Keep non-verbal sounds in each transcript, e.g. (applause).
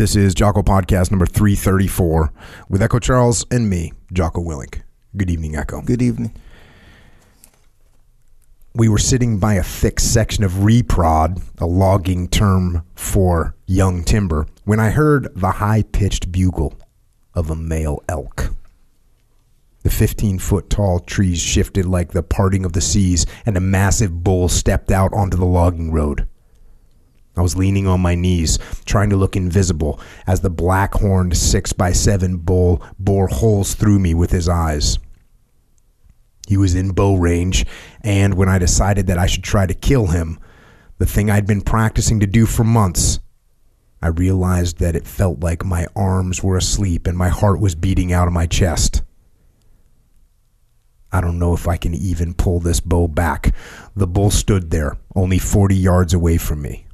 This is Jocko Podcast number 334 with Echo Charles and me, Jocko Willink. Good evening, Echo. Good evening. We were sitting by a thick section of reprod, a logging term for young timber, when I heard the high pitched bugle of a male elk. The 15 foot tall trees shifted like the parting of the seas, and a massive bull stepped out onto the logging road. I was leaning on my knees, trying to look invisible, as the black horned 6x7 bull bore holes through me with his eyes. He was in bow range, and when I decided that I should try to kill him, the thing I'd been practicing to do for months, I realized that it felt like my arms were asleep and my heart was beating out of my chest. I don't know if I can even pull this bow back. The bull stood there, only 40 yards away from me.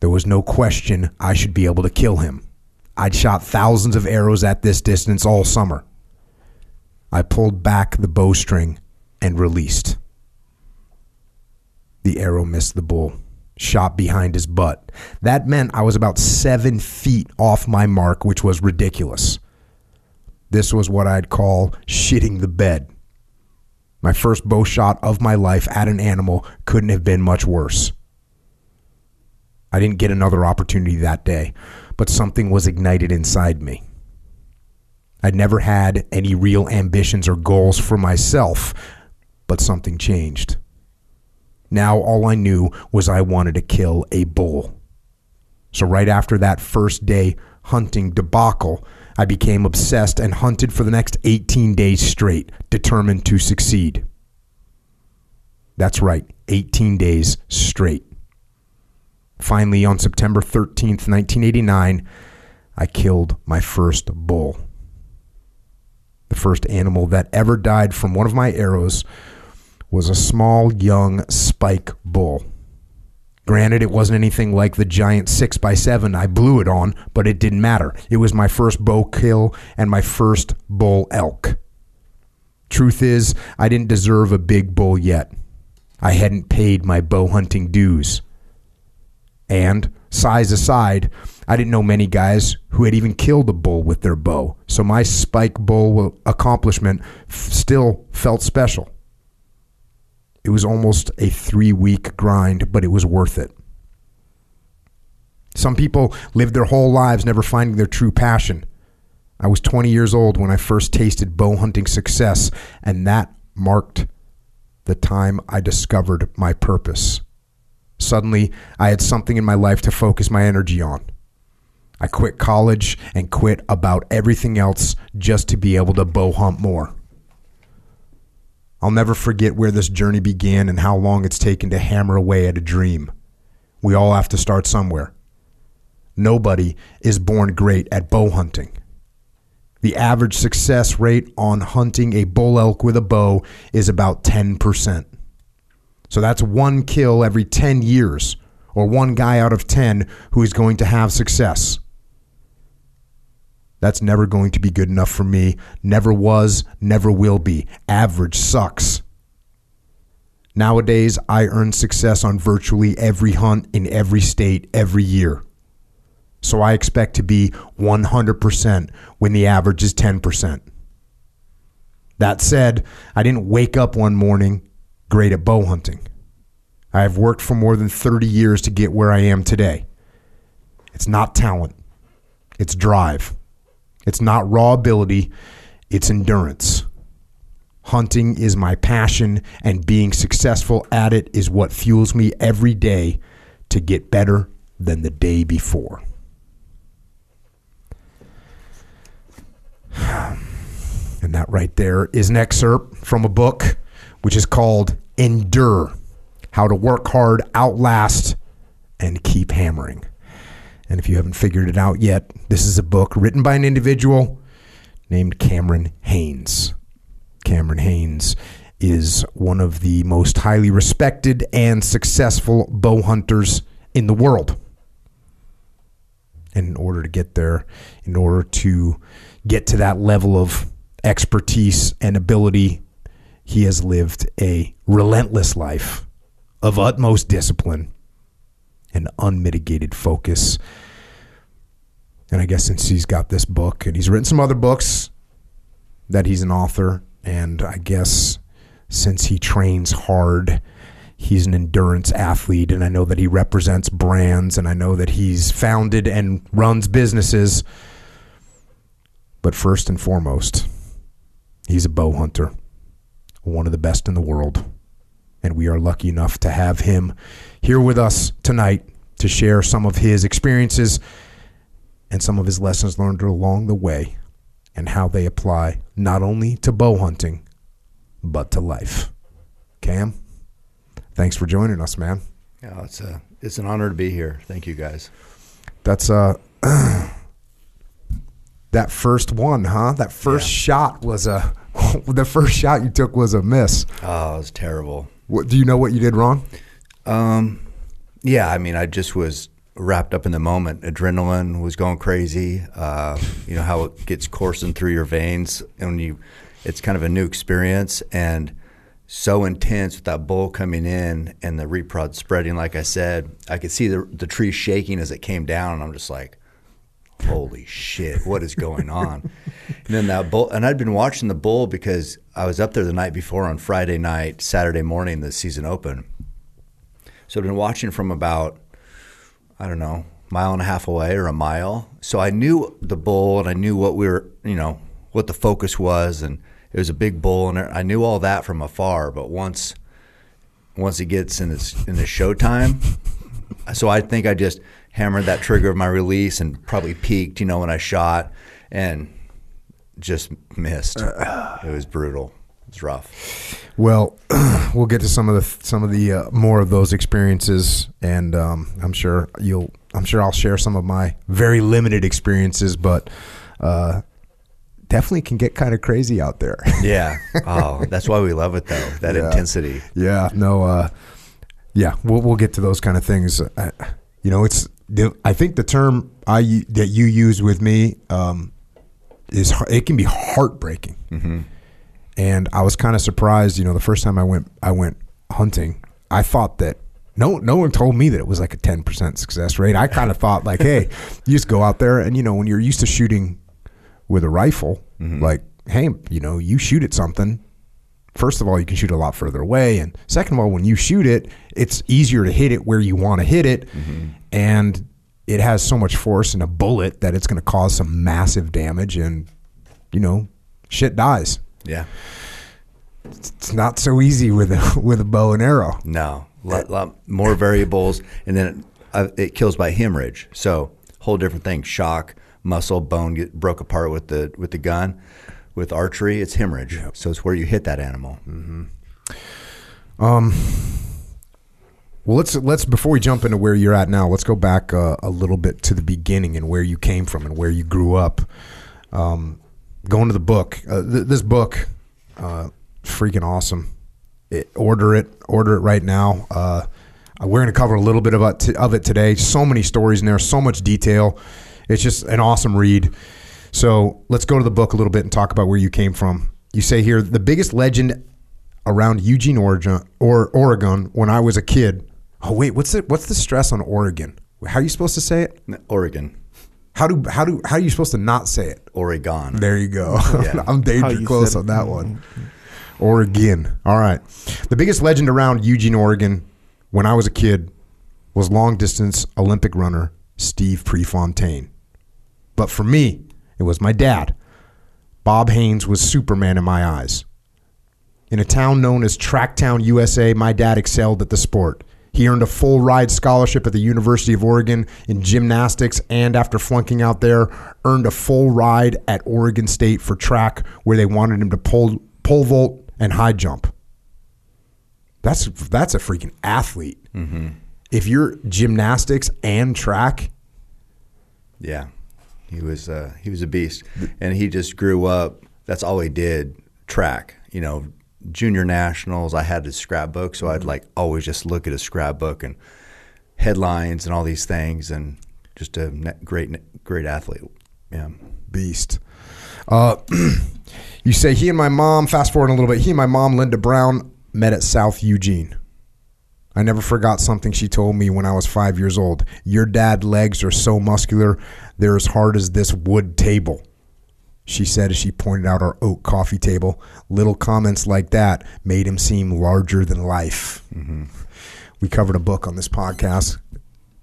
There was no question I should be able to kill him. I'd shot thousands of arrows at this distance all summer. I pulled back the bowstring and released. The arrow missed the bull, shot behind his butt. That meant I was about seven feet off my mark, which was ridiculous. This was what I'd call shitting the bed. My first bow shot of my life at an animal couldn't have been much worse. I didn't get another opportunity that day, but something was ignited inside me. I'd never had any real ambitions or goals for myself, but something changed. Now all I knew was I wanted to kill a bull. So right after that first day hunting debacle, I became obsessed and hunted for the next 18 days straight, determined to succeed. That's right, 18 days straight. Finally, on September 13th, 1989, I killed my first bull. The first animal that ever died from one of my arrows was a small, young spike bull. Granted, it wasn't anything like the giant 6x7 I blew it on, but it didn't matter. It was my first bow kill and my first bull elk. Truth is, I didn't deserve a big bull yet. I hadn't paid my bow hunting dues. And, size aside, I didn't know many guys who had even killed a bull with their bow, so my spike bull accomplishment still felt special. It was almost a three week grind, but it was worth it. Some people live their whole lives never finding their true passion. I was 20 years old when I first tasted bow hunting success, and that marked the time I discovered my purpose. Suddenly, I had something in my life to focus my energy on. I quit college and quit about everything else just to be able to bow hunt more. I'll never forget where this journey began and how long it's taken to hammer away at a dream. We all have to start somewhere. Nobody is born great at bow hunting. The average success rate on hunting a bull elk with a bow is about 10%. So that's one kill every 10 years, or one guy out of 10 who is going to have success. That's never going to be good enough for me. Never was, never will be. Average sucks. Nowadays, I earn success on virtually every hunt in every state every year. So I expect to be 100% when the average is 10%. That said, I didn't wake up one morning great at bow hunting. I have worked for more than 30 years to get where I am today. It's not talent, it's drive. It's not raw ability, it's endurance. Hunting is my passion, and being successful at it is what fuels me every day to get better than the day before. (sighs) And that right there is an excerpt from a book which is called Endure How to Work Hard, Outlast, and Keep Hammering. And if you haven't figured it out yet, this is a book written by an individual named Cameron Hanes. Cameron Hanes is one of the most highly respected and successful bow hunters in the world. And in order to get there, in order to get to that level of expertise and ability, he has lived a relentless life of utmost discipline and unmitigated focus. and I guess since he's got this book and he's written some other books, that he's an author, and I guess since he trains hard, he's an endurance athlete, and I know that he represents brands, and I know that he's founded and runs businesses. But first and foremost, he's a bow hunter, one of the best in the world. And we are lucky enough to have him here with us tonight to share some of his experiences and some of his lessons learned along the way and how they apply not only to bow hunting, but to life. Cam, thanks for joining us, man. Yeah, it's a it's an honor to be here. Thank you guys. That's uh (clears throat) that first one, huh? That first Yeah. shot was a (laughs) the first shot you took was a miss. Oh, it was terrible. What do you know what you did wrong? Um, yeah, I mean, I just was wrapped up in the moment. Adrenaline was going crazy. Uh, you know how it gets coursing through your veins, and you, it's kind of a new experience and so intense with that bull coming in and the reprod spreading. Like I said, I could see the the tree shaking as it came down, and I'm just like, holy shit, what is going on? and then that bull, and I'd been watching the bull because I was up there the night before on Friday night, Saturday morning, the season open. So I'd been watching from about, I don't know, mile and a half away or a mile. So I knew the bull and I knew what we were, you know, what the focus was, and it was a big bull, and I knew all that from afar. But once, once it gets in its in the showtime, so I think I just hammered that trigger of my release and probably peaked, you know, when I shot and just missed. It was brutal. It was rough. Well, (clears throat) we'll get to some of the some of the uh, more of those experiences, and um, I'm sure you'll. I'm sure I'll share some of my very limited experiences, but uh, definitely can get kind of crazy out there. (laughs) Yeah. Oh, that's why we love it though. That Yeah. intensity. yeah, no, uh, yeah, we'll we'll get to those kind of things. Uh, you know, it's the, I think the term I that you use with me um, is it can be heartbreaking. Mm-hmm. and I was kind of surprised. You know, the first time I went I went hunting, I thought that no no one told me that it was like a ten percent success rate. I kind of thought like, hey, you just go out there and you know when you're used to shooting with a rifle, mm-hmm. like hey, you know, you shoot at something. First of all, you can shoot a lot further away, and second of all, when you shoot it, it's easier to hit it where you want to hit it, mm-hmm. And it has so much force in a bullet that it's going to cause some massive damage, and you know, shit dies Yeah. it's not so easy with a (laughs) with a bow and arrow. No. Lot, lot more variables, and then it, uh, it kills by hemorrhage. So whole different thing. Shock, muscle, bone get broke apart with the with the gun. With archery, it's hemorrhage. So it's where you hit that animal. Well, let's let's before we jump into where you're at now, let's go back uh, a little bit to the beginning and where you came from and where you grew up. Um, going to the book, uh, th- this book, uh, freaking awesome. It, order it, order it right now. Uh, we're going to cover a little bit of it, of it today. So many stories in there, so much detail. It's just an awesome read. So let's go to the book a little bit and talk about where you came from. You say here the biggest legend around Eugene, Oregon, or Oregon when I was a kid. Oh wait, what's it? What's the stress on Oregon? How are you supposed to say it? Oregon, How do how do how are you supposed to not say it? Oregon. There you go. Yeah. (laughs) I'm How danger close on that one. Mm-hmm. Oregon. All right. The biggest legend around Eugene, Oregon, when I was a kid, was long distance Olympic runner Steve Prefontaine. But for me, it was my dad. Bob Hanes was Superman in my eyes. In a town known as Tracktown, USA, my dad excelled at the sport. He earned a full ride scholarship at the University of Oregon in gymnastics and after flunking out there, earned a full ride at Oregon State for track where they wanted him to pole, pole vault and high jump. That's that's a freaking athlete. If you're gymnastics and track, Yeah, he was uh, he was a beast, and he just grew up. That's all he did. Track, you know, junior nationals. I had his scrapbook, so I'd like always just look at his scrapbook and headlines and all these things, and just a great great athlete. Yeah, beast. Uh, (clears throat) you say he and my mom, fast forward a little bit, he and my mom, Linda Brown, met at South Eugene. I never forgot something she told me when I was five years old. Your dad legs are so muscular, they're as hard as this wood table. She said as she pointed out our oak coffee table. Little comments like that made him seem larger than life. Mm-hmm. We covered a book on this podcast.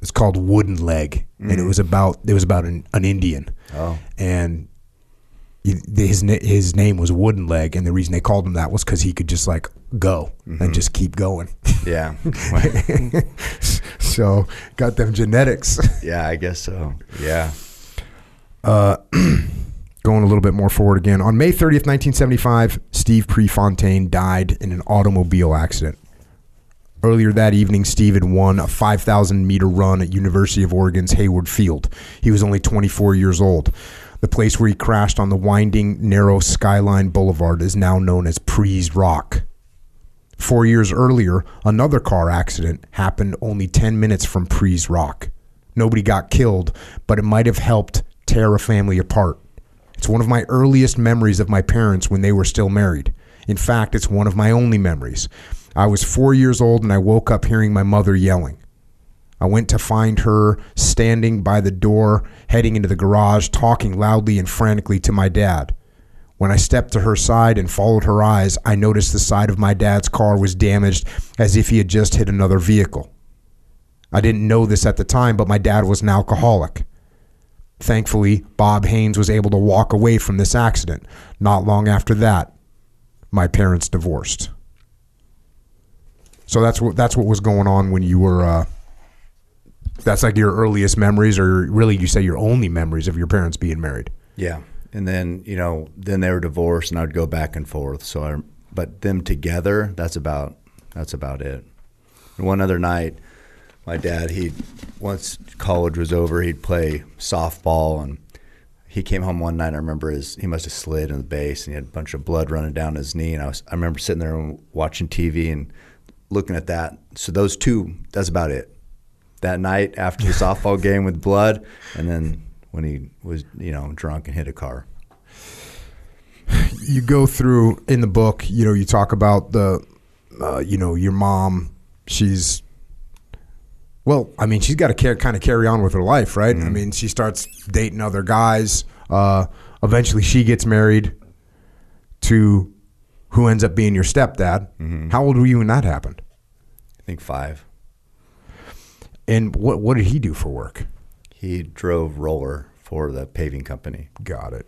It's called Wooden Leg, and it mm. was about it was about an, an Indian, Oh. and his his name was Wooden Leg, and the reason they called him that was because he could just like go and mm-hmm. just keep going. Yeah. (laughs) so got them genetics. yeah, I guess so. Yeah. Uh, (clears throat) Going a little bit more forward again. On May 30th, 1975, Steve Prefontaine died in an automobile accident. Earlier that evening, Steve had won a 5,000 meter run at University of Oregon's Hayward Field. He was only 24 years old. The place where he crashed on the winding, narrow Skyline Boulevard is now known as Pre's Rock. Four years earlier, another car accident happened only 10 minutes from Pre's Rock. Nobody got killed, but it might have helped tear a family apart. It's one of my earliest memories of my parents when they were still married. In fact, it's one of my only memories. I was four years old and I woke up hearing my mother yelling. I went to find her standing by the door, heading into the garage, talking loudly and frantically to my dad. When I stepped to her side and followed her eyes, I noticed the side of my dad's car was damaged as if he had just hit another vehicle. I didn't know this at the time, but my dad was an alcoholic. Thankfully, Bob Hanes was able to walk away from this accident. Not long after that, my parents divorced. So that's what that's what was going on when you were. Uh, that's like your earliest memories, or really, you say your only memories of your parents being married. Yeah. And then, you know, then they were divorced and I'd go back and forth. So I, but them together, that's about, that's about it. And one other night, my dad, he, once college was over, he'd play softball and he came home one night. I remember his, he must have slid in the base and he had a bunch of blood running down his knee. And I was, I remember sitting there and watching TV and looking at that. So those two, that's about it. That night after the (laughs) softball game with blood, and then when he was, you know, drunk and hit a car. you go through in the book you know you talk about the uh, you know your mom she's well i mean she's got to car- kind of carry on with her life right i mean she starts dating other guys uh, eventually she gets married to who ends up being your stepdad how old were you when that happened I think five. and what what did he do for work He drove roller for the paving company. got it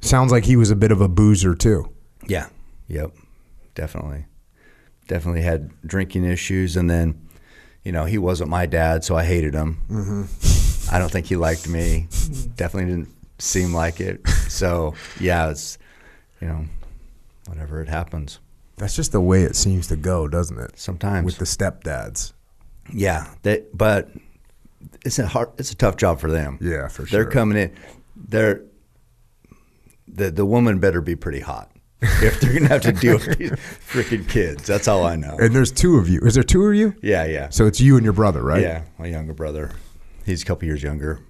sounds like he was a bit of a boozer too Yeah. Yep. Definitely. Definitely had drinking issues, and then, you know, he wasn't my dad, so I hated him. Mm-hmm. I don't think he liked me. Definitely didn't seem like it. So yeah, it's, you know, whatever it happens. that's just the way it seems to go doesn't it Sometimes with the stepdads Yeah, they, but it's a hard, it's a tough job for them. Yeah, for sure. They're coming in. They're the the woman better be pretty hot (laughs) if they're gonna have to deal with these (laughs) freaking kids. That's all I know. And there's two of you. Is there two of you? Yeah, yeah, So it's you and your brother, right? yeah. My younger brother, he's a couple years younger.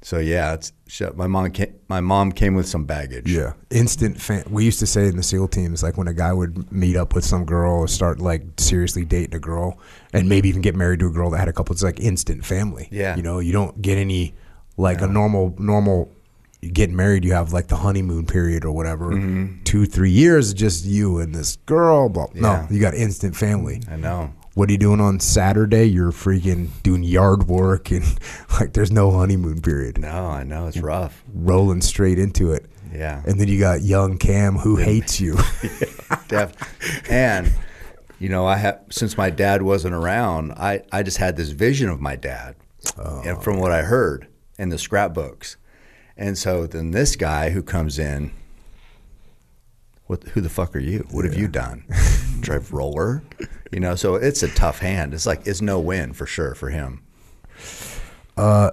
So yeah, it's my mom. Came, my mom came with some baggage. Yeah. Instant fan. We used to say in the SEAL teams, like when a guy would meet up with some girl or start like seriously dating a girl and maybe even get married to a girl that had a couple, it's like instant family. Yeah. You know, you don't get any, like a normal, normal, you get married, you have like the honeymoon period or whatever. Two, three years, just you and this girl. Blah. Mm-hmm. Yeah. No, you got instant family. I know. What are you doing on Saturday? You're freaking doing yard work and (laughs) like there's no honeymoon period. No, I know it's rough. Rolling straight into it. Yeah. And then you got young Cam who hates you. (laughs) Def- and you know, I have since my dad wasn't around, I I just had this vision of my dad, and from what I heard in the scrapbooks, and so then this guy who comes in, what? Who the fuck are you? What have you done? Drive roller, you know. So it's a tough hand. It's like it's no win for sure for him. Uh,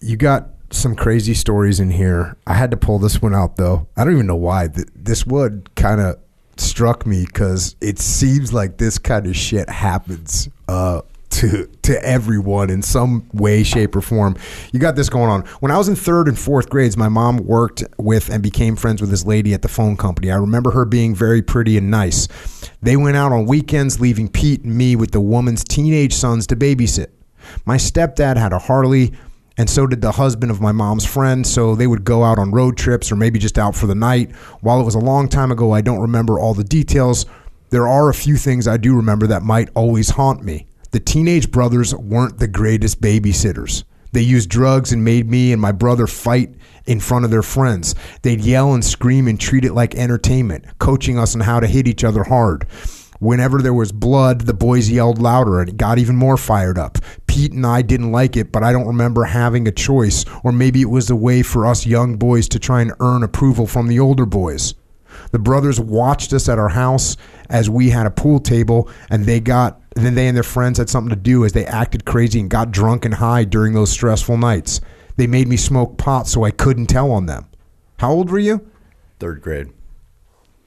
you got some crazy stories in here. I had to pull this one out though. I don't even know why. This would kind of struck me because it seems like this kind of shit happens. Uh, to to everyone in some way, shape, or form. You got this going on. When I was in third and fourth grades, my mom worked with and became friends with this lady at the phone company. I remember her being very pretty and nice. They went out on weekends, leaving Pete and me with the woman's teenage sons to babysit. My stepdad had a Harley, and so did the husband of my mom's friend. So they would go out on road trips or maybe just out for the night. While it was a long time ago, I don't remember all the details. There are a few things I do remember that might always haunt me. The teenage brothers weren't the greatest babysitters. They used drugs and made me and my brother fight in front of their friends. They'd yell and scream and treat it like entertainment, coaching us on how to hit each other hard. Whenever there was blood, the boys yelled louder and it got even more fired up. Pete and I didn't like it, but I don't remember having a choice, or maybe it was a way for us young boys to try and earn approval from the older boys. The brothers watched us at our house as we had a pool table, and they got then they and their friends had something to do as they acted crazy and got drunk and high during those stressful nights. They made me smoke pot so I couldn't tell on them. How old were you? Third grade.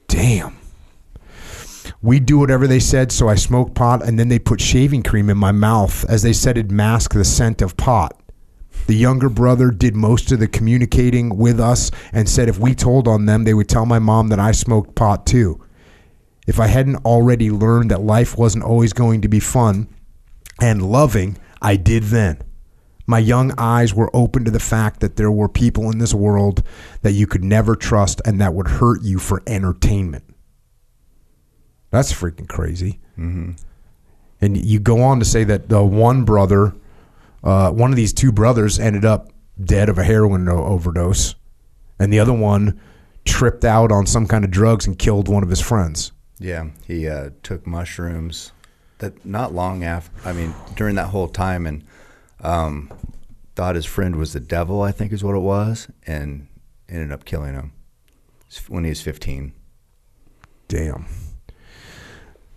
Damn. We'd do whatever they said, so I smoked pot, and then they put shaving cream in my mouth as they said it'd mask the scent of pot. The younger brother did most of the communicating with us and said if we told on them, they would tell my mom that I smoked pot too. If I hadn't already learned that life wasn't always going to be fun and loving, I did then. My young eyes were open to the fact that there were people in this world that you could never trust and that would hurt you for entertainment. That's freaking crazy. Mm-hmm. And you go on to say that the one brother, uh, one of these two brothers, ended up dead of a heroin overdose, and the other one tripped out on some kind of drugs and killed one of his friends. Yeah, he uh, took mushrooms. That not long after. I mean, during that whole time, and um, thought his friend was the devil. I think is what it was, and ended up killing him when he was fifteen. Damn.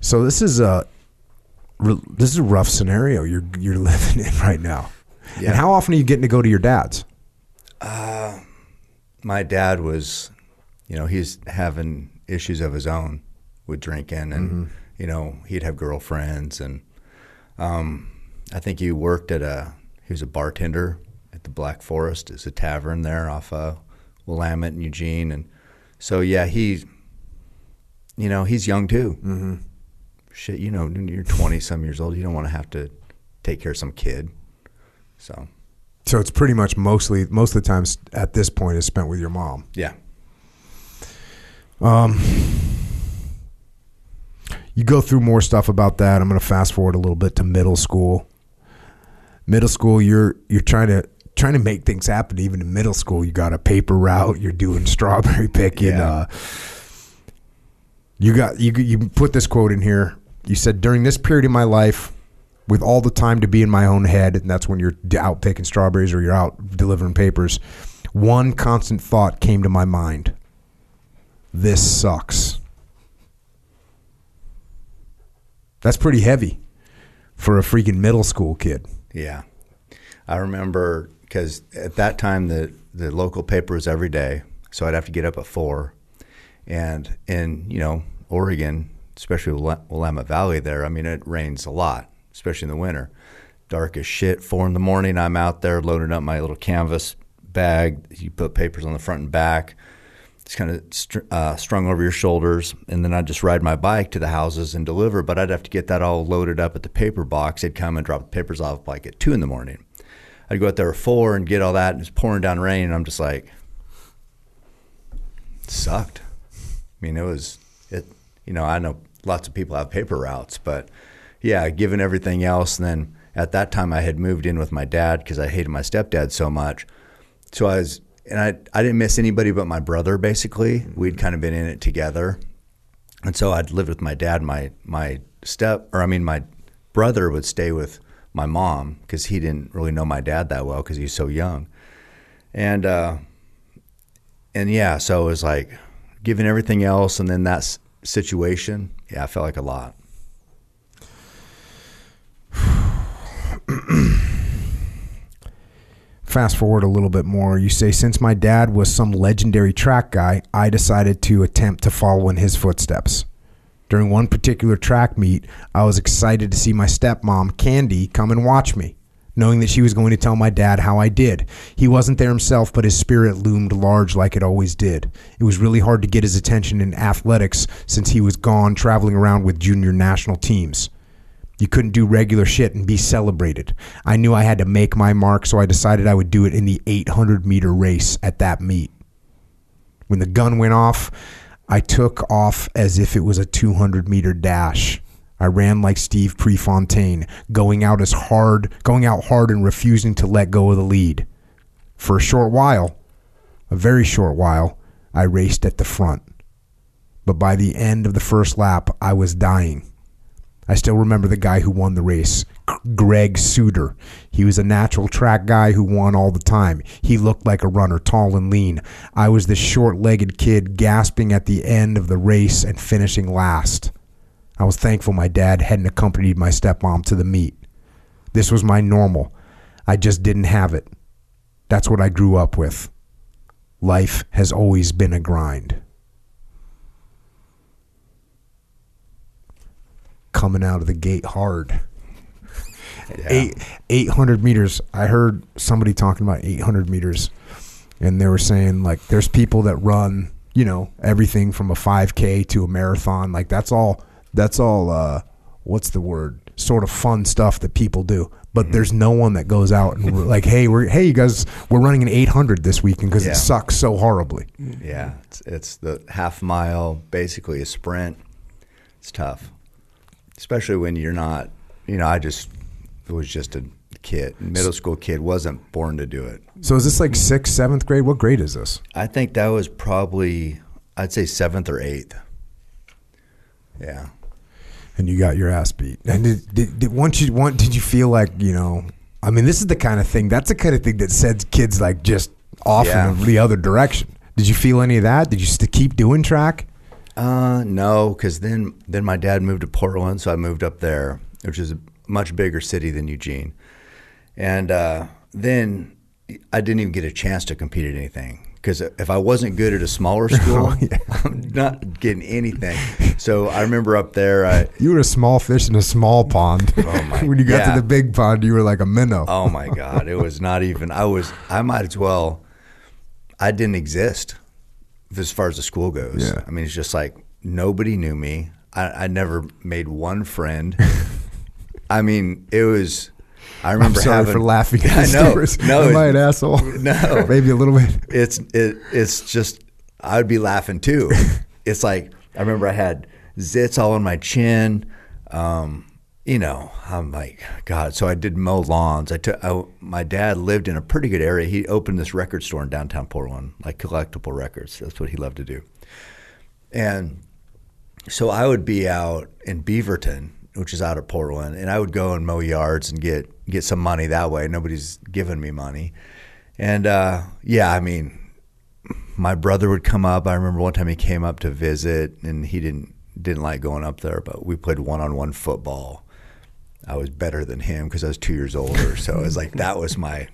So this is a this is a rough scenario you're you're (laughs) living in right now. Yeah. And how often are you getting to go to your dad's? my dad was, you know, he's having issues of his own with drinking, and you know, he'd have girlfriends, and um, I think he worked at a he was a bartender at the Black Forest, it's a tavern there off uh, Willamette and Eugene, and so yeah, he, you know, he's young too. Mm-hmm. Shit, you know, you're twenty some years old, you don't want to have to take care of some kid, so So it's pretty much mostly most of the times at this point is spent with your mom. yeah. You go through more stuff about that. I'm going to fast forward a little bit to middle school. Middle school, you're you're trying to trying to make things happen. Even in middle school, you got a paper route. You're doing (laughs) strawberry picking. Yeah. Uh, you got you you put this quote in here. You said during this period of my life, with all the time to be in my own head, and that's when you're out picking strawberries or you're out delivering papers. One constant thought came to my mind. This sucks. That's pretty heavy for a freaking middle school kid. Yeah, I remember because at that time the the local paper was every day, so I'd have to get up at four, and in you know Oregon, especially Willa- Willamette Valley, there, I mean it rains a lot, especially in the winter. Dark as shit. Four in the morning, I'm out there loading up my little canvas bag. You put papers on the front and back. It's kind of str- uh, strung over your shoulders, and then I'd just ride my bike to the houses and deliver. But I'd have to get that all loaded up at the paper box. They'd come and drop the papers off like at two in the morning. I'd go out there at four and get all that, and it's pouring down rain, and I'm just like, sucked. I mean, it was it. You know, I know lots of people have paper routes, but yeah, given everything else, and then at that time I had moved in with my dad because I hated my stepdad so much. So I was, and I I didn't miss anybody but my brother. Basically, we'd kind of been in it together, and so I'd lived with my dad. My my step, or I mean, my brother would stay with my mom because he didn't really know my dad that well because he was so young, and uh, and yeah, so it was like given everything else, and then that s- situation, yeah, I felt like a lot. Fast forward a little bit more. You say, since my dad was some legendary track guy, I decided to attempt to follow in his footsteps. During one particular track meet, I was excited to see my stepmom, Candy, come and watch me, knowing that she was going to tell my dad how I did. He wasn't there himself, but his spirit loomed large like it always did. It was really hard to get his attention in athletics since he was gone traveling around with junior national teams. You couldn't do regular shit and be celebrated. I knew I had to make my mark, so I decided I would do it in the 800 meter race at that meet. When the gun went off, I took off as if it was a 200 meter dash. I ran like Steve Prefontaine, going out as hard, going out hard and refusing to let go of the lead. For a short while, a very short while, I raced at the front. But by the end of the first lap, I was dying. I still remember the guy who won the race, Greg Suter. He was a natural track guy who won all the time. He looked like a runner, tall and lean. I was the short legged kid gasping at the end of the race and finishing last. I was thankful my dad hadn't accompanied my stepmom to the meet. This was my normal. I just didn't have it. That's what I grew up with. Life has always been a grind. Coming out of the gate hard. Eight eight hundred meters. I heard somebody talking about eight hundred meters, and they were saying like there's people that run, you know, everything from a five k to a marathon. Like that's all. That's all. uh What's the word? Sort of fun stuff that people do. But Mm-hmm. there's no one that goes out and (laughs) like, hey, we're hey you guys, we're running an eight hundred this weekend because Yeah. it sucks so horribly. Yeah, it's, it's the half mile, basically a sprint. It's tough, especially when you're not. You know, I just was just a kid, middle school kid, wasn't born to do it. So is this like sixth, seventh grade? What grade is this? I think that was probably, I'd say seventh or eighth. Yeah. and you got your ass beat. And did, did, did once you want did you feel like you know? I mean, this is the kind of thing. That's the kind of thing that sends kids like just off Yeah. in the other direction. Did you feel any of that? Did you st- keep doing track? Uh, no, because then then my dad moved to Portland, so I moved up there, which is a much bigger city than Eugene, and uh, then I didn't even get a chance to compete at anything because if I wasn't good at a smaller (laughs) school, (laughs) I'm not getting anything. So I remember up there, I, You were a small fish in a small pond. Oh my- (laughs) when you got yeah. to the big pond, you were like a minnow. oh my god, it was not even. I was. I might as well. I didn't exist as far as the school goes. Yeah. I mean, it's just like nobody knew me. I, I never made one friend. (laughs) I mean, it was. I I'm remember sorry having, for laughing (laughs) at I know. stories. No, Am I an asshole? (laughs) No. maybe a little bit. it's it, it's just I'd be laughing too. it's like I remember I had zits all on my chin. Um, you know, I'm like God. So I did mow lawns. I took I, my dad lived in a pretty good area. He opened this record store in downtown Portland, like collectible records. That's what he loved to do. And so I would be out in Beaverton, which is out of Portland, and I would go and mow yards and get get some money that way. Nobody's giving me money, and uh, yeah, I mean, my brother would come up. I remember one time he came up to visit, and he didn't didn't like going up there, but we played one on one football. I was better than him because I was two years older. So it was like that was my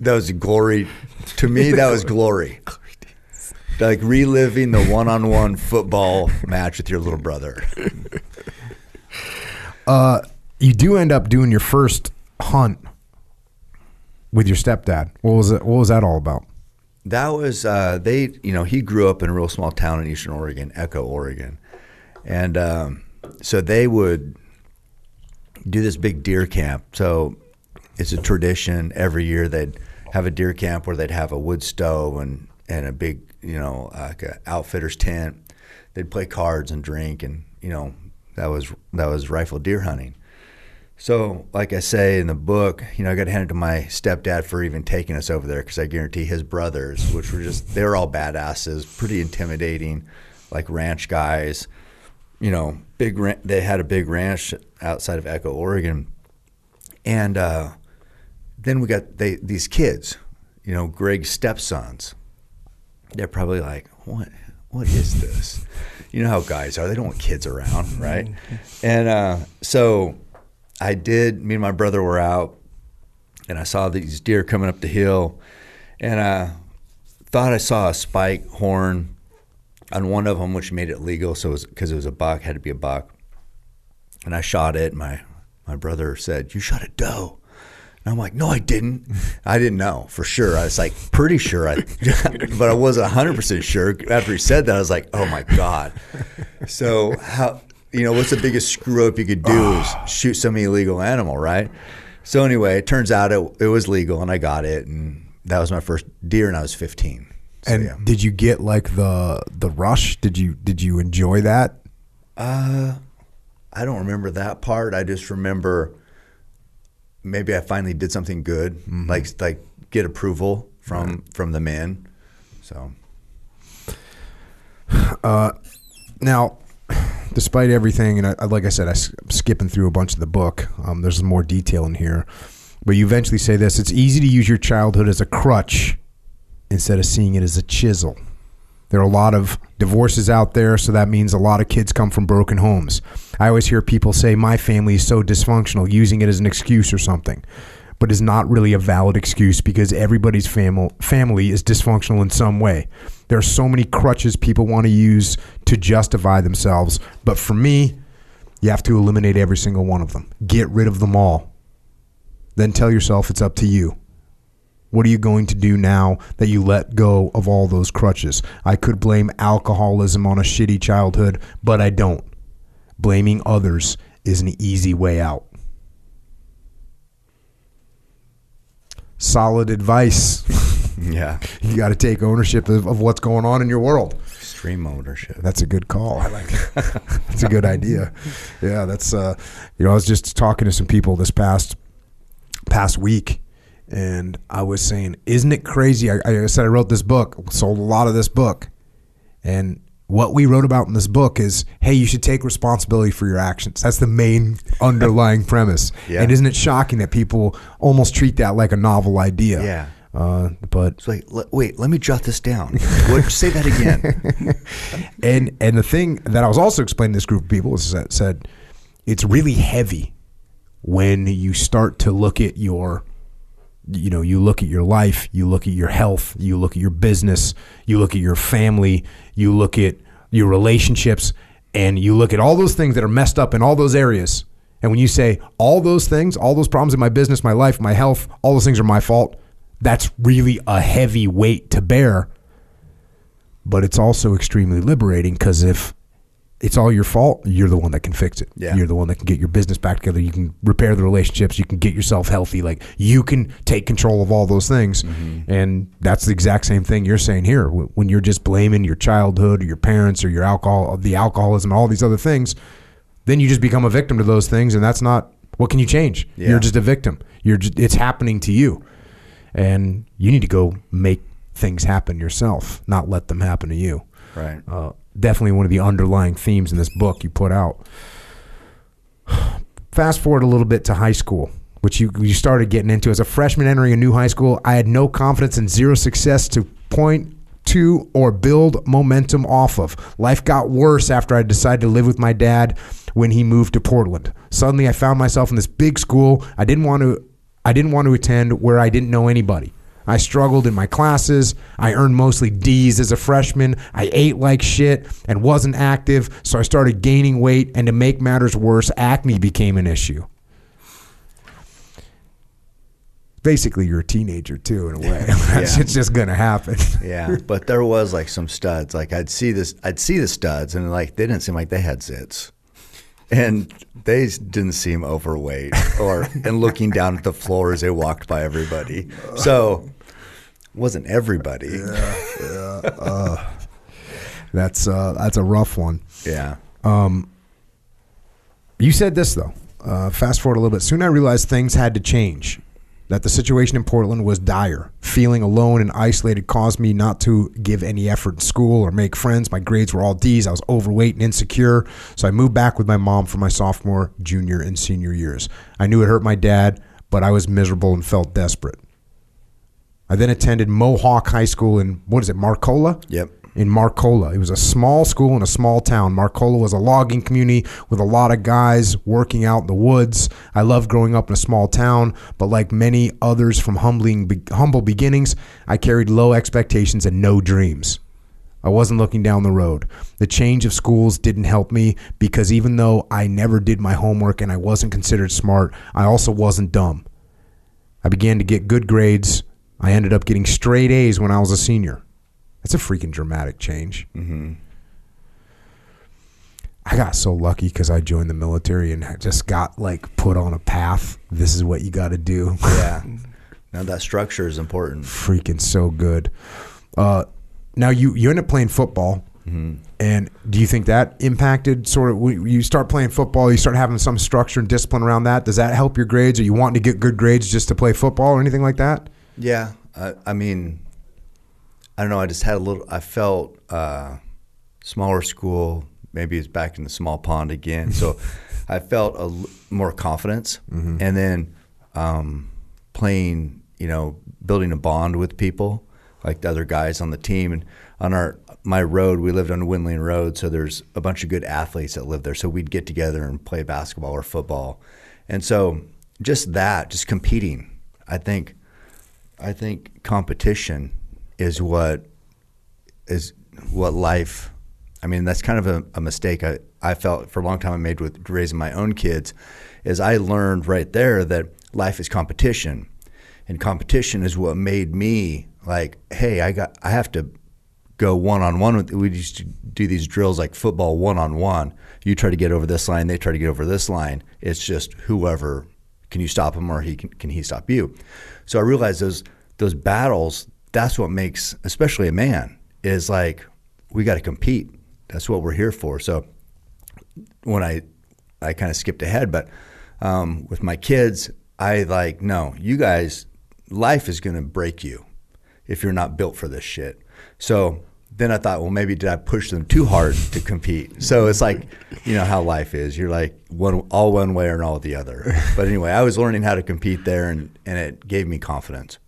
that was glory to me. That was glory. Like reliving the one on one football match with your little brother. Uh, you do end up doing your first hunt with your stepdad. What was it? What was that all about? That was uh, they. You know, he grew up in a real small town in Eastern Oregon, Echo, Oregon, and um, so they would do this big deer camp. So it's a tradition every year. They'd have a deer camp where they'd have a wood stove and and a big, you know, like a outfitter's tent. They'd play cards and drink, and you know, that was that was rifle deer hunting. So, like I say in the book, you know, I got handed to my stepdad for even taking us over there because I guarantee his brothers, which were just, they were all badasses, pretty intimidating, like ranch guys. You know, big, ran- they had a big ranch outside of Echo, Oregon. And uh, then we got they, these kids, you know, Greg's stepsons. They're probably like, what? What is this? You know how guys are. They don't want kids around, right? And uh, so I did. Me and my brother were out, and I saw these deer coming up the hill, and I thought I saw a spike horn on one of them, which made it legal. So because it, it, was a buck, had to be a buck. And I shot it. My my brother said, "You shot a doe." And I'm like, "No, I didn't. I didn't know for sure. I was like pretty sure, I, (laughs) but I wasn't 100 percent sure." After he said that, I was like, "Oh my god!" So how you know what's the biggest screw up you could do is (sighs) shoot some illegal animal, right? So anyway, it turns out it, it was legal, and I got it, and that was my first deer, and I was 15. So, and yeah. did you get like the the rush? Did you did you enjoy that? Uh, I don't remember that part. I just remember maybe I finally did something good, mm-hmm. like like get approval from right. from the men. So, (sighs) uh, now, despite everything, and I, like I said, I'm skipping through a bunch of the book. Um, there's more detail in here, but you eventually say this: it's easy to use your childhood as a crutch instead of seeing it as a chisel. There are a lot of divorces out there, so that means a lot of kids come from broken homes. I always hear people say, My family is so dysfunctional, using it as an excuse or something. But is not really a valid excuse because everybody's fam- family is dysfunctional in some way. There are so many crutches people want to use to justify themselves. But for me, you have to eliminate every single one of them. Get rid of them all. Then tell yourself it's up to you. What are you going to do now that you let go of all those crutches? I could blame alcoholism on a shitty childhood, but I don't. Blaming others is an easy way out. Solid advice. (laughs) yeah. You got to take ownership of, of, what's going on in your world. Extreme ownership. That's a good call. I like (laughs) That's a good idea. Yeah, that's uh you know, I was just talking to some people this past past week and I was saying, isn't it crazy? I, I, said I wrote this book, sold a lot of this book, and what we wrote about in this book is, hey, you should take responsibility for your actions. That's the main (laughs) underlying premise. Yeah. And isn't it shocking that people almost treat that like a novel idea? Yeah. Uh, but it's like, wait, let me jot this down. what, say that again. (laughs) and and the thing that I was also explaining to this group of people is that said it's really heavy when you start to look at your you know you look at your life you look at your health you look at your business you look at your family you look at your relationships and you look at all those things that are messed up in all those areas. And when you say all those things all those problems in my business my life my health all those things are my fault that's really a heavy weight to bear. But it's also extremely liberating because if it's all your fault. You're the one that can fix it. Yeah. You're the one that can get your business back together. You can repair the relationships. You can get yourself healthy. Like you can take control of all those things. Mm-hmm. And that's the exact same thing you're saying here. When you're just blaming your childhood or your parents or your alcohol, the alcoholism, all these other things, then you just become a victim to those things. And that's not what can you change? Yeah. You're just a victim. You're just, it's happening to you. And you need to go make things happen yourself, not let them happen to you. Right. Uh, definitely one of the underlying themes in this book you put out. (sighs) Fast forward a little bit to high school, which you you started getting into as a freshman entering a new high school. I had no confidence and zero success to point to or build momentum off of. Life got worse after I decided to live with my dad when he moved to Portland. Suddenly I found myself in this big school I didn't want to I didn't want to attend where I didn't know anybody. I struggled in my classes. I earned mostly D's as a freshman. I ate like shit and wasn't active, so I started gaining weight, and to make matters worse, acne became an issue. Basically, you're a teenager too, in a way. (laughs) (laughs) That's yeah. just gonna happen. (laughs) yeah, but there was like some studs. Like I'd see this, I'd see the studs, and like they didn't seem like they had zits and they didn't seem overweight or and looking down at the floor as they walked by everybody. So wasn't everybody. Yeah, yeah. Uh, that's uh, that's a rough one. Yeah. Um, you said this though. Uh, fast forward a little bit. Soon I realized things had to change that the situation in Portland was dire. Feeling alone and isolated caused me not to give any effort in school or make friends. My grades were all D's. I was overweight and insecure. So I moved back with my mom for my sophomore, junior, and senior years. I knew it hurt my dad, but I was miserable and felt desperate. I then attended Mohawk High School in, what is it, Marcola? Yep in Marcola. It was a small school in a small town. Marcola was a logging community with a lot of guys working out in the woods. I loved growing up in a small town, but like many others from humbling, humble beginnings, I carried low expectations and no dreams. I wasn't looking down the road. The change of schools didn't help me because even though I never did my homework and I wasn't considered smart, I also wasn't dumb. I began to get good grades. I ended up getting straight A's when I was a senior. That's a freaking dramatic change. Mm-hmm. I got so lucky because I joined the military and I just got like put on a path. This is what you got to do. Yeah. (laughs) now that structure is important. freaking so good. Uh, now you you end up playing football, and do you think that impacted sort of you start playing football? You start having some structure and discipline around that. Does that help your grades? Are you wanting to get good grades just to play football or anything like that? Yeah, I, I mean, I don't know. I just had a little. I felt uh, smaller school. Maybe it's back in the small pond again. So (laughs) I felt a l- more confidence, and then um, playing. You know, building a bond with people like the other guys on the team, and on our my road, we lived on Windley Road, so there's a bunch of good athletes that live there. So we'd get together and play basketball or football, and so just that, just competing. I think I think competition is what is what life. I mean, that's kind of a, a mistake I, I felt for a long time I made with raising my own kids. Is I learned right there that life is competition, and competition is what made me like, hey, I got I have to go one on one with. We used to do these drills like football one on one. You try to get over this line, they try to get over this line. It's just whoever can you stop him or he can, can he stop you. So I realized those those battles. That's what makes, especially a man, is like we got to compete. That's what we're here for. So when I I kind of skipped ahead, but um, with my kids, I like no, you guys, life is going to break you if you're not built for this shit. So then I thought, well, maybe did I push them too hard to compete? So it's like, you know how life is. You're like one all one way or all the other. But anyway, I was learning how to compete there, and and it gave me confidence.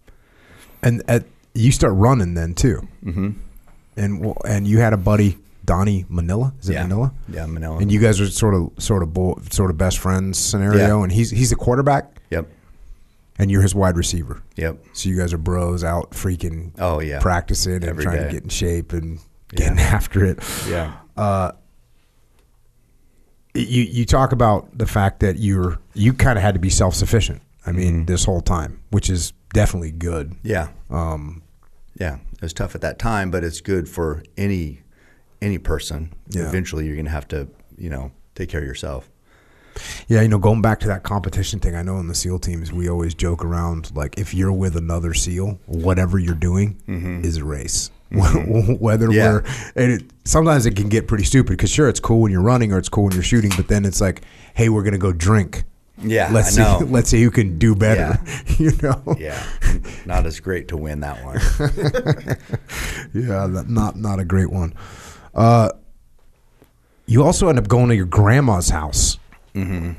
And at, you start running then too. Mm-hmm. And and you had a buddy Donnie Manila. Is it Yeah. Manila? Yeah, Manila. And you guys are sort of sort of bo- sort of best friends scenario. Yeah. And he's he's a quarterback, Yep. and you're his wide receiver. Yep. So you guys are bros out freaking Oh yeah. practicing and trying day. to get in shape and getting (laughs) after it. Yeah. You you talk about the fact that you're you kind of had to be self sufficient. I mean, Mm-hmm. this whole time, which is definitely good. Yeah. Um, Yeah, it was tough at that time, but it's good for any any person. Yeah. Eventually, you're going to have to, you know, take care of yourself. yeah, you know, going back to that competition thing, I know in the SEAL teams we always joke around like if you're with another SEAL, whatever you're doing is a race. (laughs) Whether Mm-hmm. Yeah. we're and it, sometimes it can get pretty stupid because sure it's cool when you're running or it's cool when you're shooting, but then it's like, hey, we're gonna go drink. Yeah, let's I know. see, (laughs) let's see who can do better. (laughs) you know, Yeah, not as great to win that one. (laughs) yeah, not not a great one. Uh, you also end up going to your grandma's house, Mm-hmm.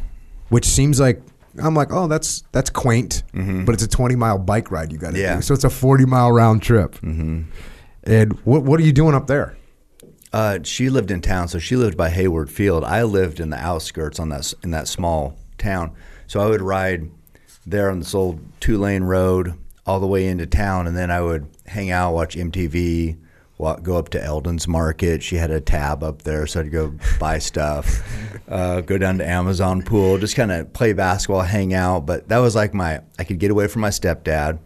which seems like I'm like, oh, that's that's quaint, but it's a 20 mile bike ride you got to Mm-hmm. Yeah. do, so it's a 40 mile round trip. Mm-hmm. And what what are you doing up there? Uh, she lived in town, so she lived by Hayward Field. I lived in the outskirts on that in that small town. So I would ride there on this old two lane road all the way into town, and then I would hang out, watch MTV, wa go up to Eldon's Market. She had a tab up there, so I'd go (laughs) buy stuff, uh, go down to Amazon Pool, just kind of play basketball, hang out. But that was like my I could get away from my stepdad.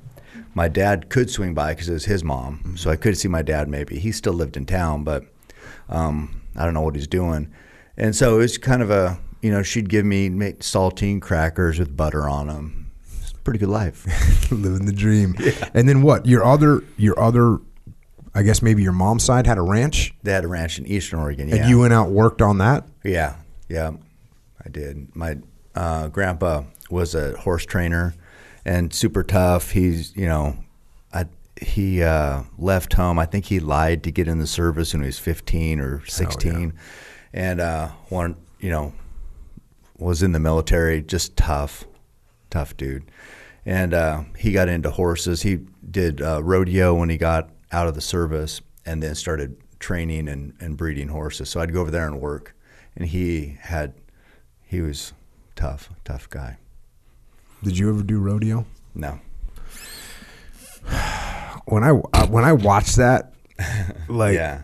My dad could swing by because it was his mom, so I could see my dad. Maybe he still lived in town, but um, I don't know what he's doing. And so it was kind of a, you know, she'd give me make saltine crackers with butter on them. It's a pretty good life. (laughs) Living the dream. And then what? Your other your other, I guess maybe your mom's side had a ranch, they had a ranch in Eastern Oregon. Yeah. and you went out worked on that. Yeah, yeah, I did. My uh, grandpa was a horse trainer and super tough. He's, you know, I, he uh, left home. I think he lied to get in the service when he was 15 or 16, and uh, one, you know, was in the military. Just tough, tough dude. And uh, he got into horses. He did uh, rodeo when he got out of the service, and then started training and, and breeding horses. So I'd go over there and work, and he had, he was tough, tough guy. Did you ever do rodeo? No, (sighs) When I uh, when I watched that, (laughs) like Yeah.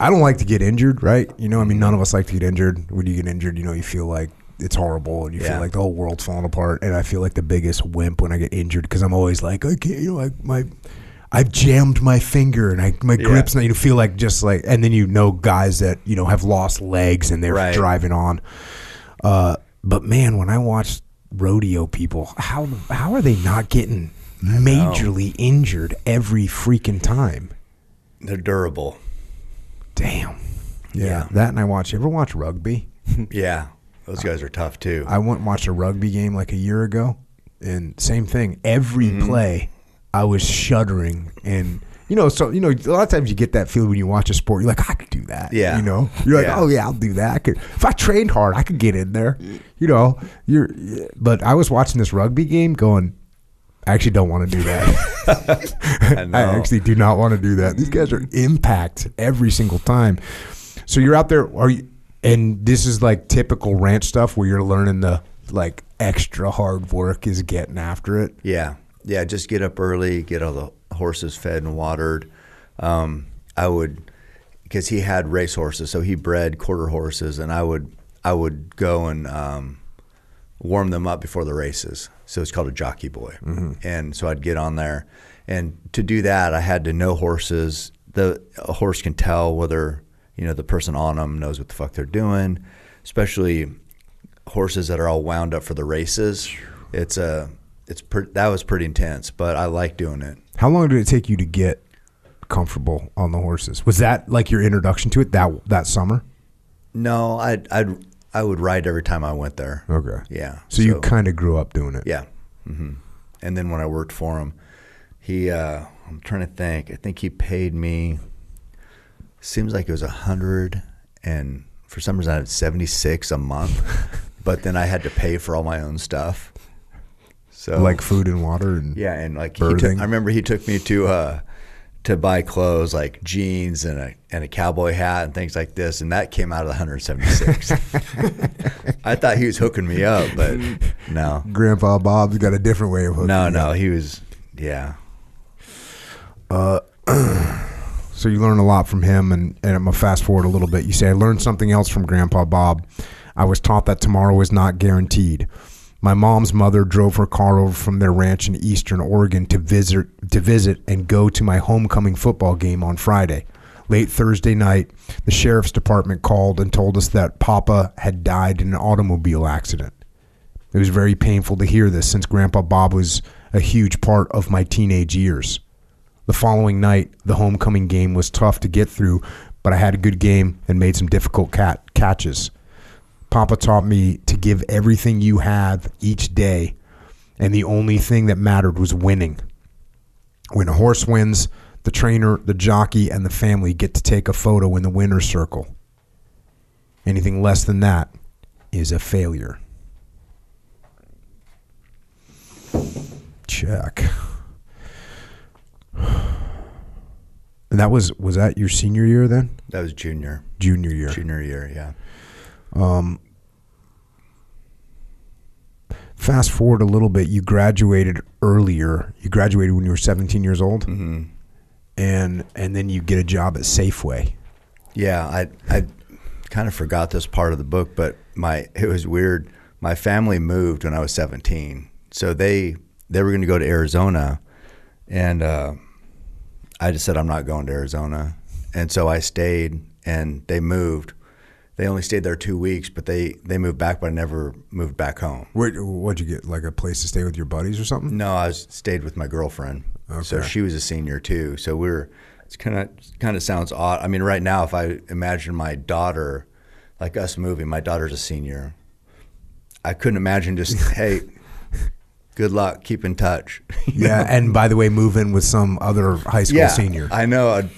I don't like to get injured, right? You know, I mean, none of us like to get injured. When you get injured, you know, you feel like it's horrible and you Yeah. feel like the whole world's falling apart. And I feel like the biggest wimp when I get injured because I'm always like, I can't, you know, like my, I've jammed my finger and I my Yeah. grips. And you feel like just like, and then you know guys that you know have lost legs and they're Right. driving on. Uh, but man, when I watch rodeo people, how how are they not getting majorly injured every freaking time? They're durable. Damn. Yeah, Yeah. that and I watch. You ever watch rugby? (laughs) Yeah, those guys are tough too. I went and watched a rugby game like a year ago, and same thing. Every Mm-hmm. play, I was shuddering, and you know, so you know, a lot of times you get that feeling when you watch a sport. You're like, I could do that. Yeah. you know, you're like, Yeah. oh yeah, I'll do that. I could if I trained hard, I could get in there. You know, you're. But I was watching this rugby game, going. I actually don't want to do that. (laughs) I (laughs) I actually do not want to do that. These guys are impact every single time. So you're out there, are you? And this is like typical ranch stuff where you're learning the like extra hard work is getting after it. Yeah, yeah. Just get up early, get all the horses fed and watered. Um, I would, because he had race horses, so he bred quarter horses, and I would, I would go and um, warm them up before the races. So it's called a jockey boy, mm-hmm. and so I'd get on there, and to do that, I had to know horses. The a horse can tell whether you know the person on them knows what the fuck they're doing, especially horses that are all wound up for the races. It's a it's pre- that was pretty intense, but I like doing it. How long did it take you to get comfortable on the horses? Was that like your introduction to it that that summer? No, I I I would ride every time I went there. Okay. Yeah. So, you kind of grew up doing it. yeah. hmm And then when I worked for him, he uh, I'm trying to think. I think he paid me. Seems like it was a hundred and for some reason I had seventy six a month, (laughs) but then I had to pay for all my own stuff. So Like food and water and Yeah, and like he took, I remember he took me to uh, to buy clothes like jeans and a and a cowboy hat and things like this, and that came out of the 176. (laughs) I thought he was hooking me up, but no, Grandpa Bob's got a different way of hooking. no, no, up. he was yeah, Uh, (clears throat) So you learn a lot from him, and, and I'm gonna fast forward a little bit. You say I learned something else from Grandpa Bob. I was taught that tomorrow is not guaranteed. My mom's mother drove her car over from their ranch in eastern Oregon to visit to visit and go to my homecoming football game on Friday. Late Thursday night, the sheriff's department called and told us that Papa had died in an automobile accident. It was very painful to hear this since Grandpa Bob was a huge part of my teenage years. The following night, the homecoming game was tough to get through, but I had a good game and made some difficult cat catches. Papa taught me to give everything you have each day, and the only thing that mattered was winning. When a horse wins, the trainer, the jockey, and the family get to take a photo in the winner's circle. Anything less than that is a failure. Check. And that was was that your senior year then? that was junior Junior year. junior year, yeah. Um, Fast forward a little bit, you graduated earlier. You graduated when you were 17 years old. Mm-hmm. And and then you get a job at Safeway. Yeah, I I kind of forgot this part of the book, but my it was weird. My family moved when I was 17, so they they were going to go to Arizona, and uh, I just said I'm not going to Arizona, and so I stayed, and they moved. They only stayed there two weeks, but they they moved back, but I never moved back home. Where, what'd you get? Like a place to stay with your buddies or something? No, I was, stayed with my girlfriend. Okay. So she was a senior too. So we are It's kind of kind of sounds odd. I mean, right now, if I imagine my daughter, like us moving, my daughter's a senior. I couldn't imagine just (laughs) hey, good luck, keep in touch. (laughs) Yeah, know? and by the way, move in with some other high school senior. yeah, senior. I know. Uh,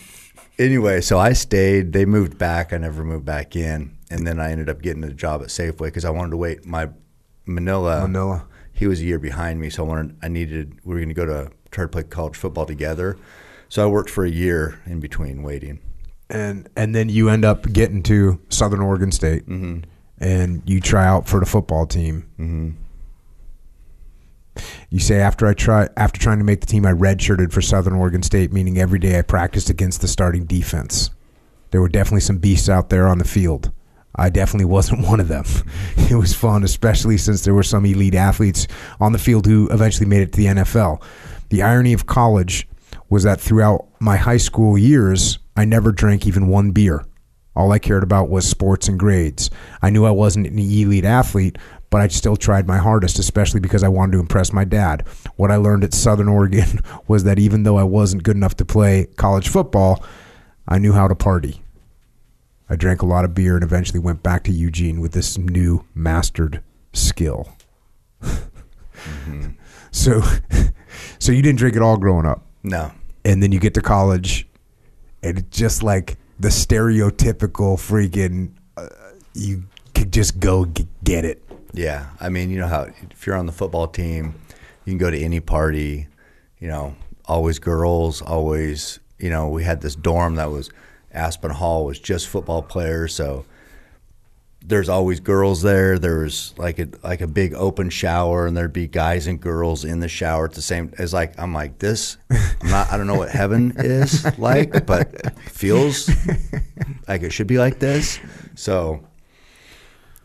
Anyway, so I stayed. They moved back. I never moved back in, and then I ended up getting a job at Safeway because I wanted to wait. My Manila, Manila. he was a year behind me, so I wanted. I needed. We were going to go to try to play college football together. So I worked for a year in between waiting. and and then you end up getting to Southern Oregon State, Mm-hmm. and you try out for the football team. Mm-hmm. You say after I try after trying to make the team, I redshirted for Southern Oregon State, meaning every day I practiced against the starting defense. There were definitely some beasts out there on the field. I definitely (laughs) wasn't one of them. (laughs) It was fun, especially since there were some elite athletes on the field who eventually made it to the NFL. The irony of college was that throughout my high school years, I never drank even one beer. All I cared about was sports and grades. I knew I wasn't an elite athlete, but I still tried my hardest, especially because I wanted to impress my dad. What I learned at Southern Oregon (laughs) was that even though I wasn't good enough to play college football, I knew how to party. I drank a lot of beer and eventually went back to Eugene with this new mastered skill. (laughs) So, (laughs) so you didn't drink at all growing up, No. and then you get to college, and it's just like the stereotypical freaking. Uh, you could just go g- get it. Yeah, I mean, you know how if you're on the football team, you can go to any party. You know, always girls, always. You know, we had this dorm that was Aspen Hall was just football players, so there's always girls there. There's like a like a big open shower, and there'd be guys and girls in the shower at the same. It's like I'm like this. I'm not. I don't know what heaven is (laughs) like, but it feels like it should be like this. So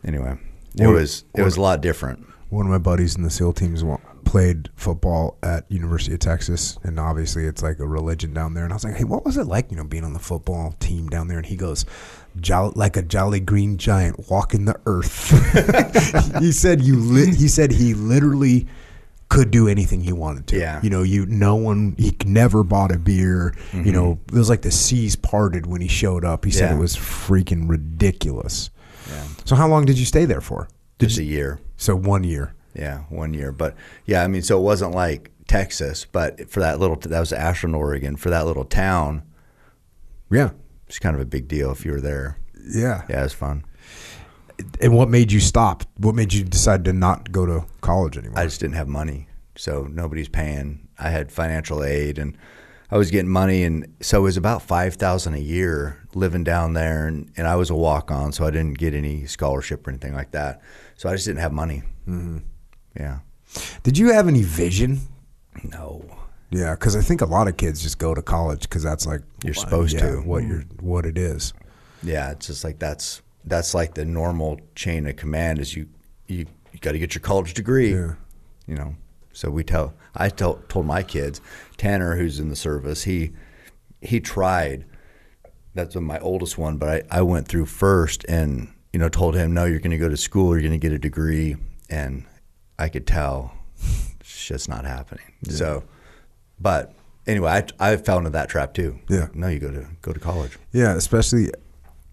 anyway, it was it was a lot different. One of my buddies in the SEAL teams played football at University of Texas, and obviously it's like a religion down there. And I was like, "Hey, what was it like, you know, being on the football team down there?" And he goes, "Jolly, like a jolly green giant walking the earth." (laughs) he said, "You." Li-, he said he literally could do anything he wanted to. Yeah. You know, you no one he never bought a beer. You mm-hmm. know, it was like the seas parted when he showed up. He said Yeah. it was freaking ridiculous. Yeah, So how long did you stay there for? just a year. So one year. Yeah, one year. But yeah, I mean, so it wasn't like Texas, but for that little that was Ashland, Oregon. For that little town, Yeah. it's kind of a big deal if you were there. Yeah. Yeah, it was fun. And what made you stop? What made you decide to not go to college anymore? I just didn't have money, so nobody's paying. I had financial aid, and I was getting money, and so it was about five thousand a year living down there, and, and I was a walk on, so I didn't get any scholarship or anything like that. So I just didn't have money. Mm-hmm. Yeah, Did you have any vision? no, Yeah, because I think a lot of kids just go to college because that's like You're supposed yeah, to. what you're what it is. yeah. It's just like that's that's like the normal chain of command is you you, you got to get your college degree. Yeah. you know. So we tell I tell, told my kids, Tanner, who's in the service, he he tried. That's my oldest one, but I, I went through first and you know told him, no, you're going to go to school, you're going to get a degree, and I could tell it's just not happening. So, but anyway, I I fell into that trap too. Yeah. no, you go to go to college. Yeah, especially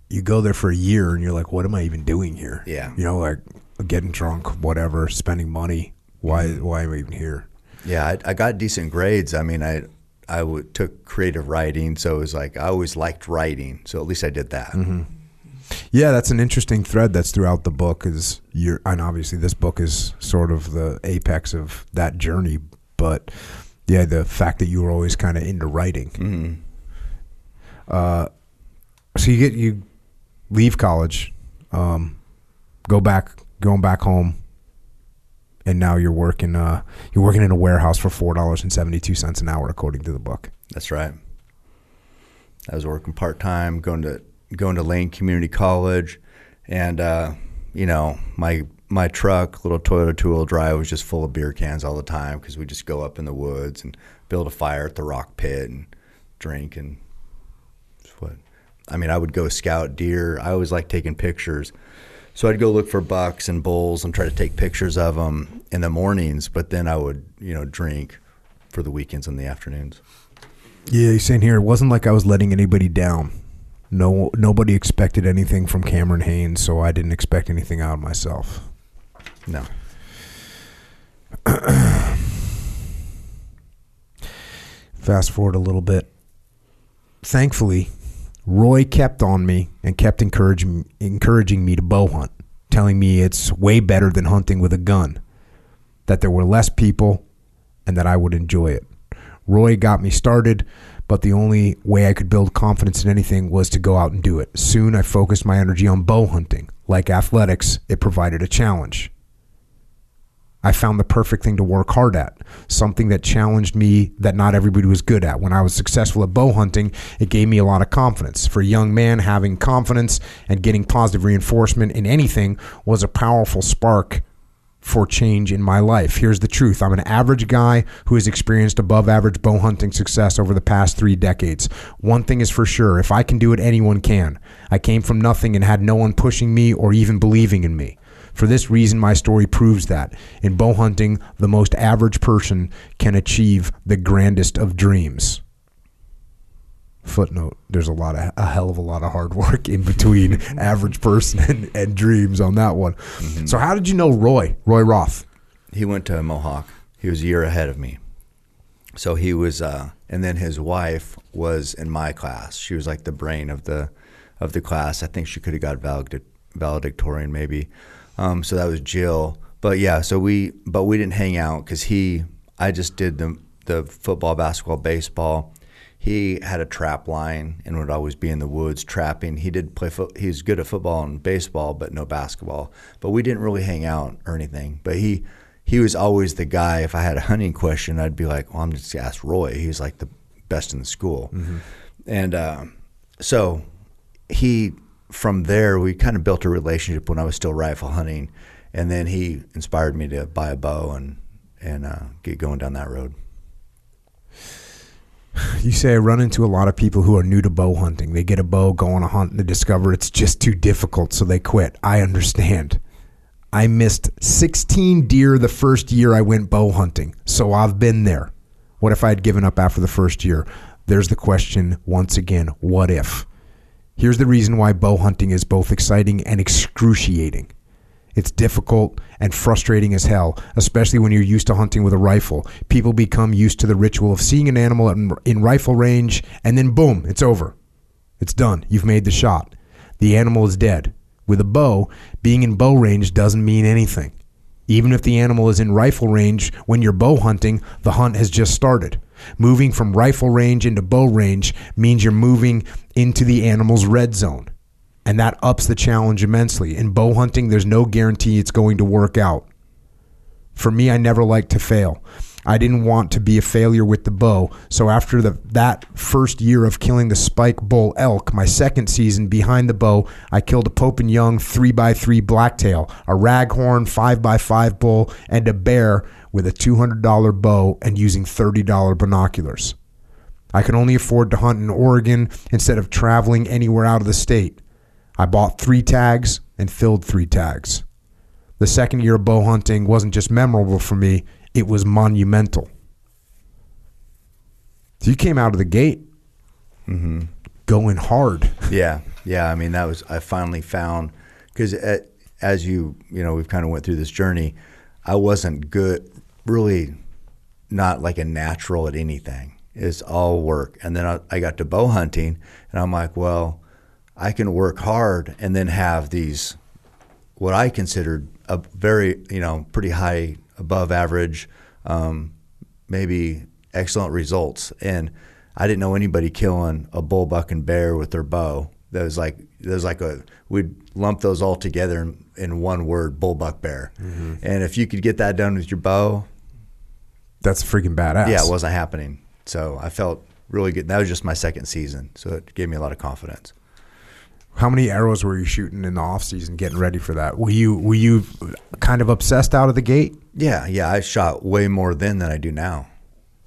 you go there for a year and you're like, what am I even doing here? Yeah. you know, like getting drunk, whatever, spending money. Why? Why am I even here? Yeah, I, I got decent grades. I mean, I I took creative writing, so it was like I always liked writing, so at least I did that. Yeah, that's an interesting thread that's throughout the book. Is you're, and obviously this book is sort of the apex of that journey. But yeah, the fact that you were always kind of into writing. Mm-hmm. Uh, so you get you leave college, um, go back, going back home, and now you're working. Uh, you're working in a warehouse for four dollars and seventy two cents an hour, according to the book. That's right. I was working part time, going to going to Lane Community College, and uh, you know my my truck, little Toyota two wheel drive, was just full of beer cans all the time because we just go up in the woods and build a fire at the rock pit and drink and what. I mean, I would go scout deer. I always like taking pictures. So I'd go look for bucks and bulls and try to take pictures of them in the mornings, but then I would, you know, drink for the weekends and the afternoons. Yeah, he's saying here it wasn't like I was letting anybody down. No, nobody expected anything from Cameron Hanes, so I didn't expect anything out of myself. No. (coughs) Fast forward a little bit. Thankfully, Roy kept on me and kept encouraging encouraging me to bow hunt, telling me it's way better than hunting with a gun, that there were less people, and that I would enjoy it. Roy got me started, but the only way I could build confidence in anything was to go out and do it. Soon I focused my energy on bow hunting. Like athletics, it provided a challenge. I found the perfect thing to work hard at, something that challenged me that not everybody was good at. When I was successful at bow hunting, it gave me a lot of confidence. For a young man, having confidence and getting positive reinforcement in anything was a powerful spark for change in my life. Here's the truth I'm an average guy who has experienced above average bow hunting success over the past three decades. One thing is for sure if I can do it, anyone can. I came from nothing and had no one pushing me or even believing in me. For this reason, my story proves that in bow hunting, the most average person can achieve the grandest of dreams. Footnote: There's a lot of a hell of a lot of hard work in between (laughs) average person and, and dreams on that one. So, how did you know Roy? Roy Roth. He went to Mohawk. He was a year ahead of me. So he was, uh, and then his wife was in my class. She was like the brain of the of the class. I think she could have got valedict- valedictorian maybe. Um, so that was Jill. But yeah, so we, but we didn't hang out because he, I just did the the football, basketball, baseball. He had a trap line and would always be in the woods trapping. He did play foot. He was good at football and baseball, but no basketball. But we didn't really hang out or anything. But he he was always the guy. If I had a hunting question, I'd be like, "Well, I'm just gonna ask Roy. He's like the best in the school." And uh, so he from there we kind of built a relationship when I was still rifle hunting, and then he inspired me to buy a bow and and uh, get going down that road. (sighs) You say I run into a lot of people who are new to bow hunting. They get a bow, go on a hunt, and they discover it's just too difficult, so they quit. I understand. I missed 16 deer the first year I went bow hunting, so I've been there. What if I had given up after the first year? There's the question once again what if? Here's the reason why bow hunting is both exciting and excruciating. It's difficult and frustrating as hell, especially when you're used to hunting with a rifle. People become used to the ritual of seeing an animal in, rifle range, and then boom, it's over. It's done. You've made the shot. The animal is dead. With a bow, being in bow range doesn't mean anything. Even if the animal is in rifle range when you're bow hunting, the hunt has just started. Moving from rifle range into bow range means you're moving into the animal's red zone. And that ups the challenge immensely. In bow hunting, there's no guarantee it's going to work out. For me, I never liked to fail. I didn't want to be a failure with the bow. So after the that first year of killing the spike bull elk, my second season behind the bow, I killed a Pope and Young 3x3 blacktail, a raghorn 5x5 bull, and a bear with a $200 bow and using $30 binoculars. I could only afford to hunt in Oregon instead of traveling anywhere out of the state. I bought three tags and filled three tags. The second year of bow hunting wasn't just memorable for me, it was monumental. So you came out of the gate mm-hmm. going hard. Yeah, yeah. I mean, that was I finally found because uh, as you you know we've kind of went through this journey. I wasn't good, really, not like a natural at anything. It's all work, and then I, I got to bow hunting, and I'm like, well, I can work hard and then have these what I considered a very you know pretty high above average, um, maybe excellent results. And I didn't know anybody killing a bull, buck, and bear with their bow. That was like that was like a we'd lump those all together in, in one word: bull, buck, bear. And if you could get that done with your bow, That's freaking badass. yeah, it wasn't happening. So I felt really good. That was just my second season, so it gave me a lot of confidence. How many arrows were you shooting in the off season getting ready for that? Were you were you kind of obsessed out of the gate? Yeah, yeah, I shot way more then than I do now.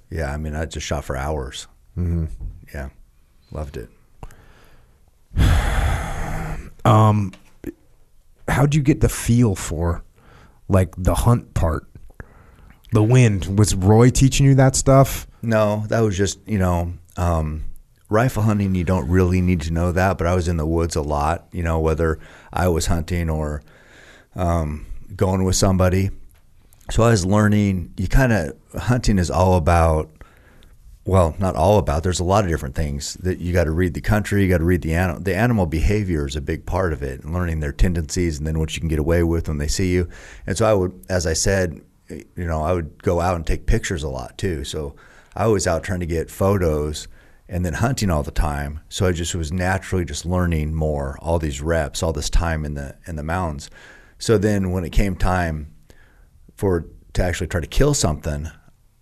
Yeah, I mean, I just shot for hours. Mm-hmm. Yeah, loved it. (sighs) Um how'd you get the feel for like the hunt part? The wind. Was Roy teaching you that stuff? No, that was just you know, um, rifle hunting. You don't really need to know that, but I was in the woods a lot. You know, whether I was hunting or um, going with somebody. So I was learning. You kind of hunting is all about. Well, not all about. There's a lot of different things that you got to read the country. You got to read the animal. The animal behavior is a big part of it, and learning their tendencies, and then what you can get away with when they see you. And so I would, as I said, you know, I would go out and take pictures a lot too. So I was out trying to get photos and then hunting all the time. So I just was naturally just learning more, all these reps, all this time in the in the mountains. So then when it came time for to actually try to kill something,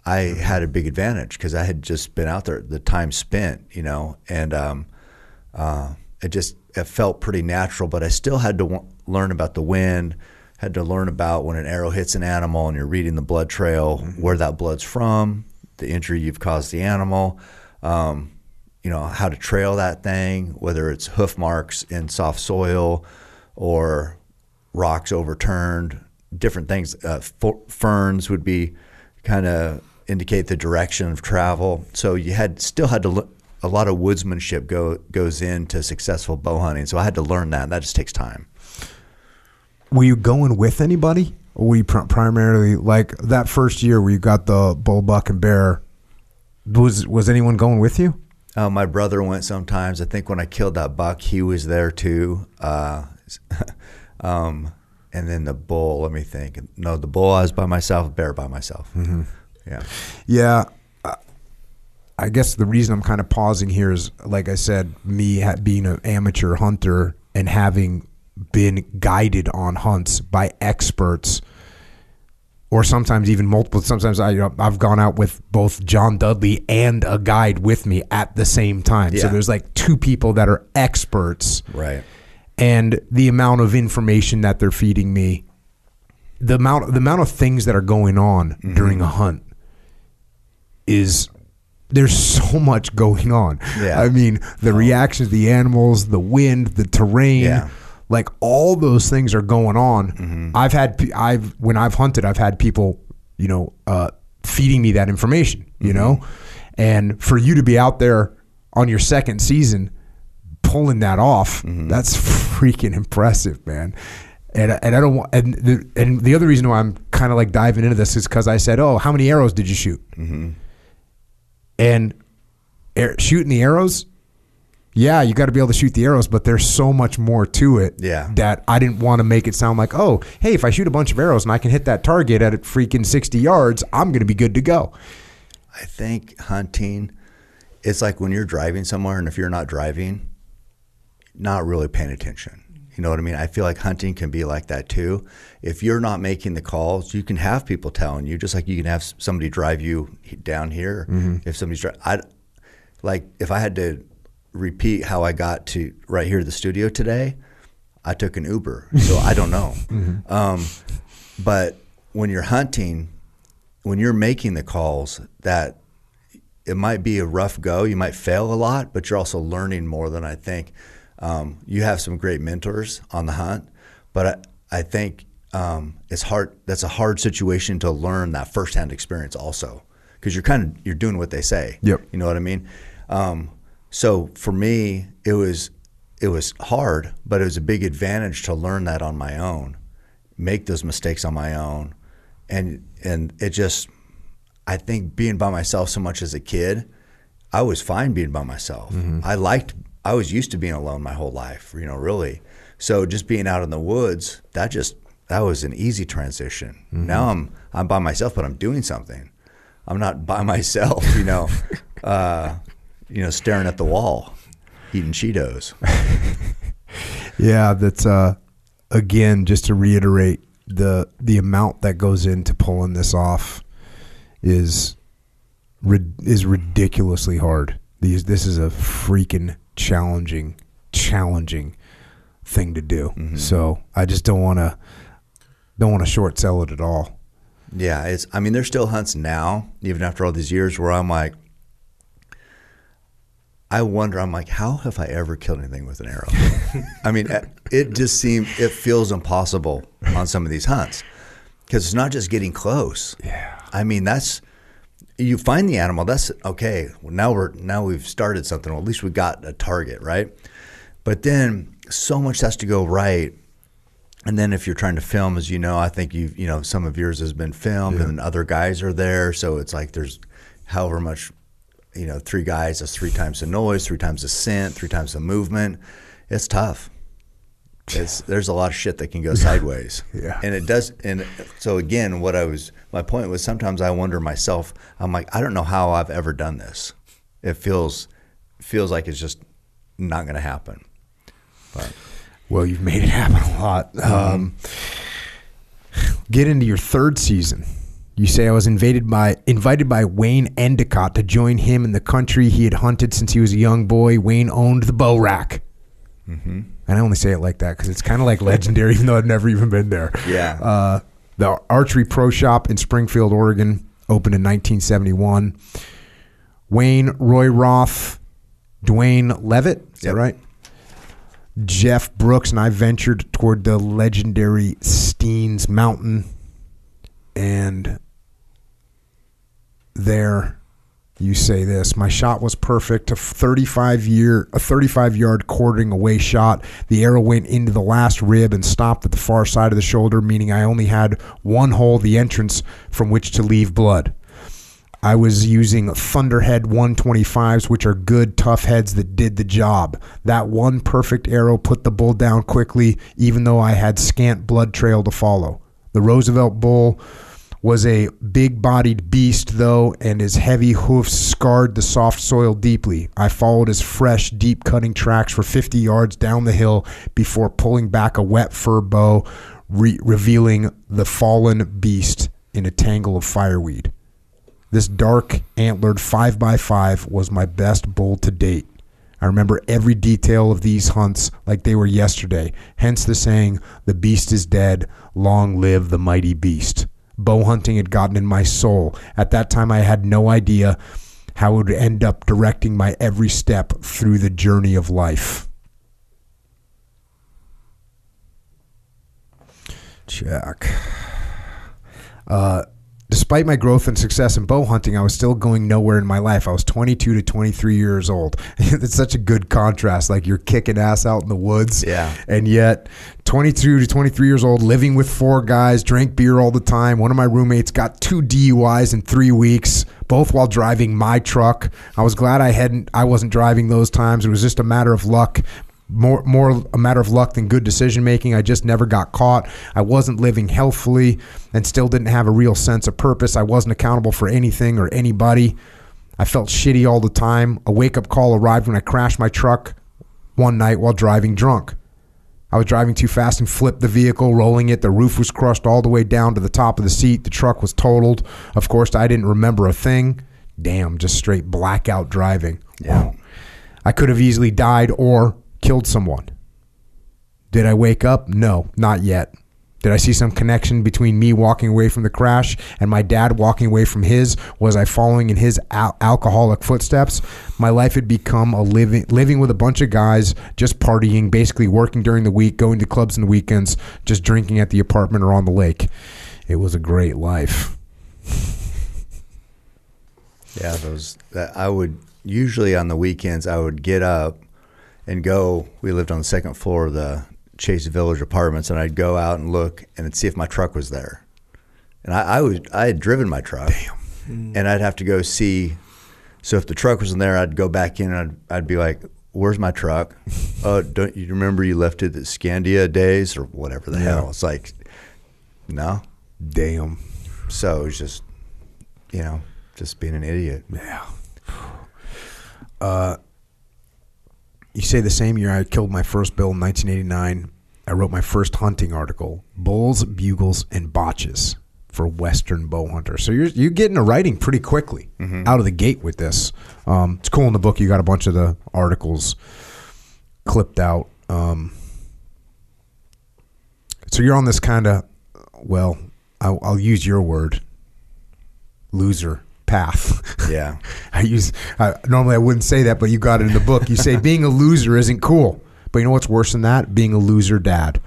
I had a big advantage because I had just been out there, the time spent, you know, and um, uh, it just it felt pretty natural. But I still had to w- learn about the wind, had to learn about when an arrow hits an animal and you're reading the blood trail, where that blood's from, the injury you've caused the animal. Um, you know how to trail that thing, whether it's hoof marks in soft soil or rocks overturned, different things. Uh, ferns would be kind of indicate the direction of travel. So you had still had to look. A lot of woodsmanship go goes into successful bow hunting. So I had to learn that. And that just takes time. Were you going with anybody? Or were you pr- primarily like that first year where you got the bull, buck, and bear? Was was anyone going with you? Uh, my brother went sometimes. I think when I killed that buck, he was there too. Uh, (laughs) um, and then the bull. Let me think. No, the bull I was by myself. Bear by myself. Mm-hmm. Yeah. Yeah. I guess the reason I'm kind of pausing here is, like I said, me being an amateur hunter and having been guided on hunts by experts, or sometimes even multiple. Sometimes I, you know, I've gone out with both John Dudley and a guide with me at the same time. So there's like two people that are experts Right. and the amount of information that they're feeding me, the amount the amount of things that are going on Mm-hmm. during a hunt is there's so much going on. Yeah. I mean, the reactions, the animals, the wind, the terrain, Yeah. Like all those things are going on. Mm-hmm. I've had I've when I've hunted, I've had people, you know, uh, feeding me that information, Mm-hmm. you know? And for you to be out there on your second season pulling that off, Mm-hmm. that's freaking impressive, man. And, and I don't want, and the, and the other reason why I'm kind of like diving into this is because I said, oh, how many arrows did you shoot? Mm-hmm. And air, shooting the arrows, yeah, you got to be able to shoot the arrows, but there's so much more to it Yeah. that I didn't want to make it sound like, oh, hey, if I shoot a bunch of arrows and I can hit that target at freaking 60 yards, I'm going to be good to go. I think hunting, it's like when you're driving somewhere, and if you're not driving, not really paying attention. You know what I mean? I feel like hunting can be like that too. If you're not making the calls, you can have people telling you, just like you can have somebody drive you down here. Mm-hmm. If somebody's driving, like if I had to repeat how I got to right here to the studio today, I took an Uber, so I don't know. (laughs) Um, but when you're hunting, when you're making the calls, that it might be a rough go. You might fail a lot, but you're also learning more than I think. Um, you have some great mentors on the hunt, but I, I think um, it's hard. That's a hard situation to learn that firsthand experience also, because you're kind of you're doing what they say. Yep. You know what I mean? Um, so for me, it was it was hard, but it was a big advantage to learn that on my own, make those mistakes on my own, and and it just I think being by myself so much as a kid, I was fine being by myself. I liked I was used to being alone my whole life, you know, really. So just being out in the woods, that just that was an easy transition. Now I'm I'm by myself, but I'm doing something. I'm not by (laughs) myself, you know, (laughs) uh, you know, staring at the wall, eating Cheetos. (laughs) Yeah, that's uh again just to reiterate the the amount that goes into pulling this off is is ridiculously hard. These this is a freaking challenging challenging thing to do. So, I just don't want to don't want to short sell it at all. Yeah, it's. I mean, there's still hunts now, even after all these years, where I'm like, I wonder. I'm like, how have I ever killed anything with an arrow? (laughs) I mean, it- just seems it feels impossible on some of these hunts because it's not just getting close. Yeah. I mean, that's you find the animal. That's okay. Well, now we're now we've started something. Well, at least we got a target, right? But then so much has to go right. And then if you're trying to film, as you know, I think you you know some of yours has been filmed, and then other guys are there, so it's like there's however much, you know, three guys, that's three times the noise, three times the scent, three times the movement. It's tough. It's there's a lot of shit that can go sideways. Yeah. And it does. And so again, what I was my point was sometimes I wonder myself. I'm like I don't know how I've ever done this. It feels feels like it's just not going to happen. But Well, you've made it happen a lot. Um, get into your third season. You say I was invaded by invited by Wayne Endicott to join him in the country he had hunted since he was a young boy. Wayne owned the bow rack. And I only say it like that because it's kind of like legendary, (laughs) even though I've never even been there. Yeah. Uh, the Archery Pro Shop in Springfield, Oregon, opened in 1971. Wayne Roy Roth, Dwayne Levitt, is that right? Jeff Brooks and I ventured toward the legendary Steens Mountain, and there you say this my shot was perfect a 35 year a 35 yard quartering away shot the arrow went into the last rib and stopped at the far side of the shoulder meaning i only had one hole the entrance from which to leave blood I was using Thunderhead 125s, which are good, tough heads that did the job. That one perfect arrow put the bull down quickly, even though I had scant blood trail to follow. The Roosevelt bull was a big bodied beast, though, and his heavy hoofs scarred the soft soil deeply. I followed his fresh, deep cutting tracks for 50 yards down the hill before pulling back a wet fir bough, re- revealing the fallen beast in a tangle of fireweed. This dark, antlered 5x5 was my best bull to date. I remember every detail of these hunts like they were yesterday, hence the saying, The beast is dead, long live the mighty beast. Bow hunting had gotten in my soul. At that time, I had no idea how it would end up directing my every step through the journey of life. Check. Uh, despite my growth and success in bow hunting, I was still going nowhere in my life. I was 22 to 23 years old. (laughs) it's such a good contrast. Like you're kicking ass out in the woods. Yeah. And yet, 22 to 23 years old, living with four guys, drank beer all the time. One of my roommates got two DUIs in three weeks, both while driving my truck. I was glad I hadn't, I wasn't driving those times. It was just a matter of luck more more a matter of luck than good decision making. I just never got caught. I wasn't living healthfully and still didn't have a real sense of purpose. I wasn't accountable for anything or anybody. I felt shitty all the time. A wake up call arrived when I crashed my truck one night while driving drunk. I was driving too fast and flipped the vehicle, rolling it. The roof was crushed all the way down to the top of the seat. The truck was totaled. Of course, I didn't remember a thing. Damn, just straight blackout driving. Yeah. I could have easily died or killed someone. Did I wake up? No, not yet. Did I see some connection between me walking away from the crash and my dad walking away from his? Was I following in his al- alcoholic footsteps? My life had become a living living with a bunch of guys, just partying, basically working during the week, going to clubs on the weekends, just drinking at the apartment or on the lake. It was a great life. (laughs) Yeah, those I would usually on the weekends I would get up and go. We lived on the second floor of the Chase Village apartments, and I'd go out and look and see if my truck was there. And I, I was I had driven my truck, and I'd have to go see. So if the truck wasn't there, I'd go back in and I'd, I'd be like, "Where's my truck? uh, (laughs) don't you remember you left it at Scandia days or whatever the Yeah. hell?" It's like, no. Damn. So it was just, you know, just being an idiot. Yeah. (sighs) Uh, you say the same year I killed my first bill in 1989, I wrote my first hunting article, Bulls, Bugles, and Botches for Western Bow Hunter. So you're, you're getting to writing pretty quickly out of the gate with this. Um, it's cool in the book. You got a bunch of the articles clipped out. Um, so you're on this kind of, well, I'll, I'll use your word, loser path. Yeah. (laughs) I use uh, normally I wouldn't say that, but you got it in the book. You say (laughs) being a loser isn't cool, but you know what's worse than that? Being a loser dad.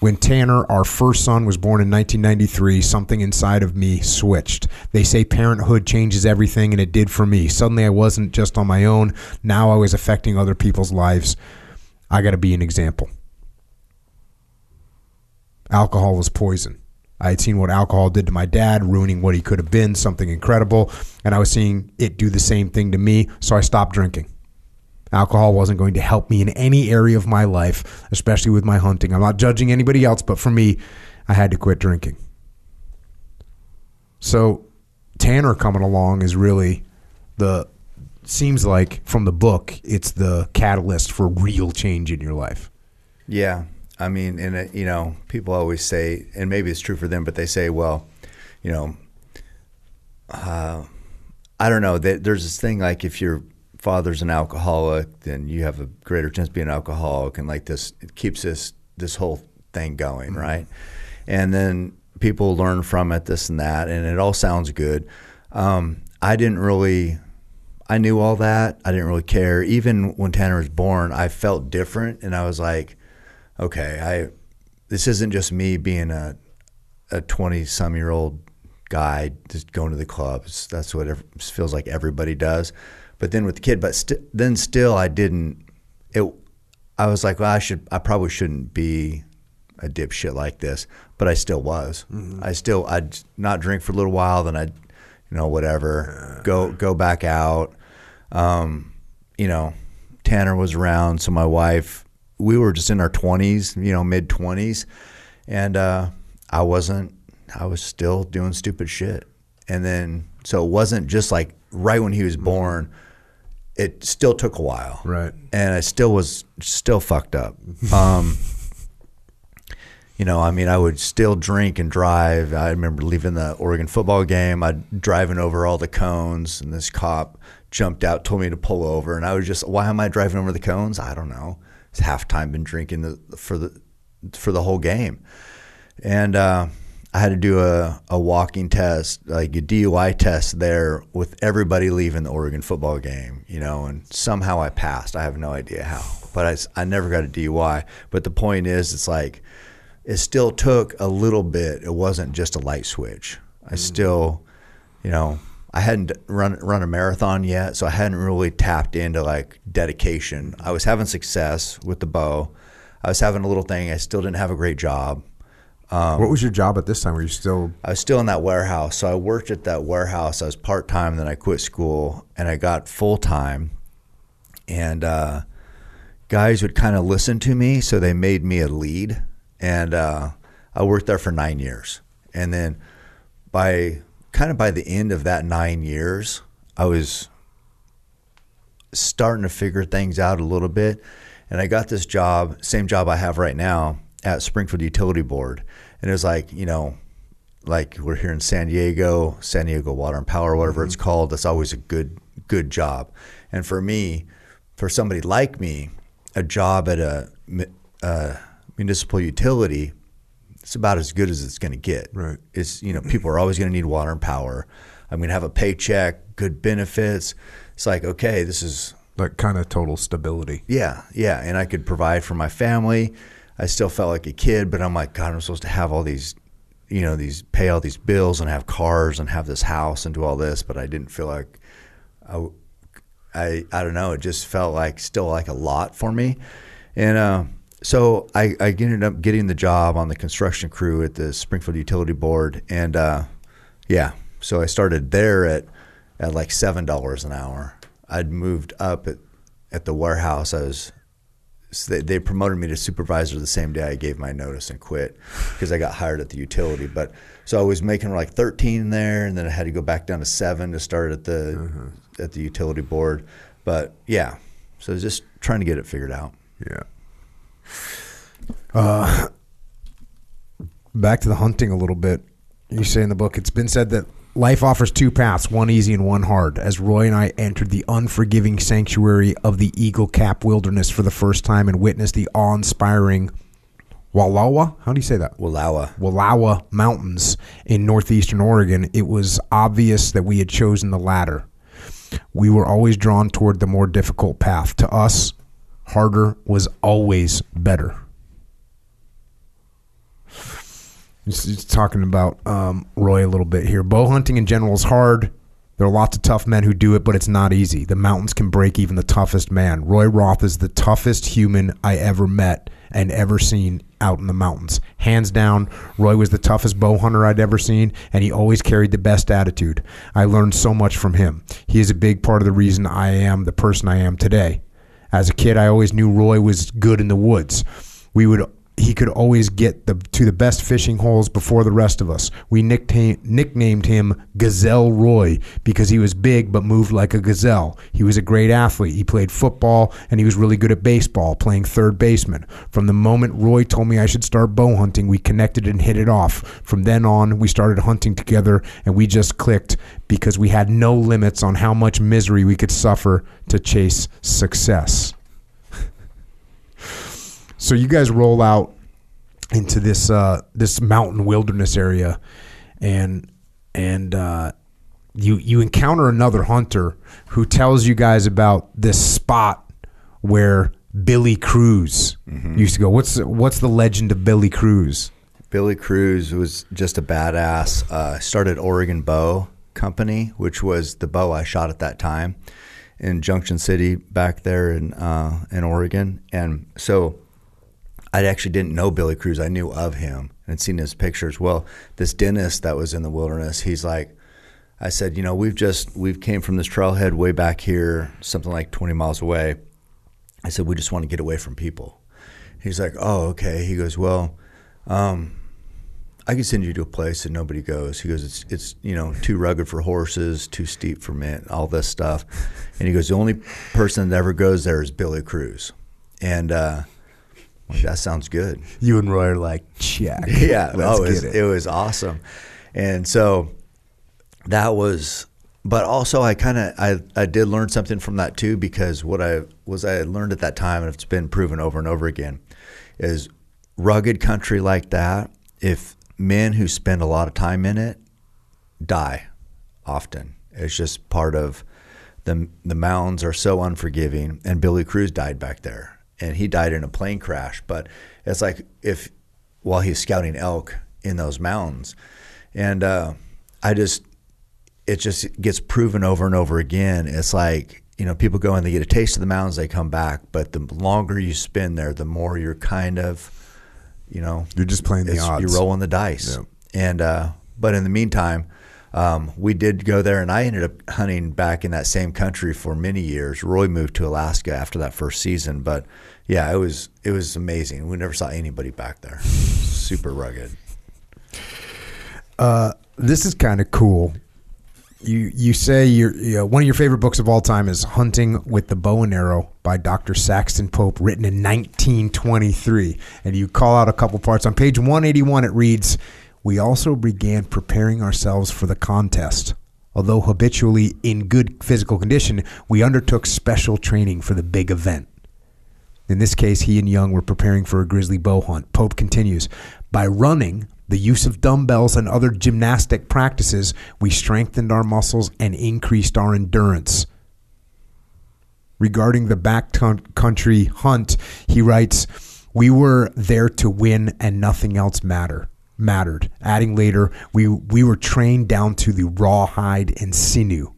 When Tanner, our first son, was born in 1993, something inside of me switched. They say parenthood changes everything, and it did for me. Suddenly, I wasn't just on my own. Now I was affecting other people's lives. I got to be an example. Alcohol was poison. I had seen what alcohol did to my dad, ruining what he could have been, something incredible, and I was seeing it do the same thing to me, so I stopped drinking. Alcohol wasn't going to help me in any area of my life, especially with my hunting. I'm not judging anybody else, but for me, I had to quit drinking. So, Tanner coming along is really the seems like from the book, it's the catalyst for real change in your life. Yeah, I mean, and it, you know, people always say, and maybe it's true for them, but they say, well, you know, uh, I don't know. That there's this thing like if your father's an alcoholic, then you have a greater chance of being an alcoholic, and like this, it keeps this this whole thing going, Mm-hmm. right? And then people learn from it, this and that, and it all sounds good. Um, I didn't really. I knew all that. I didn't really care. Even when Tanner was born, I felt different, and I was like, okay, I this isn't just me being a a twenty some year old guy just going to the clubs. That's what it feels like everybody does. But then with the kid, but st- then still, I didn't. It. I was like, well, I should. I probably shouldn't be a dipshit like this, but I still was. I still. I'd not drink for a little while, then I'd, you know, whatever, go go back out. Um, you know, Tanner was around, so my wife, we were just in our twenties, you know, mid twenties, and uh, I wasn't. I was still doing stupid shit, and then so it wasn't just like right when he was born. It still took a while, Right. And I still was still fucked up. Um, you know, I mean, I would still drink and drive. I remember leaving the Oregon football game. I'd driving over all the cones, and this cop jumped out, told me to pull over, and I was just, why am I driving over the cones? I don't know. It's halftime. Been drinking the, for the for the whole game, and uh, I had to do a, a walking test, like a DUI test there with everybody leaving the Oregon football game, you know, and somehow I passed. I have no idea how, but I, I never got a DUI. But the point is, it's like, it still took a little bit. It wasn't just a light switch. I still, you know, I hadn't run run a marathon yet, so I hadn't really tapped into like dedication. I was having success with the bow. I was having a little thing. I still didn't have a great job. what was your job at this time? Were you still I was still in that warehouse. So I worked at that warehouse. I was part time. Then I quit school and I got full time. And uh, guys would kind of listen to me, so they made me a lead. And uh, I worked there for nine years. And then by kind of by the end of that nine years, I was starting to figure things out a little bit. And I got this job, same job I have right now at Springfield Utility Board. And it was like, you know, like we're here in San Diego, San Diego Water and Power, whatever it's called. That's always a good, good job. And for me, for somebody like me, a job at a mu- uh, municipal utility, it's about as good as it's going to get. Right. It's you know people are always going to need water and power. I'm going to have a paycheck, good benefits. It's like okay, this is like kind of total stability? yeah, yeah, and I could provide for my family. I still felt like a kid, but I'm like, God, I'm supposed to have all these, you know, these pay all these bills and have cars and have this house and do all this, but I didn't feel like I, I, I don't know. It just felt like still like a lot for me, and uh, so I, I ended up getting the job on the construction crew at the Springfield Utility Board, and uh, yeah, so I started there at at like seven dollars an hour. I'd moved up at at the warehouse. I was so they, they promoted me to supervisor the same day I gave my notice and quit because I got hired at the utility. But so I was making like 13 there, and then I had to go back down to seven to start at the at the utility board. But yeah, so just trying to get it figured out. Yeah. Uh, back to the hunting a little bit. You say in the book, it's been said that life offers two paths, one easy and one hard. As Roy and I entered the unforgiving sanctuary of the Eagle Cap Wilderness for the first time and witnessed the awe-inspiring Wallowa, how do you say that? Wallawa. Wallowa Mountains in northeastern Oregon, it was obvious that we had chosen the latter. We were always drawn toward the more difficult path. To us, harder was always better. Just talking about um, Roy a little bit here. Bow hunting in general is hard. There are lots of tough men who do it, but it's not easy. The mountains can break even the toughest man. Roy Roth is the toughest human I ever met and ever seen out in the mountains. Hands down, Roy was the toughest bow hunter I'd ever seen, and he always carried the best attitude. I learned so much from him. He is a big part of the reason I am the person I am today. As a kid, I always knew Roy was good in the woods. We would he could always get the to the best fishing holes before the rest of us. We nicknamed nicknamed him Gazelle Roy because he was big but moved like a gazelle. He was a great athlete. He played football and he was really good at baseball, playing third baseman. From the moment Roy told me I should start bow hunting, we connected and hit it off. From then on, we started hunting together and we just clicked because we had no limits on how much misery we could suffer to chase success. So you guys roll out into this uh, this mountain wilderness area, and and uh, you you encounter another hunter who tells you guys about this spot where Billy Cruz used to go. What's the, what's the legend of Billy Cruz? Billy Cruz was just a badass. Uh, started Oregon Bow Company, which was the bow I shot at that time in Junction City back there in uh, in Oregon. And so I actually didn't know Billy Cruz. I knew of him and seen his pictures. Well, this dentist that was in the wilderness, he's like, I said, you know, we've just we've came from this trailhead way back here, something like 20 miles away. I said, we just want to get away from people. He's like, oh, okay. He goes, well, um, I can send you to a place that nobody goes. He goes, it's it's you know too rugged for horses, too steep for men, all this stuff. And he goes, the only person that ever goes there is Billy Cruz, and uh, like, that sounds good. You and Roy are like, check. (laughs) Yeah, oh, it, was, get it was awesome, and so that was. But also, I kind of I, I did learn something from that too because what I was I learned at that time, and it's been proven over and over again, is rugged country like that. If men who spend a lot of time in it die, often it's just part of the the mountains are so unforgiving. And Billy Cruz died back there, and he died in a plane crash. But it's like if while he's scouting elk in those mountains, and uh, I just it just gets proven over and over again. It's like you know people go and they get a taste of the mountains, they come back, but the longer you spend there, the more you're kind of you know You're just playing the odds. You're rolling the dice, Yeah. and uh, but in the meantime. Um, we did go there, and I ended up hunting back in that same country for many years. Roy moved to Alaska after that first season, but yeah, it was it was amazing. We never saw anybody back there. Super rugged. Uh, this is kind of cool. You you say your you know, one of your favorite books of all time is Hunting with the Bow and Arrow by Dr. Saxton Pope, written in 1923, and you call out a couple parts on page 181. It reads, "We also began preparing ourselves for the contest." Although habitually in good physical condition, we undertook special training for the big event. In this case, he and Young were preparing for a grizzly bow hunt. Pope continues By running, the use of dumbbells, and other gymnastic practices, we strengthened our muscles and increased our endurance. Regarding the backcountry hunt, he writes, "We were there to win, and nothing else matter mattered." Adding later, "We we were trained down to the raw hide and sinew,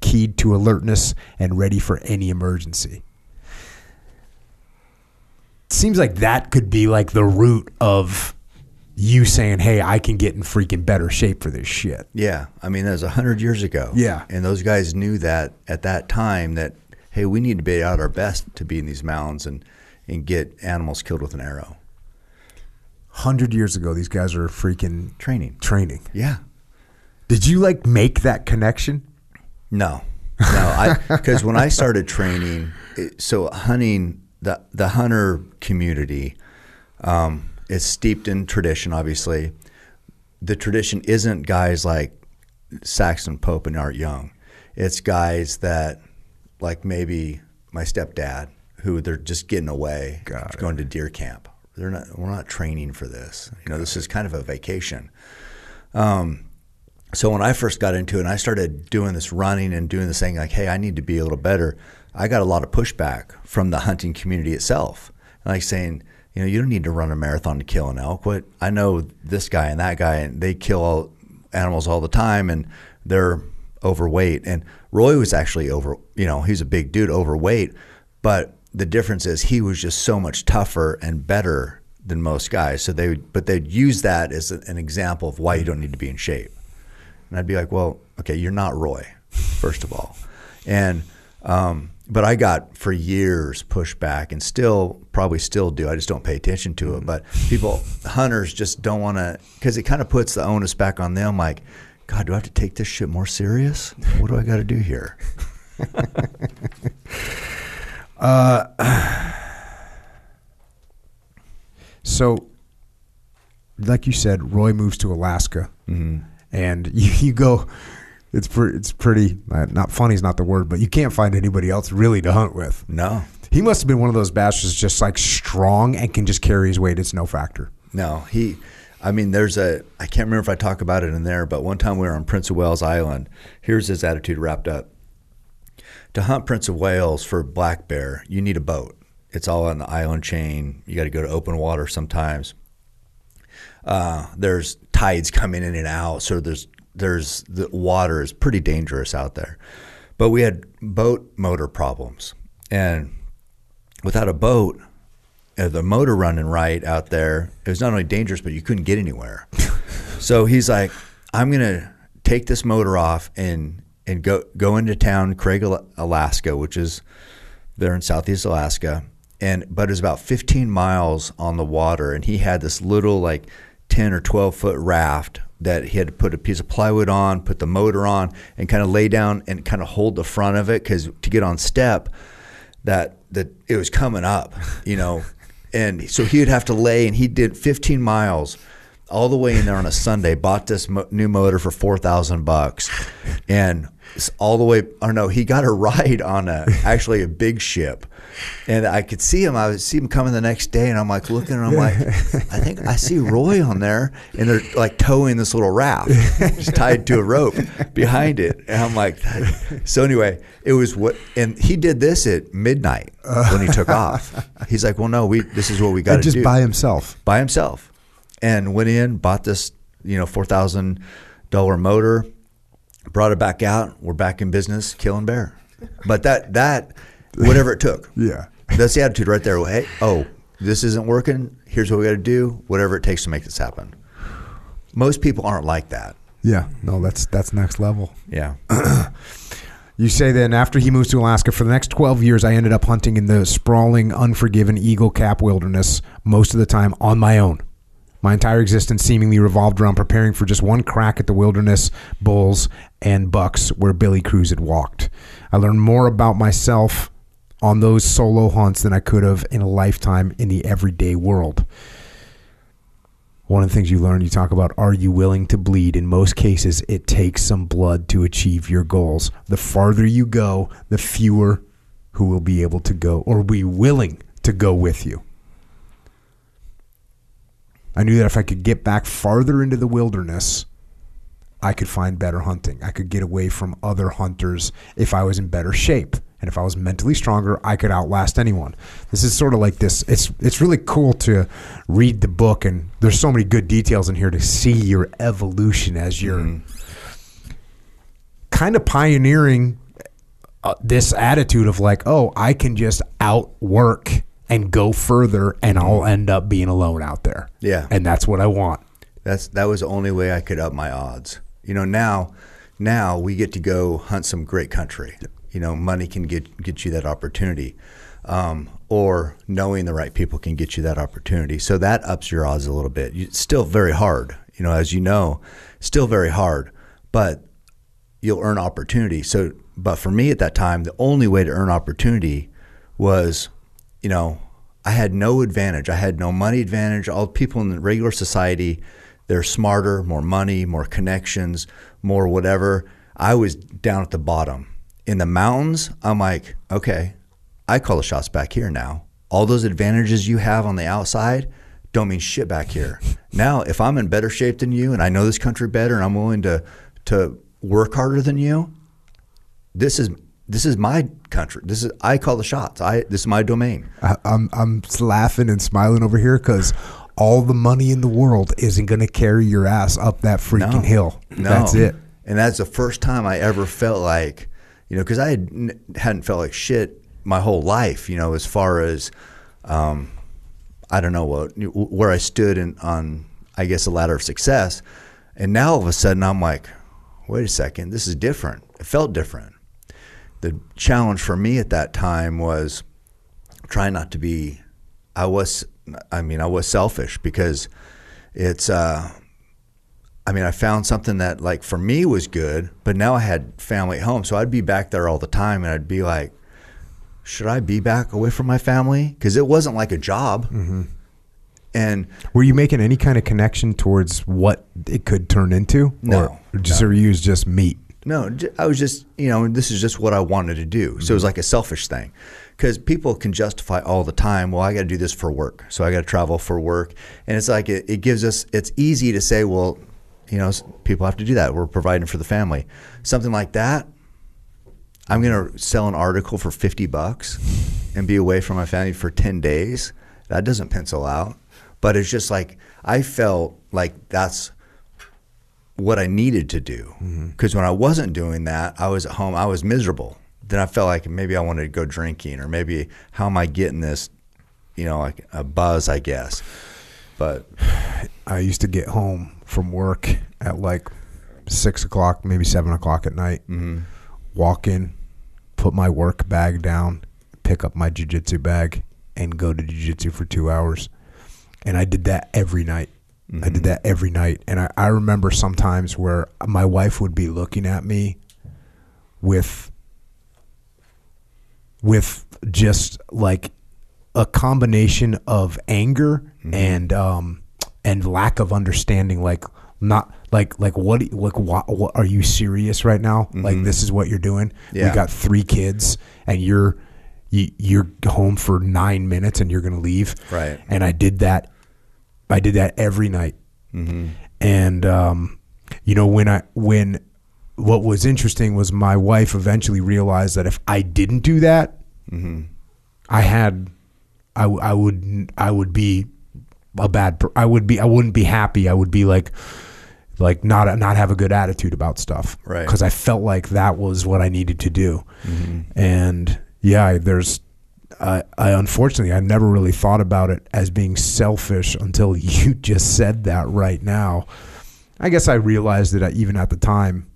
keyed to alertness and ready for any emergency." Seems like that could be like the root of you saying, "Hey, I can get in freaking better shape for this shit." Yeah, I mean that was a hundred years ago. Yeah. and those guys knew that at that time that hey, we need to be at our best to be in these mountains and and get animals killed with an arrow. Hundred years ago, these guys were freaking Training. training. Yeah. Did you like make that connection? No, no. I because when I started training, it, so hunting the the hunter community um, is steeped in tradition. Obviously, the tradition isn't guys like Saxton Pope and Art Young. It's guys that like maybe my stepdad who they're just getting away, going to deer camp. They're not. We're not training for this. You know, this is kind of a vacation. Um, so when I first got into it and I started doing this running and doing this thing like, hey, I need to be a little better, I got a lot of pushback from the hunting community itself. Like saying, you know, you don't need to run a marathon to kill an elk. What I know this guy and that guy and they kill all, animals all the time and they're overweight. And Roy was actually over, you know, he's a big dude, overweight, but the difference is he was just so much tougher and better than most guys. So they, would, but they'd use that as an example of why you don't need to be in shape. And I'd be like, well, okay, you're not Roy, first of all. And um, but I got for years pushed back and still probably still do. I just don't pay attention to it. Mm. But people, hunters just don't want to because it kind of puts the onus back on them. Like, God, do I have to take this shit more serious? What do I got to do here? (laughs) Uh, (sighs) so, like you said, Roy moves to Alaska, mm-hmm. and (laughs) you, you go. It's pre- it's pretty uh, not funny is not the word, but you can't find anybody else really to hunt with. No, He must have been one of those bastards, just like strong and can just carry his weight. It's no factor. no. He, I mean, there's a. I can't remember if I talk about it in there, but one time we were on Prince of Wales Island. Here's his attitude wrapped up. To hunt Prince of Wales for black bear, you need a boat. It's all on the island chain. You got to go to open water sometimes. Uh, there's tides coming in and out, so there's there's the water is pretty dangerous out there. But we had boat motor problems, and without a boat, uh, the motor running right out there, it was not only dangerous, but you couldn't get anywhere. (laughs) so he's like, I'm gonna take this motor off and and go go into town, Craig, Alaska, which is there in Southeast Alaska, and but it was about 15 miles on the water, and he had this little like 10 or 12 foot raft that he had to put a piece of plywood on, put the motor on, and kind of lay down and kind of hold the front of it because to get on step, that that it was coming up, you know, (laughs) and so he would have to lay, and he did 15 miles all the way in there on a Sunday. Bought this mo- new motor for four thousand bucks, and all the way. Or no, he got a ride on a (laughs) actually a big ship, and I could see him. I would see him coming the next day, and I'm like looking, and I'm like, I think I see Roy on there, and they're like towing this little raft, just (laughs) tied to a rope behind it, and I'm like, so anyway, it was what, and he did this at midnight when he took off. He's like, well, no, we this is what we got to And just by himself. by himself and went in, bought this, you know, four thousand dollar motor, brought it back out. We're back in business, killing bear. But that that whatever it took. (laughs) Yeah. That's the attitude right there. Hey, oh, this isn't working. Here's what we got to do. Whatever it takes to make this happen. Most people aren't like that. Yeah. No, that's that's next level. Yeah. (clears throat) You say then after he moves to Alaska for the next 12 years, I ended up hunting in the sprawling, unforgiven Eagle Cap wilderness most of the time on my own. My entire existence seemingly revolved around preparing for just one crack at the wilderness, bulls, and bucks where Billy Cruz had walked. I learned more about myself on those solo hunts than I could have in a lifetime in the everyday world. One of the things you learn, you talk about, are you willing to bleed? In most cases, it takes some blood to achieve your goals. The farther you go, the fewer who will be able to go or be willing to go with you. I knew that if I could get back farther into the wilderness, I could find better hunting. I could get away from other hunters if I was in better shape. And if I was mentally stronger, I could outlast anyone. This is sort of like this. It's it's really cool to read the book, and there's so many good details in here to see your evolution as you're kind of pioneering uh, this attitude of like, oh, I can just outwork and go further, and I'll end up being alone out there. Yeah. and that's what I want. That's that was the only way I could up my odds. You know, now now we get to go hunt some great country. You know, money can get get you that opportunity, um, or knowing the right people can get you that opportunity. So that ups your odds a little bit. It's still very hard. You know, as you know, still very hard, but you'll earn opportunity. So, but for me at that time, the only way to earn opportunity was, you know, I had no advantage. I had no money advantage. All people in the regular society, they're smarter, more money, more connections, more whatever. I was down at the bottom. In the mountains, I'm like, okay, I call the shots back here now. All those advantages you have on the outside don't mean shit back here. Now, if I'm in better shape than you and I know this country better and I'm willing to to work harder than you, this is this is my country. This is I call the shots. I this is my domain. I, I'm I'm laughing and smiling over here because all the money in the world isn't going to carry your ass up that freaking No. hill. No. That's it. And that's the first time I ever felt like, you know, because I had, hadn't felt like shit my whole life, you know, as far as, um, I don't know what, where I stood in, on, I guess, a ladder of success. And now all of a sudden I'm like, wait a second, this is different. It felt different. The challenge for me at that time was trying not to be. I was, I mean, I was selfish because it's. Uh, I mean, I found something that like for me was good, but now I had family at home, so I'd be back there all the time, and I'd be like, should I be back away from my family? Because it wasn't like a job. Mm-hmm. And Were you making any kind of connection towards what it could turn into? No, Or just, or you was just meat? No, I was just, you know, this is just what I wanted to do. So it was mm-hmm. like a selfish thing. Because people can justify all the time, well, I got to do this for work. So I got to travel for work. And it's like, it, it gives us, it's easy to say, well, you know, people have to do that. We're providing for the family. Something like that, I'm going to sell an article for 50 bucks and be away from my family for 10 days. That doesn't pencil out. But it's just like, I felt like that's what I needed to do. Because when I wasn't doing that, I was at home, I was miserable. Then I felt like maybe I wanted to go drinking, or maybe how am I getting this, you know, like a buzz, I guess. But (sighs) I used to get home from work at like six o'clock, maybe seven o'clock at night. Mm-hmm. Walk in, put my work bag down, pick up my jujitsu bag, and go to jujitsu for two hours. And I did that every night. I did mm-hmm. that every night. And I, I remember sometimes where my wife would be looking at me with with just like a combination of anger mm-hmm. and um and lack of understanding like not like like what like what, what are you serious right now like mm-hmm. this is what you're doing Yeah. we got three kids and you're you, you're home for nine minutes and you're gonna leave Right. and i did that i did that every night mm-hmm. and um you know when i when what was interesting was my wife eventually realized that if i didn't do that mm-hmm. I had, I I would, I would be a bad, I would be, I wouldn't be happy. I would be like, like not, not have a good attitude about stuff. Right. Cause I felt like that was what I needed to do. Mm-hmm. And yeah, there's, I, I unfortunately, I never really thought about it as being selfish until (laughs) you just said that right now. I guess I realized it even at the time,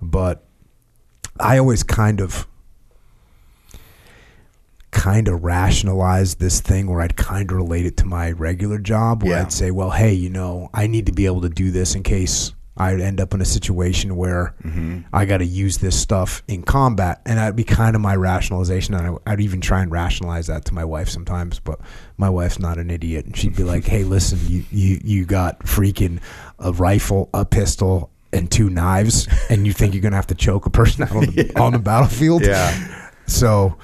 but I always kind of kind of rationalize this thing where I'd kind of relate it to my regular job where Yeah. I'd say, well, hey, you know, I need to be able to do this in case I end up in a situation where I got to use this stuff in combat. And that'd be kind of my rationalization. And I, I'd even try and rationalize that to my wife sometimes, but my wife's not an idiot. And she'd be like, (laughs) hey, listen, you, you, you got freaking a rifle, a pistol, and two knives, and you think you're going to have to choke a person out on the, (laughs) on the battlefield? Yeah. So,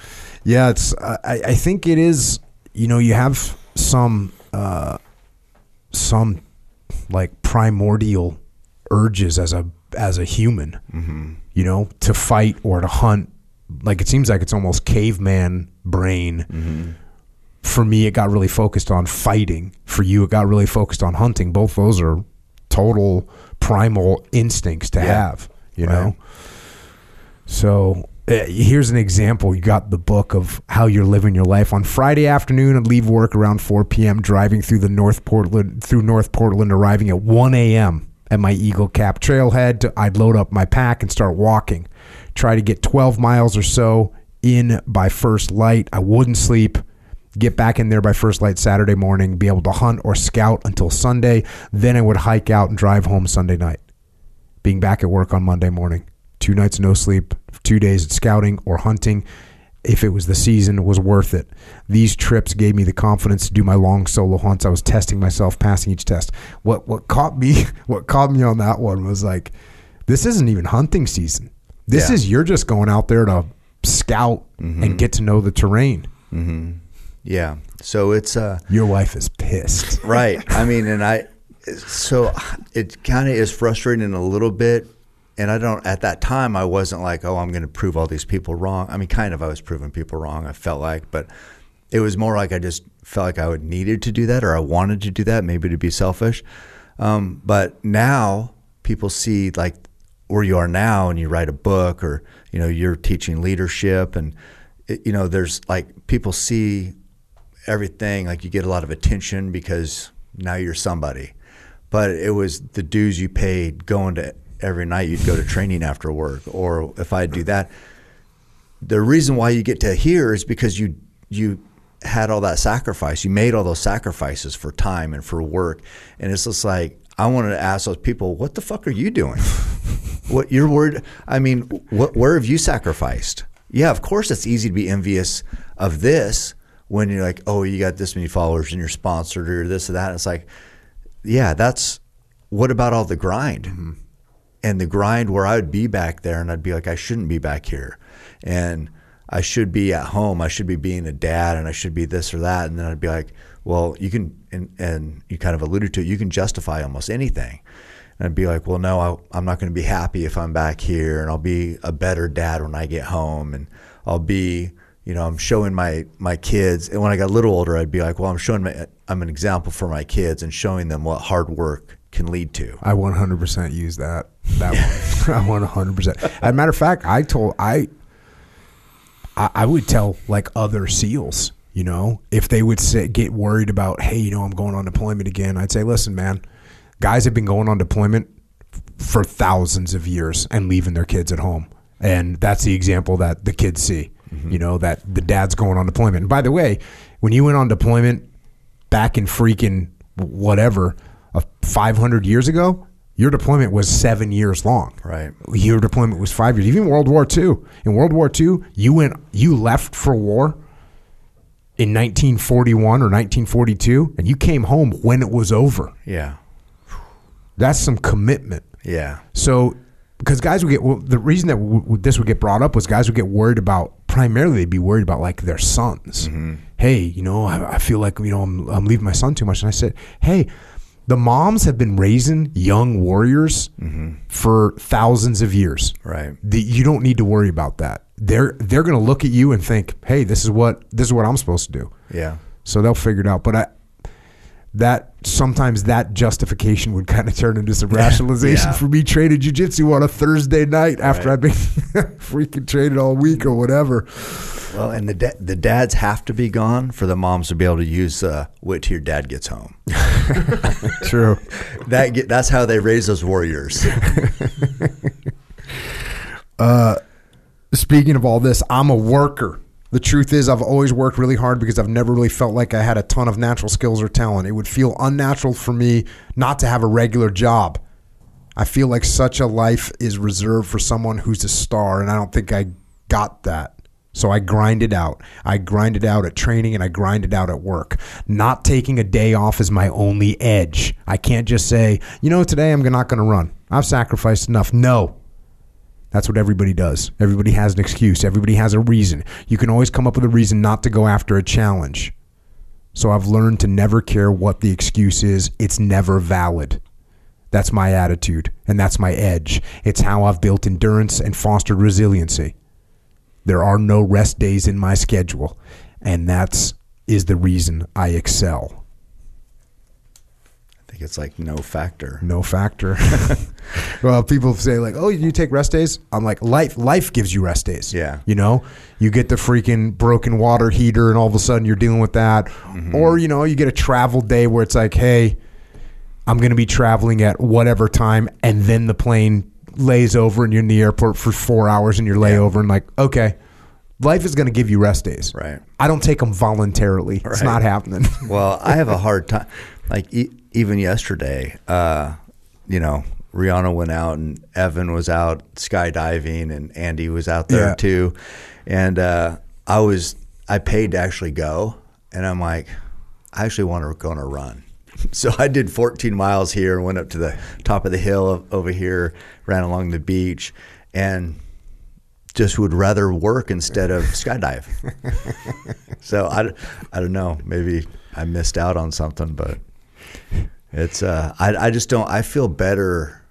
yeah, it's. I, I think it is. You know, you have some uh, some like primordial urges as a as a human. Mm-hmm. You know, to fight or to hunt. Like it seems like it's almost caveman brain. For me, it got really focused on fighting. For you, it got really focused on hunting. Both those are total primal instincts to Yeah. have. You Right. know. So uh, here's an example. You got the book of how you're living your life. On Friday afternoon, I'd leave work around 4 p.m. Driving through the North Portland through North Portland, arriving at 1 a.m. at my Eagle Cap trailhead. I'd load up my pack and start walking. Try to get 12 miles or so in by first light. I wouldn't sleep. Get back in there by first light Saturday morning. Be able to hunt or scout until Sunday. Then I would hike out and drive home Sunday night being back at work on Monday morning. Two nights no sleep, two days at scouting or hunting. If it was the season, was worth it. These trips gave me the confidence to do my long solo hunts. I was testing myself, passing each test. What what caught me (laughs) what caught me on that one was like, this isn't even hunting season. This Yeah. is you're just going out there to scout and get to know the terrain. Yeah. So it's uh Your wife is pissed. right. I mean, (laughs) and I so it kind of is frustrating a little bit. And I don't at that time I wasn't like, oh, I'm going to prove all these people wrong. I mean, kind of I was proving people wrong. I felt like, but it was more like I just felt like I would needed to do that or I wanted to do that, maybe to be selfish. Um, but now people see like where you are now, and you write a book, or you know you're teaching leadership, and it, you know there's like people see everything like you get a lot of attention because now you're somebody but it was the dues you paid going to every night you'd go to training after work or if I'd do that the reason why you get to here is because you you had all that sacrifice. You made all those sacrifices for time and for work, and it's just like I wanted to ask those people, what the fuck are you doing? (laughs) what you're worried? I mean, what where have you sacrificed? Yeah, of course it's easy to be envious of this when you're like, oh, you got this many followers and you're sponsored or this or that. It's like, yeah, that's what about all the grind? Mm-hmm. And the grind where I would be back there and I'd be like, I shouldn't be back here. And I should be at home. I should be being a dad and I should be this or that. And then I'd be like, well, you can, and, and you kind of alluded to it, you can justify almost anything. And I'd be like, well, no, I, I'm not going to be happy if I'm back here and I'll be a better dad when I get home. And I'll be, you know, I'm showing my, my kids. And when I got a little older, I'd be like, well, I'm showing my, I'm an example for my kids and showing them what hard work can lead to. I 100% use that. That one. (laughs) I 100%. As a matter of fact, I told I, I I would tell like other SEALs, you know, if they would say, get worried about, hey, you know, I'm going on deployment again. I'd say, listen, man, guys have been going on deployment for thousands of years and leaving their kids at home, and that's the example that the kids see. Mm-hmm. You know that the dad's going on deployment. And by the way, when you went on deployment back in freaking whatever, Uh, 500 years ago, your deployment was seven years long. Right. Your deployment was five years. Even World War II. In World War II, you went, you left for war in 1941 or 1942, and you came home when it was over. Yeah. That's some commitment. Yeah. So, because guys would get well, the reason that w- w- this would get brought up was guys would get worried about primarily they'd be worried about like their sons. Mm-hmm. Hey, you know, I, I feel like you know I'm, I'm leaving my son too much, and I said, hey, the moms have been raising young warriors mm-hmm. for thousands of years. Right. The, you don't need to worry about that. They're they're going to look at you and think, hey, this is what this is what I'm supposed to do. Yeah. So they'll figure it out. But I, that sometimes that justification would kind of turn into some rationalization Yeah. for me training jujitsu on a Thursday night after Right. I've been (laughs) freaking training all week or whatever. Well, and the da- the dads have to be gone for the moms to be able to use uh, wait till your dad gets home. (laughs) True. That get, that's how they raise those warriors. (laughs) Speaking of all this, I'm a worker. The truth is, I've always worked really hard because I've never really felt like I had a ton of natural skills or talent. It would feel unnatural for me not to have a regular job. I feel like such a life is reserved for someone who's a star, and I don't think I got that. So I grinded out. I grinded out at training and I grinded out at work. Not taking a day off is my only edge. I can't just say, you know, today I'm not going to run. I've sacrificed enough. No, that's what everybody does. Everybody has an excuse. Everybody has a reason. You can always come up with a reason not to go after a challenge. So I've learned to never care what the excuse is, it's never valid. That's my attitude, and that's my edge. It's how I've built endurance and fostered resiliency. There are no rest days in my schedule, and that's is the reason I excel. It's like no factor. No factor. (laughs) well, people say like, "Oh, you take rest days." I'm like, "Life, life gives you rest days." Yeah. You know, you get the freaking broken water heater, and all of a sudden you're dealing with that, mm-hmm. or you know, you get a travel day where it's like, "Hey, I'm going to be traveling at whatever time," and then the plane lays over, and you're in the airport for four hours, and you're layover, and like, okay. Life is going to give you rest days. Right. I don't take them voluntarily. It's not happening. Well, I have a hard time. (laughs) Like even yesterday, uh, you know, Rihanna went out and Evan was out skydiving and Andy was out there Yeah. too. And uh, I was I paid to actually go, and I'm like, I actually want to go on a run. (laughs) So I did 14 miles here, went up to the top of the hill over here, ran along the beach, and just would rather work instead of skydive. (laughs) so I, I don't know. Maybe I missed out on something, but it's uh, I I just don't. I feel better.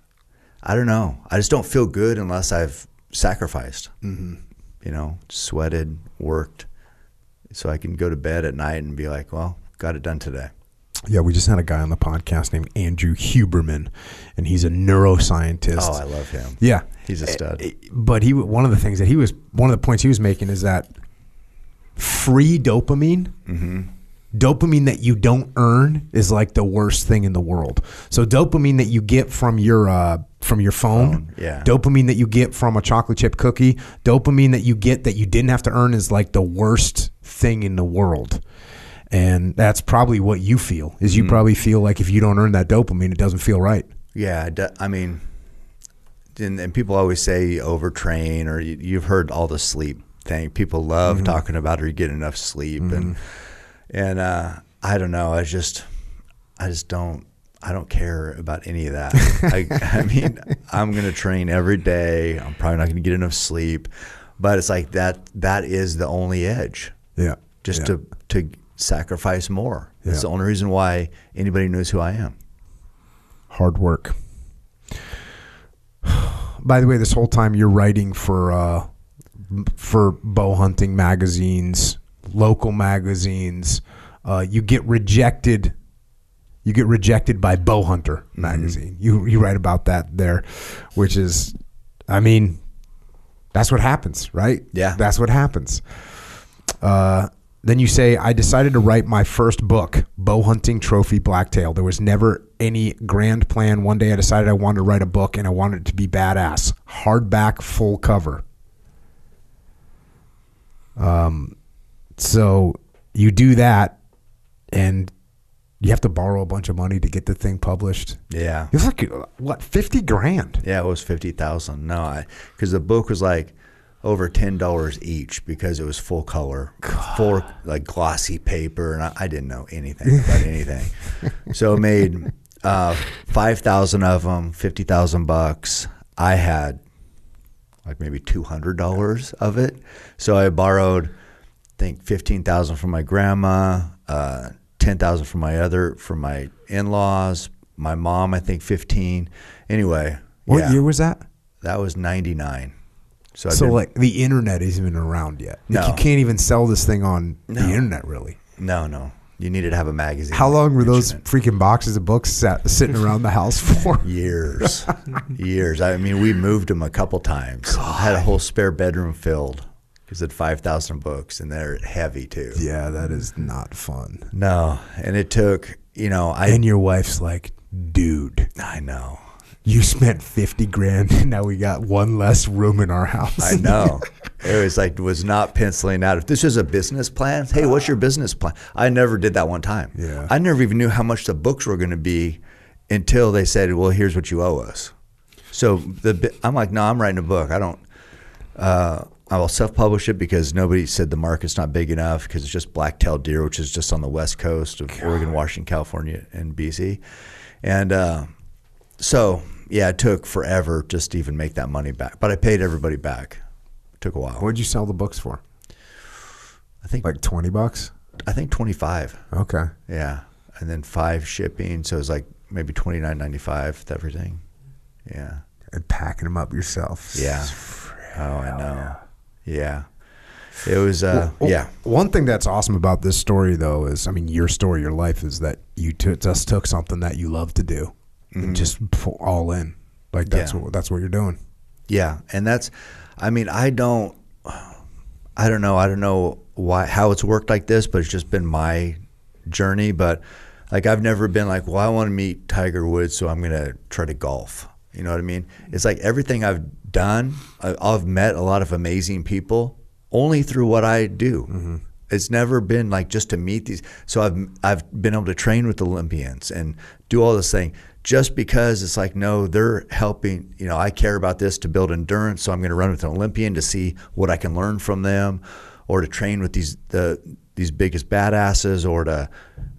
I don't know. I just don't feel good unless I've sacrificed. Mm-hmm. You know, sweated, worked, so I can go to bed at night and be like, well, got it done today. Yeah, we just had a guy on the podcast named Andrew Huberman, and he's a neuroscientist. Oh, I love him. yeah, He's a stud. Eh, But he one of the things that he was one of the points he was making is that free dopamine, Mm-hmm. Dopamine that you don't earn is like the worst thing in the world. So dopamine that you get from your uh, from your phone, Phone, yeah. dopamine that you get from a chocolate chip cookie, dopamine that you get that you didn't have to earn is like the worst thing in the world. And that's probably what you feel. Is Mm-hmm. you probably feel like if you don't earn that dopamine, it doesn't feel right. Yeah, I mean, and, and people always say overtrain, or you, you've heard all the sleep thing. People love Mm-hmm. talking about, or you get enough sleep, and and uh, I don't know. I just, I just don't. I don't care about any of that. I, (laughs) I mean, I'm going to train every day. I'm probably not going to get enough sleep, but it's like that. That is the only edge. Yeah. Just Yeah. to to sacrifice more. That's the only reason why anybody knows who I am. hard work. (sighs) By the way, this whole time you're writing for uh, for bow hunting magazines, local magazines. Uh, you get rejected. You get rejected by Bow Hunter magazine. You you write about that there, which is, I mean, that's what happens, right? Yeah. that's what happens. Uh, then you say, I decided to write my first book, Bow Hunting Trophy Blacktail. There was never any grand plan. One day I decided I wanted to write a book and I wanted it to be badass. Hardback, full cover. Um, so you do that and you have to borrow a bunch of money to get the thing published. Yeah. It's like, what, 50 grand? Yeah, it was fifty thousand. No, I because the book was like over ten dollars each because it was full color, full like glossy paper, and I, I didn't know anything about (laughs) anything. so it made uh, five thousand of them, fifty thousand bucks. I had like maybe two hundred dollars of it, so I borrowed, think fifteen thousand from my grandma, uh, ten thousand from my other from my in laws, my mom, I think fifteen. Anyway, What yeah. year was that? That was 99. So, So been- like the internet isn't even around yet. Like No. you can't even sell this thing on No. the internet really. no, no. You needed to have a magazine. How long were those freaking boxes of books sat, sitting around the house (laughs) for? Years. Years. I mean, we moved them a couple times. I had a whole spare bedroom filled because it 5,000 books and they're heavy too. Yeah, that is not fun. No. And it took, you know, I, And your wife's like, dude, I know. you spent 50 grand (laughs) and now we got one less room in our house. I know. (laughs) it was like, was not penciling out. If this was a business plan, hey, what's your business plan? I never did that one time. Yeah. I never even knew how much the books were going to be until they said, well, here's what you owe us. So the I'm like, no, I'm writing a book. I don't. Uh, I will self-publish it because nobody said the market's not big enough because it's just black-tailed deer, which is just on the west coast of Oregon, Washington, California, and BC. And uh, so, yeah, it took forever just to even make that money back. But I paid everybody back. It took a while. What'd you sell the books for? I think Like 20 bucks? I think 25. Okay. Yeah, and then five shipping, so it was like maybe 29.95 with everything. Yeah. And packing them up yourself. Yeah. Oh, I know. Yeah. It was, uh, Well, yeah. One thing that's awesome about this story, though, is I mean, your story, your life, is that you t- just took something that you love to do and just all in. Like that's Mm-hmm. Yeah. what that's what you're doing. Yeah, and that's, I mean, I don't, I don't know, I don't know why how it's worked like this, but it's just been my journey. But like, I've never been like, well, I want to meet Tiger Woods, so I'm gonna try to golf. You know what I mean? It's like everything I've done, I've met a lot of amazing people only through what I do. Mm-hmm. It's never been like just to meet these. So I've I've been able to train with Olympians and do all this thing just because it's like no, they're helping. You know, I care about this to build endurance, so I'm going to run with an Olympian to see what I can learn from them, or to train with these the these biggest badasses, or to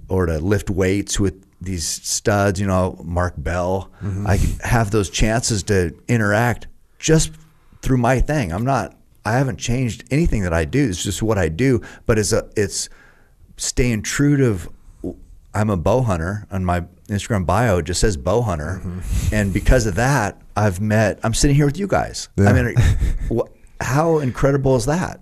or to lift weights with these studs. You know, Mark Bell. Mm-hmm. I have those chances to interact just through my thing. I'm not. I haven't changed anything that I do. It's just what I do. But it's a. It's staying true to. I'm a bow hunter. and my Instagram bio, just says bow hunter, and because of that, I've met. I'm sitting here with you guys. I mean, (laughs) how incredible is that?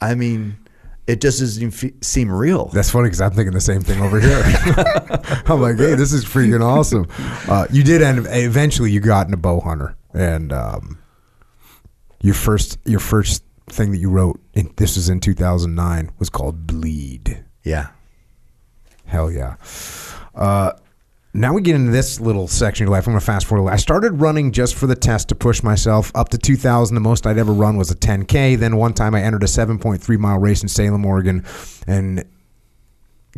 I mean, it just doesn't seem real. That's funny because I'm thinking the same thing over here. (laughs) (laughs) I'm like, hey, this is freaking awesome. Uh, you did end. Eventually, you got into bow hunter, and um, your first your first thing that you wrote. In, this was in 2009. Was called Bleed. yeah. Hell yeah. Uh, now we get into this little section of your life. I'm going to fast forward. I started running just for the test to push myself up to 2,000. The most I'd ever run was a 10K. Then one time I entered a 7.3 mile race in Salem, Oregon, and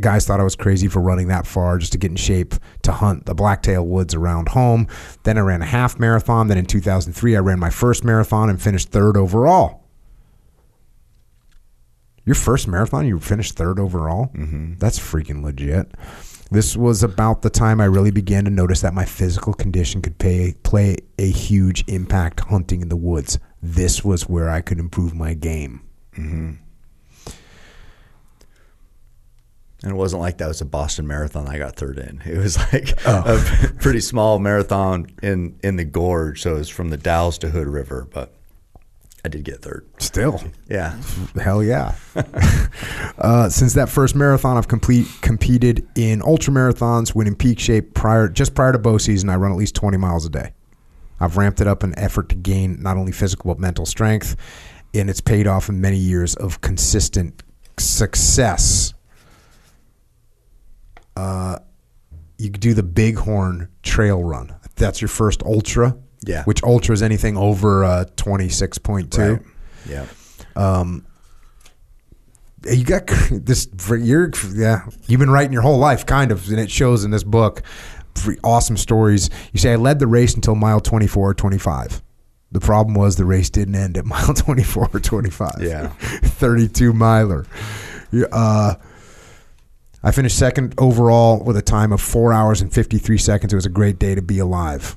guys thought I was crazy for running that far just to get in shape to hunt the blacktail woods around home. Then I ran a half marathon. Then in 2003, I ran my first marathon and finished third overall. Your first marathon, you finished third overall? Mm-hmm. That's freaking legit. This was about the time I really began to notice that my physical condition could pay, play a huge impact hunting in the woods. This was where I could improve my game. And it wasn't like that was a Boston Marathon I got third in. It was (laughs) like a (laughs) pretty small marathon in, in the gorge. So it was from the Dalles to Hood River, but I did get third. Still, Yeah. hell yeah. (laughs) uh, since that first marathon, I've complete competed in ultra marathons. When in peak shape, prior just prior to bow season, I run at least 20 miles a day. I've ramped it up in effort to gain not only physical but mental strength, and it's paid off in many years of consistent success. Uh, you could do the Bighorn Trail Run. That's your first ultra. Yeah. Which ultra is anything over uh, 26.2. Right. Yeah. you got this for you're yeah you've been writing your whole life kind of and it shows in this book awesome stories you say i led the race until mile 24 or 25 the problem was the race didn't end at (laughs) mile 24 or 25 Yeah. (laughs) 32 miler Yeah, uh, i finished second overall with a time of 4 hours and 53 seconds it was a great day to be alive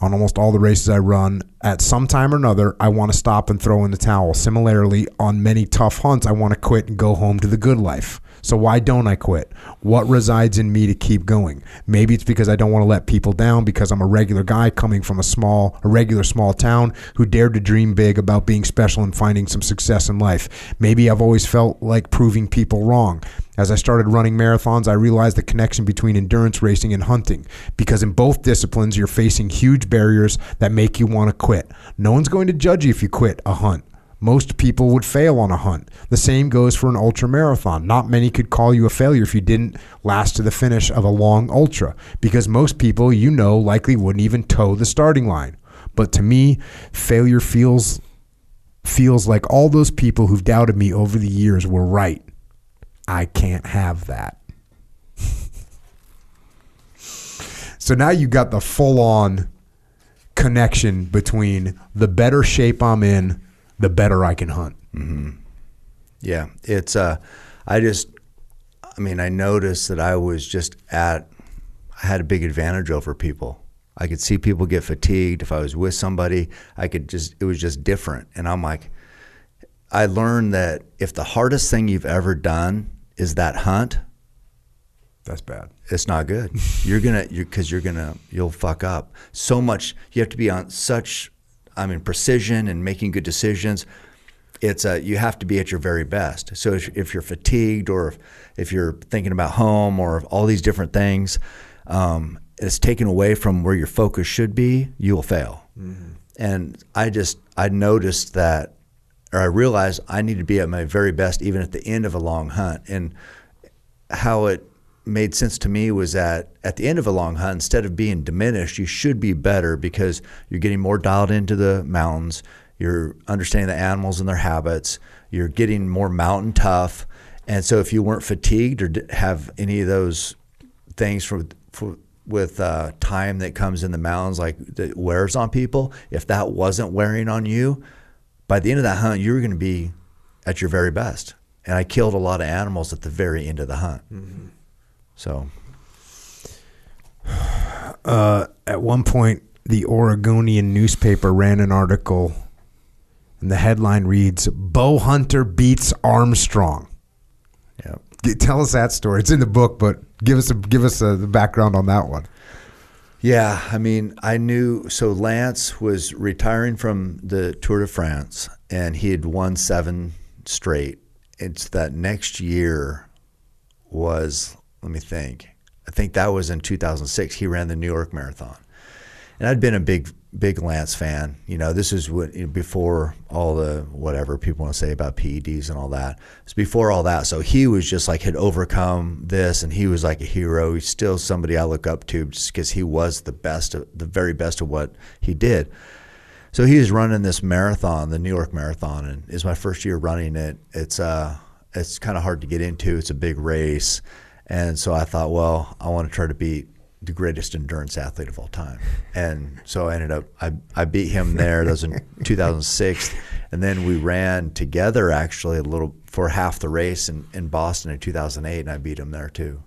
on almost all the races I run, at some time or another, I want to stop and throw in the towel. Similarly, on many tough hunts, I want to quit and go home to the good life. So why don't I quit? What resides in me to keep going? Maybe it's because I don't want to let people down because I'm a regular guy coming from a small, a regular small town who dared to dream big about being special and finding some success in life. Maybe I've always felt like proving people wrong. As I started running marathons, I realized the connection between endurance racing and hunting because in both disciplines, you're facing huge barriers that make you want to quit. No one's going to judge you if you quit a hunt. Most people would fail on a hunt. The same goes for an ultra marathon. Not many could call you a failure if you didn't last to the finish of a long ultra because most people you know likely wouldn't even toe the starting line. But to me, failure feels feels like all those people who've doubted me over the years were right. I can't have that. (laughs) so now you got the full on connection between the better shape I'm in, the better I can hunt. Yeah, it's uh, I just, I mean, I noticed that I was just at, I had a big advantage over people. I could see people get fatigued if I was with somebody. I could just, it was just different, and I'm like, I learned that if the hardest thing you've ever done is that hunt, That's bad. it's not good. (laughs) You're gonna, you because you're gonna, you'll fuck up so much. You have to be on such, I mean, precision and making good decisions. It's uh, you have to be at your very best. So if, if you're fatigued or if, if you're thinking about home or all these different things, um, it's taken away from where your focus should be. You will fail. And I just, I noticed that, or I realized I need to be at my very best even at the end of a long hunt. And how it made sense to me was that at the end of a long hunt, instead of being diminished, you should be better because you're getting more dialed into the mountains. You're understanding the animals and their habits. You're getting more mountain tough. And so, if you weren't fatigued or have any of those things for, for with uh, time that comes in the mountains, like that wears on people, if that wasn't wearing on you, by the end of that hunt, you were going to be at your very best. And I killed a lot of animals at the very end of the hunt. So, Uh, at one point, the Oregonian newspaper ran an article, and the headline reads Bow Hunter beats Armstrong. yeah. Tell us that story. It's in the book, but give us a, give us a, the background on that one. Yeah, I mean, I knew. So Lance was retiring from the Tour de France, and he had won seven straight. It's that next year was. Let me think. I think that was in 2006. He ran the New York Marathon, and I'd been a big big Lance fan. You know, this is what you know, before all the whatever people want to say about PEDs and all that. It's before all that. So he was just like had overcome this, and he was like a hero. He's still somebody I look up to just because he was the best, of, the very best of what he did. So he was running this marathon, the New York Marathon, and it's my first year running it. It's uh, it's kind of hard to get into. It's a big race, and so I thought, well, I want to try to beat the greatest endurance athlete of all time. And so I ended up, I, I beat him there. That was in (laughs) 2006. And then we ran together actually a little for half the race in, in Boston in 2008, and I beat him there too.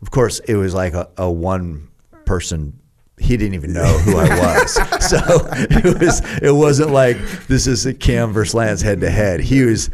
Of course, it was like a, a one person. He didn't even know who I was, (laughs) so it was. It wasn't like this is a Cam versus Lance head to head. He was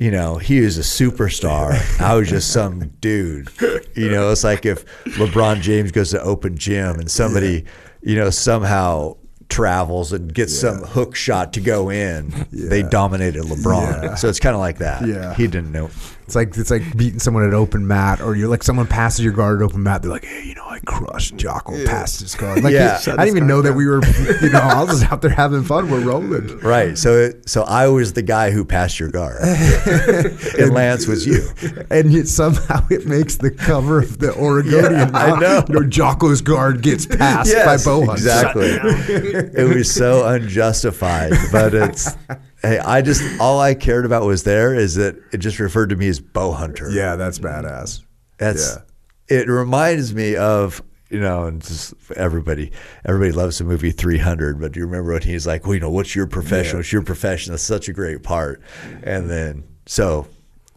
you know, he was a superstar. (laughs) I was just some dude. You know, it's like if LeBron James goes to open gym and somebody, you know, somehow travels and gets yeah. some hook shot to go in, yeah. they dominated LeBron. Yeah. So it's kind of like that. Yeah. He didn't know. It's like it's like beating someone at open mat, or you're like someone passes your guard at open mat. They're like, hey, you know, I crushed Jocko yeah. past his guard. Like, yeah, I didn't even know that we were. You know, I was just out there having fun. We're rolling. (laughs) Right. So so I was the guy who passed your guard, (laughs) and Lance was you. And yet somehow it makes the cover of the Oregonian. Yeah, I know. You know, Jocko's guard gets passed yes, by Bow Exactly. (laughs) it was so unjustified, but it's Hey, I just all I cared about was there is that it just referred to me as bow hunter. Yeah, that's badass. That's yeah. it reminds me of you know, and just everybody everybody loves the movie 300, but do you remember when he's like, well, you know, what's your profession? Yeah. What's your profession? That's such a great part. And then so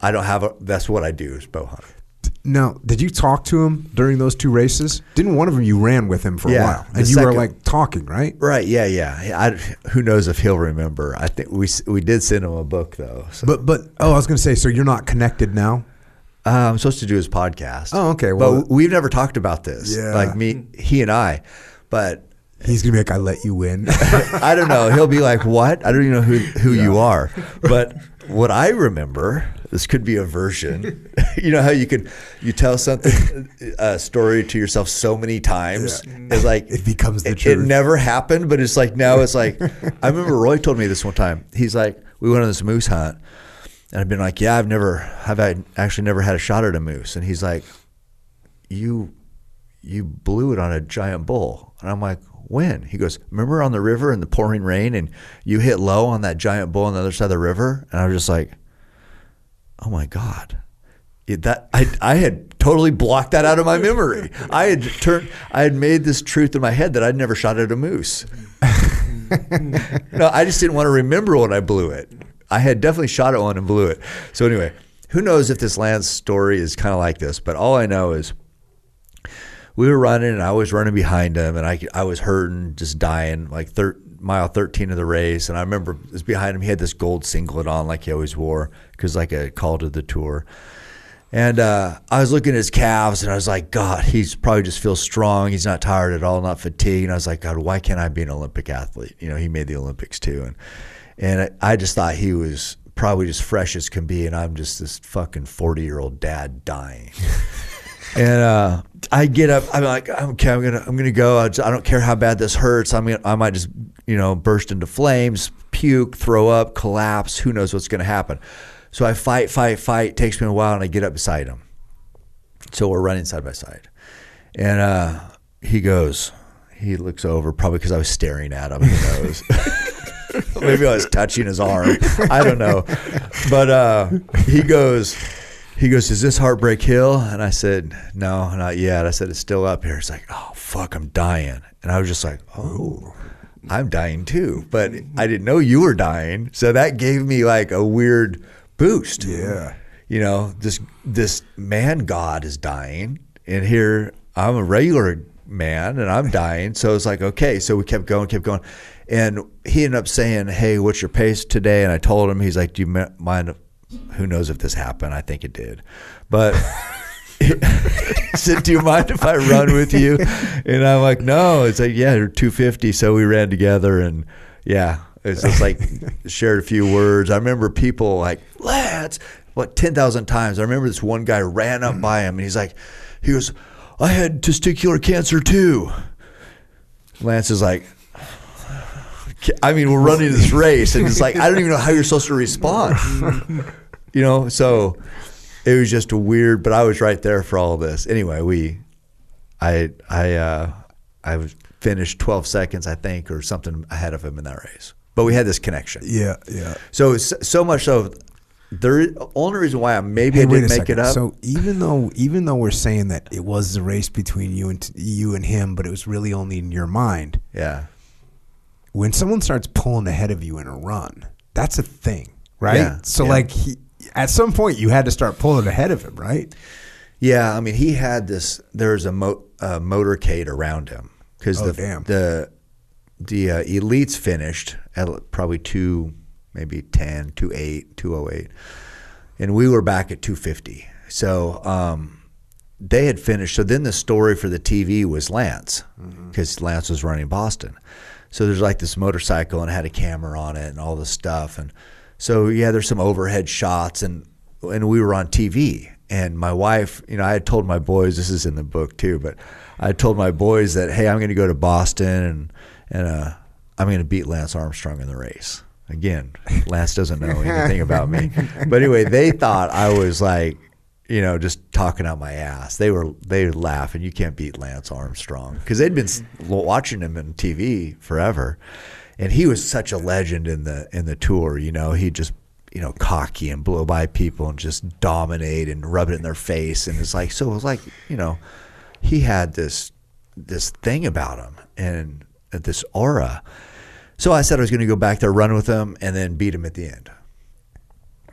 I don't have a. That's what I do is bow hunt. Now, did you talk to him during those two races? Didn't one of them you ran with him for yeah, a while, and you second, were like talking, right? Right. Yeah. Yeah. I, who knows if he'll remember? I think we we did send him a book though. So. But but oh, I was going to say, so you're not connected now. Uh, I'm supposed to do his podcast. Oh, okay. Well, but we've never talked about this. Yeah. Like me, he and I, but. He's gonna be like, "I let you win." (laughs) I don't know. He'll be like, "What?" I don't even know who who yeah. you are. But what I remember this could be a version. (laughs) (laughs) you know how you could you tell something a story to yourself so many times. Yeah. It's mm. like it becomes the it, truth. It never happened, but it's like now it's like (laughs) I remember Roy told me this one time. He's like, we went on this moose hunt, and I've been like, yeah, I've never have I actually never had a shot at a moose, and he's like, you you blew it on a giant bull, and I'm like, when? He goes, remember on the river in the pouring rain, and you hit low on that giant bull on the other side of the river, and I was just like oh my god. It, that I, I had totally blocked that out of my memory. I had turned i had made this truth in my head that i'd never shot at a moose. No i just didn't want to remember when i blew it. I had definitely shot at one and blew it. So anyway who knows if this Lance story is kind of like this but all i know is we were running and i was running behind him and i, I was hurting just dying like thir- mile 13 of the race and i remember it was behind him. He had this gold singlet on like he always wore because like a call to the tour. And uh, i was looking at his calves and i was like god he's probably just feels strong. He's not tired at all not fatigued. And i was like god why can't i be an olympic athlete? You know he made the olympics too. And and i just thought he was probably just fresh as can be and i'm just this fucking 40 year old dad dying (laughs) and uh, I get up. I'm like, okay, I'm gonna, I'm gonna go. I, just, I, don't care how bad this hurts. I'm gonna, I might just, you know, burst into flames, puke, throw up, collapse. Who knows what's gonna happen? So I fight, fight, fight. Takes me a while, and I get up beside him. So we're running side by side, and uh, he goes. He looks over, probably because I was staring at him. Who knows? (laughs) Maybe I was touching his arm. I don't know. But uh, he goes he goes, "Is this Heartbreak Hill?" And I said, "No, not yet." I said, "It's still up here." He's like, "Oh fuck, I'm dying," and I was just like, "Oh." I'm dying too, but I didn't know you were dying. So that gave me like a weird boost. Yeah. You know, this this man god is dying and here I'm a regular man and I'm dying. So it's like, okay. So we kept going, kept going. And he ended up saying, Hey, what's your pace today? And I told him, he's like, Do you mind who knows if this happened? I think it did, but. (laughs) he said, "Do you mind if I run with you?" And I'm like, "No." It's like, "Yeah, 250." So we ran together, and yeah, it's just like shared a few words. I remember people like, "Lads," what ten thousand times. I remember this one guy ran up by him, and he's like, "He goes, I had testicular cancer too." Lance is like, I mean, we're running this race, and it's like I don't even know how you're supposed to respond. (laughs) you know, so it was just a weird. But I was right there for all of this. Anyway, we, I, I, uh, I was finished 12 seconds, I think, or something ahead of him in that race. But we had this connection. Yeah, yeah. So so much so. The only reason why I maybe Hey, I didn't make second. it up. So even though even though we're saying that it was the race between you and you and him, but it was really only in your mind. yeah. When someone starts pulling ahead of you in a run, that's a thing, right? Yeah, so yeah. like he, at some point you had to start pulling ahead of him, right? Yeah, I mean, he had this. There's a, mo- a motorcade around him because Oh, the damn. the the uh, elites finished at probably two, maybe 10, 208, 208, and we were back at 250. So um, they had finished. So then the story for the TV was Lance because Lance was running Boston. So there's like this motorcycle and it had a camera on it and all this stuff. And so yeah, there's some overhead shots and and we were on TV. And my wife, you know, I had told my boys this is in the book too, but I told my boys that hey, I'm going to go to Boston and and uh, I'm going to beat Lance Armstrong in the race. Again, Lance doesn't know anything about me, (laughs) but anyway, they thought I was like you know, just talking out my ass. They were they would laugh, and you can't beat Lance Armstrong because they'd been watching him on TV forever, and he was such a legend in the in the tour. You know, he just you know cocky and blow by people and just dominate and rub it in their face, and it's like so. It was like you know, he had this this thing about him and uh, this aura. So I said I was going to go back there, run with him, and then beat him at the end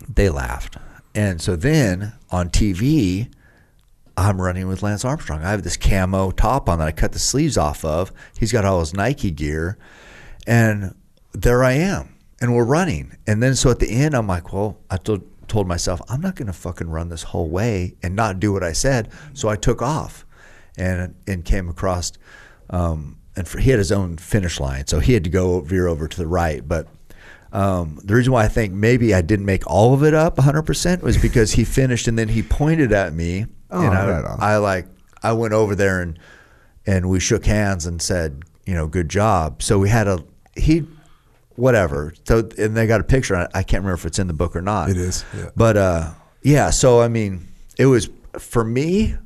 they laughed. And so then on TV, I'm running with Lance Armstrong. I have this camo top on that I cut the sleeves off of. He's got all his Nike gear. And there I am. And we're running. And then so at the end, I'm like, well, I told, told myself, I'm not going to fucking run this whole way and not do what I said. So I took off and, and came across. Um, and for, he had his own finish line. So he had to go veer over to the right. But um, the reason why I think maybe I didn't make all of it up 100% was (laughs) because he finished and then he pointed at me. Oh, and I, right. I like, I went over there and, and we shook hands and said, you know, good job. So we had a, he, whatever. So, and they got a picture. I, I can't remember if it's in the book or not. It is, yeah. But, uh, yeah. So, I mean, it was, for me,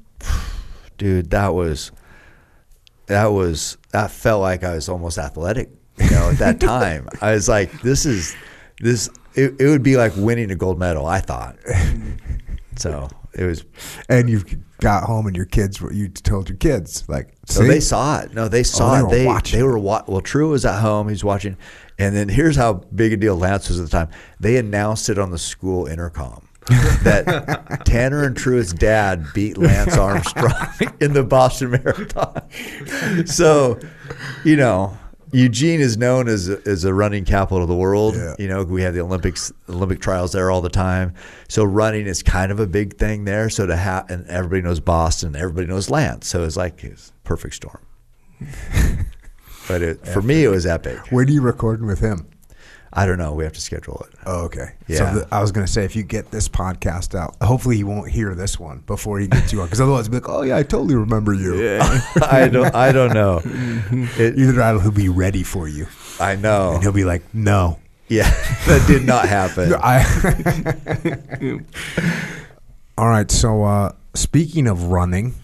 dude, that was, that was, that felt like I was almost athletic, you know, at that (laughs) time. I was like, this is, this, it, it would be like winning a gold medal, I thought. (laughs) So it was, And you got home and your kids were you told your kids like So see? they saw it. No, they oh, saw they it. They watching. they were wa- well. True was at home. He's watching, and then here's how big a deal Lance was at the time. They announced it on the school intercom (laughs) that Tanner and Truett's dad beat Lance (laughs) Armstrong (laughs) in the Boston Marathon. So, you know. Eugene is known as a, as a running capital of the world. Yeah. You know, we have the Olympics, Olympic trials there all the time. So running is kind of a big thing there. So to have, and everybody knows Boston, everybody knows Lance. So it's like it's a perfect storm. (laughs) but it, for me, it was epic. Where are you recording with him? I don't know. We have to schedule it. Oh, okay. Yeah. So th- I was going to say, if you get this podcast out, hopefully he won't hear this one before he gets you on, because otherwise he'll be like, "Oh yeah, I totally remember you." (laughs) I don't. I don't know. (laughs) It, Either that, he'll be ready for you, I know. and he'll be like, "No." Yeah, (laughs) that did not happen. I. All right. So uh, speaking of running,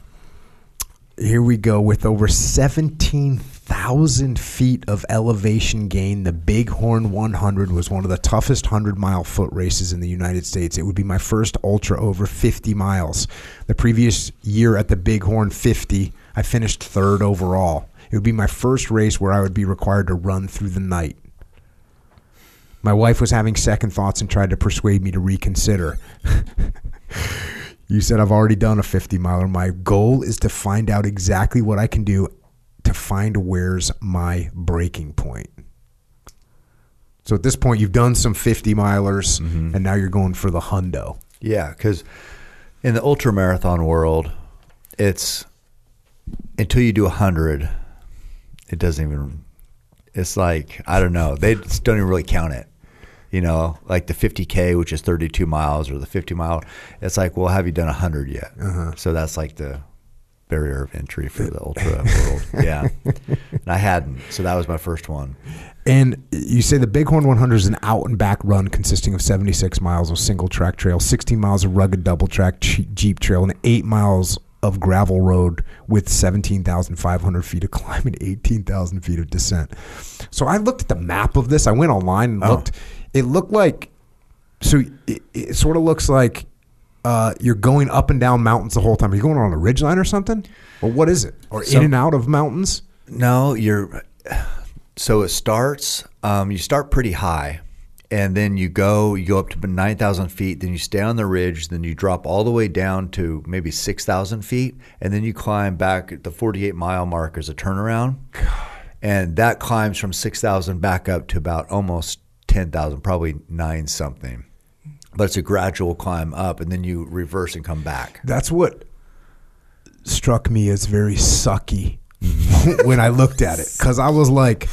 here we go with over seventeen thousand feet of elevation gain. The Bighorn 100 was one of the toughest hundred mile foot races in the United States. It would be my first ultra over 50 miles. The previous year at the Bighorn 50, I finished third overall. It would be my first race where I would be required to run through the night. My wife was having second thoughts and tried to persuade me to reconsider. (laughs) you said I've already done a 50 miler. My goal is to find out exactly what I can do to find where's my breaking point. So at this point, you've done some 50 milers, mm-hmm. and now you're going for the hundo. Yeah, because in the ultra marathon world, it's until you do a hundred, it doesn't even. It's like I don't know. They just don't even really count it. You know, like the 50k, which is 32 miles, or the 50 mile. It's like, well, have you done a hundred yet? Uh-huh. So that's like the barrier of entry for the ultra (laughs) world. Yeah, and I hadn't, so that was my first one. And you say the Bighorn 100 is an out and back run consisting of 76 miles of single track trail, 16 miles of rugged double track Jeep trail, and 8 miles of gravel road with 17,500 feet of climb and 18,000 feet of descent. So I looked at the map of this. I went online and Oh. looked. It looked like, so it, it sort of looks like uh, you're going up and down mountains the whole time. Are you going on a ridge line or something? Or what is it? Or in and out of mountains? No, you're. So it starts. Um, you start pretty high, and then you go. You go up to nine thousand feet. Then you stay on the ridge. Then you drop all the way down to maybe six thousand feet, and then you climb back at the forty-eight mile mark as a turnaround. And that climbs from six thousand back up to about almost ten thousand, probably nine something. But it's a gradual climb up, and then you reverse and come back. That's what struck me as very sucky (laughs) when I looked at it because I was like,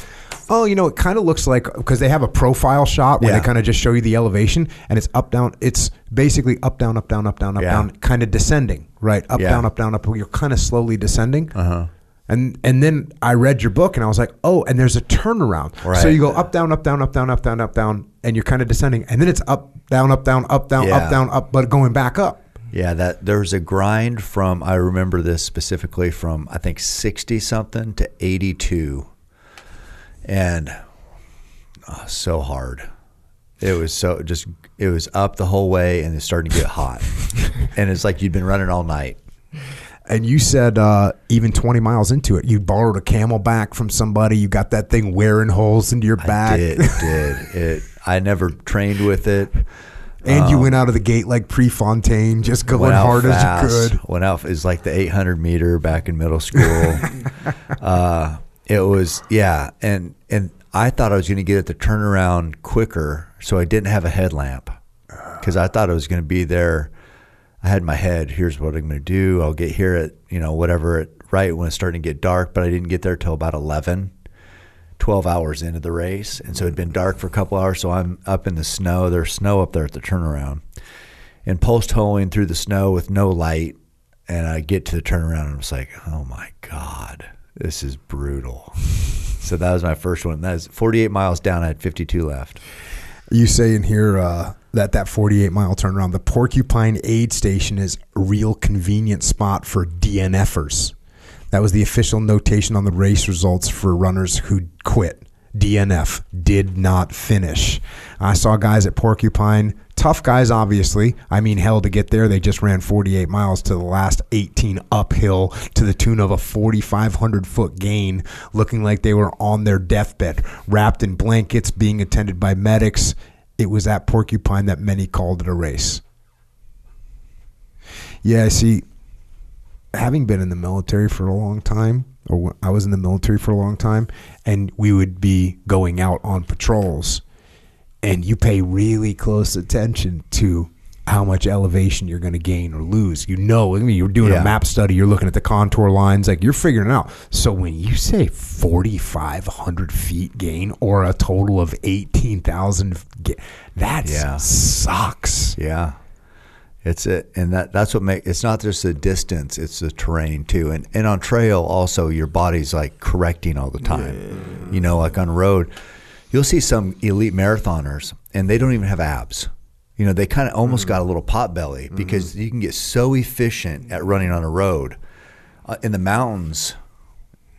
oh, you know, it kind of looks like because they have a profile shot where Yeah. they kind of just show you the elevation and it's up down. It's basically up down up down up down up Yeah. down, kind of descending, right? Up Yeah. down up down up. You're kind of slowly descending. Uh-huh. And and then I read your book and I was like, oh, and there's a turnaround. So you go up, down, up, down, up, down, up, down, up, down, and you're kind of descending, and then it's up, down, up, down, up, down, Yeah. up, down, up, but going back up. Yeah, that there's a grind from I remember this specifically from I think 60 something to 82. And oh, so hard. It was so just it was up the whole way and it's starting to get hot. (laughs) and it's like you'd been running all night. And you said uh, even 20 miles into it, you borrowed a CamelBak from somebody. You got that thing wearing holes into your back. I did, did. It I never trained with it. And you went out of the gate like Prefontaine, just going hard fast, as you could. Went out is like the 800 meter back in middle school. (laughs) uh, it was yeah, and and I thought I was going to get it to turn around quicker, so I didn't have a headlamp because I thought I was going to be there. I had my head, here's what I'm going to do. I'll get here at you know whatever at right when it's starting to get dark, but I didn't get there till about 11. 12 hours into the race. And so it'd been dark for a couple hours. So I'm up in the snow. There's snow up there at the turnaround. And post holing through the snow with no light. And I get to the turnaround and I'm just like, oh my God, this is brutal. so that was my first one. That is 48 miles down. I had 52 left. You say in here uh, that that 48 mile turnaround, the Porcupine Aid Station is a real convenient spot for DNFers. That was the official notation on the race results for runners who quit. DNF did not finish. I saw guys at Porcupine, tough guys, obviously. I mean, hell, to get there, they just ran 48 miles to the last 18 uphill to the tune of a 4,500 foot gain, looking like they were on their deathbed, wrapped in blankets, being attended by medics. It was at Porcupine that many called it a race. Yeah, see, having been in the military for a long time, or I was in the military for a long time, and we would be going out on patrols, and you pay really close attention to how much elevation you're going to gain or lose. You know, I mean, you're doing Yeah. a map study, you're looking at the contour lines, like you're figuring it out. So when you say 4,500 feet gain or a total of 18,000, ga- that Yeah. sucks. Yeah. It's it, and that that's what makes it's not just the distance; it's the terrain too. And and on trail also, your body's like correcting all the time. You know, like on road, you'll see some elite marathoners, and they don't even have abs. You know, they kind of almost got a little pot belly because you can get so efficient at running on a road. Uh, in the mountains,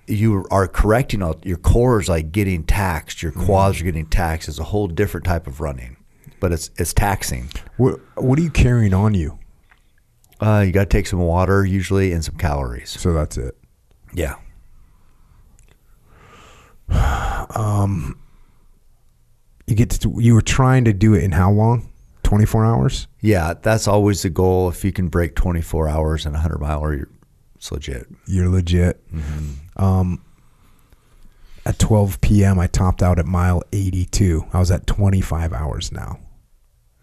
you are correcting all your core is like getting taxed. Your quads are getting taxed. It's a whole different type of running, but it's it's taxing. What, what are you carrying on you? Uh, you got to take some water usually and some calories. So that's it. Yeah. (sighs) Um, You get to you were trying to do it in how long? 24 hours? Yeah, that's always the goal. If you can break 24 hours and a 100 miler, you're, it's legit. You're legit. Um, at 12 p.m., I topped out at mile 82. I was at 25 hours now.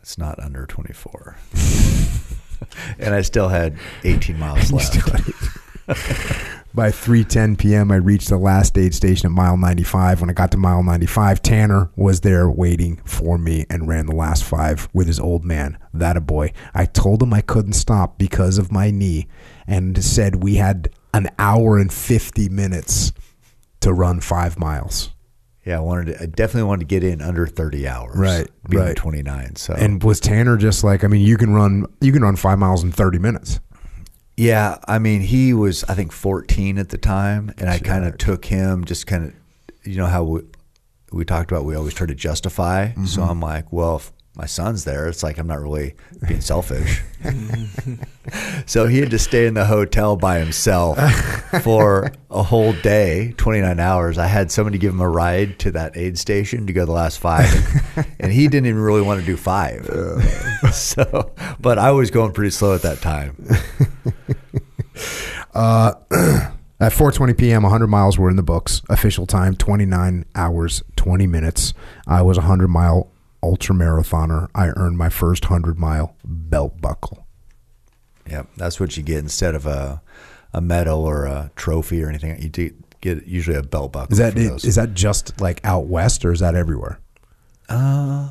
It's not under 24. (laughs) and I still had 18 miles (laughs) left. (laughs) By 3:10 p.m., I reached the last aid station at mile 95. When I got to mile 95, Tanner was there waiting for me and ran the last five with his old man. That a boy. I told him I couldn't stop because of my knee, and said we had an hour and 50 minutes to run five miles. Yeah, I wanted to, I definitely wanted to get in under 30 hours. Right, being right. 29. So And was Tanner just like, I mean, you can run, you can run five miles in 30 minutes. Yeah, I mean, he was I think 14 at the time, and I kind of took him just kind of, you know how we, we talked about we always try to justify. So mm-hmm. I'm like, well, if my son's there, it's like I'm not really being (laughs) selfish. (laughs) so he had to stay in the hotel by himself for a whole day, 29 hours. I had somebody give him a ride to that aid station to go the last five, and, and he didn't even really want to do five. (laughs) so, but I was going pretty slow at that time. Uh, (clears throat) at 4:20 p.m., 100 miles were in the books. Official time 29 hours 20 minutes. I was a 100 mile ultra marathoner. I earned my first 100 mile belt buckle. Yep, that's what you get instead of a a medal or a trophy or anything. You get usually a belt buckle. Is that for those. is that just like out west or is that everywhere? Uh,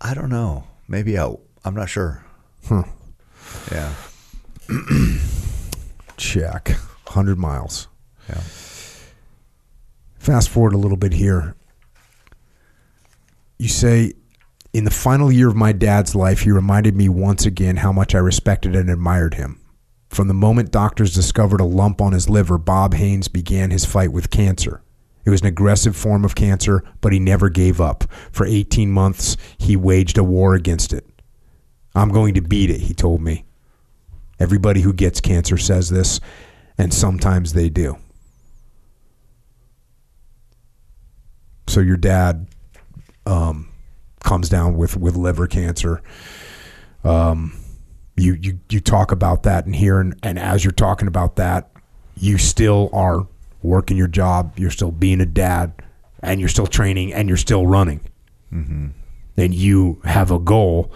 I don't know. Maybe out. I'm not sure. Huh. Yeah. (clears throat) Check. 100 miles. Yeah. Fast forward a little bit here. You say, in the final year of my dad's life, he reminded me once again how much I respected and admired him. From the moment doctors discovered a lump on his liver, Bob Hanes began his fight with cancer. It was an aggressive form of cancer, but he never gave up. For 18 months, he waged a war against it. I'm going to beat it, he told me. Everybody who gets cancer says this, and sometimes they do. So your dad um, comes down with, with liver cancer. Um, you, you you talk about that in here, and, and as you're talking about that, you still are working your job. You're still being a dad, and you're still training, and you're still running. And you have a goal,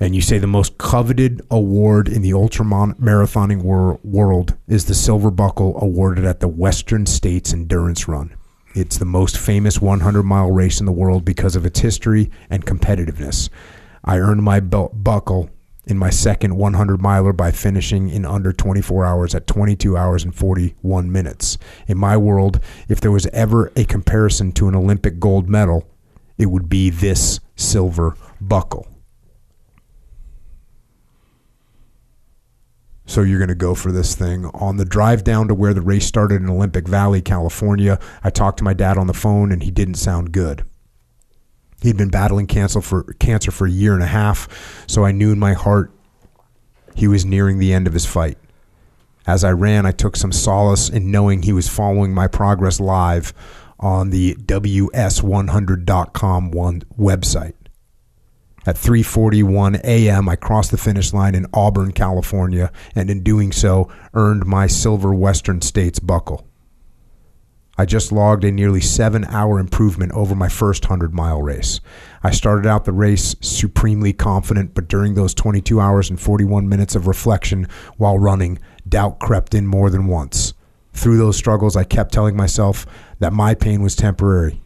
and you say the most coveted award in the ultra marathoning wor- world is the Silver Buckle awarded at the Western States Endurance Run. It's the most famous 100 mile race in the world because of its history and competitiveness. I earned my bel- buckle in my second 100 miler by finishing in under 24 hours at 22 hours and 41 minutes. In my world, if there was ever a comparison to an Olympic gold medal, it would be this silver buckle. So you're going to go for this thing. On the drive down to where the race started in Olympic Valley, California, I talked to my dad on the phone and he didn't sound good. He'd been battling cancer for cancer for a year and a half, so I knew in my heart he was nearing the end of his fight. As I ran, I took some solace in knowing he was following my progress live on the WS100.com one website. At 3:41 a.m., I crossed the finish line in Auburn, California, and in doing so, earned my silver Western States buckle. I just logged a nearly 7-hour improvement over my first 100-mile race. I started out the race supremely confident, but during those 22 hours and 41 minutes of reflection while running, doubt crept in more than once. Through those struggles, I kept telling myself that my pain was temporary.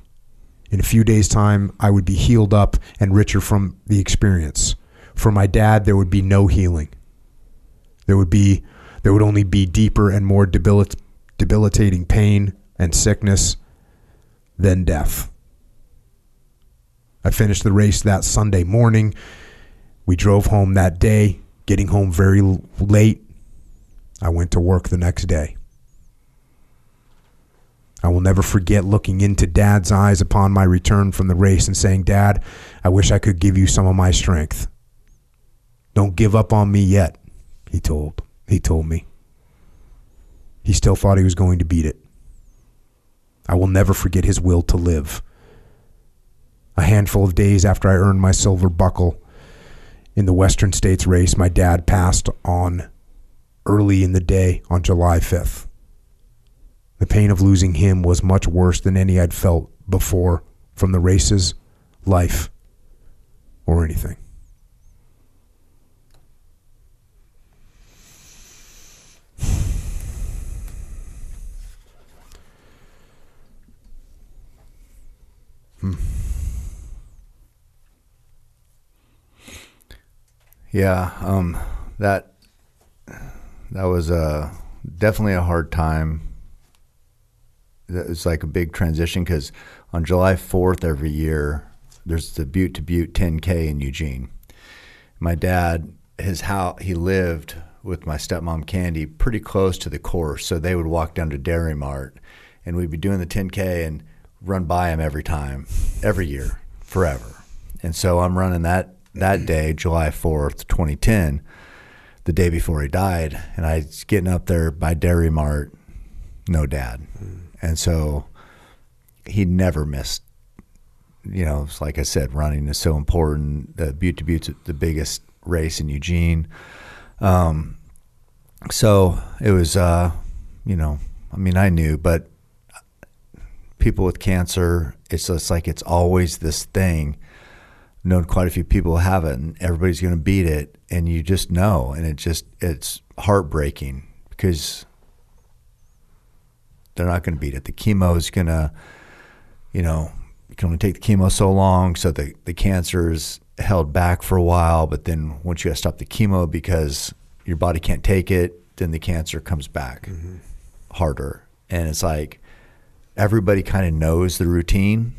In a few days' time, I would be healed up and richer from the experience. For my dad, there would be no healing. There would be there would only be deeper and more debilit- debilitating pain and sickness than death. I finished the race that Sunday morning. We drove home that day, getting home very late. I went to work the next day. I will never forget looking into Dad's eyes upon my return from the race and saying, Dad, I wish I could give you some of my strength. Don't give up on me yet, he told. He told me. He still thought he was going to beat it. I will never forget his will to live. A handful of days after I earned my silver buckle in the Western States race, my dad passed on early in the day on July 5th. The pain of losing him was much worse than any I'd felt before from the races, life, or anything. Yeah, um, that that was uh, definitely a hard time. It's like a big transition because on July 4th every year, there's the Butte to Butte 10K in Eugene. My dad, his how he lived with my stepmom Candy pretty close to the course, so they would walk down to Dairy Mart, and we'd be doing the 10K and run by him every time, every year, forever. And so I'm running that that day, July 4th, 2010, the day before he died, and I was getting up there by Dairy Mart, no dad. Hmm. And so he never missed. You know, like I said, running is so important. The Butte to Butte's the biggest race in Eugene. Um, so it was, uh, you know, I mean, I knew, but people with cancer, it's just like it's always this thing. Known quite a few people have it, and everybody's going to beat it, and you just know, and it just it's heartbreaking because they're not going to beat it. The chemo is going to, you know, you can only take the chemo so long, so the the cancer is held back for a while, but then once you got to stop the chemo because your body can't take it, then the cancer comes back mm-hmm. harder, and it's like everybody kind of knows the routine,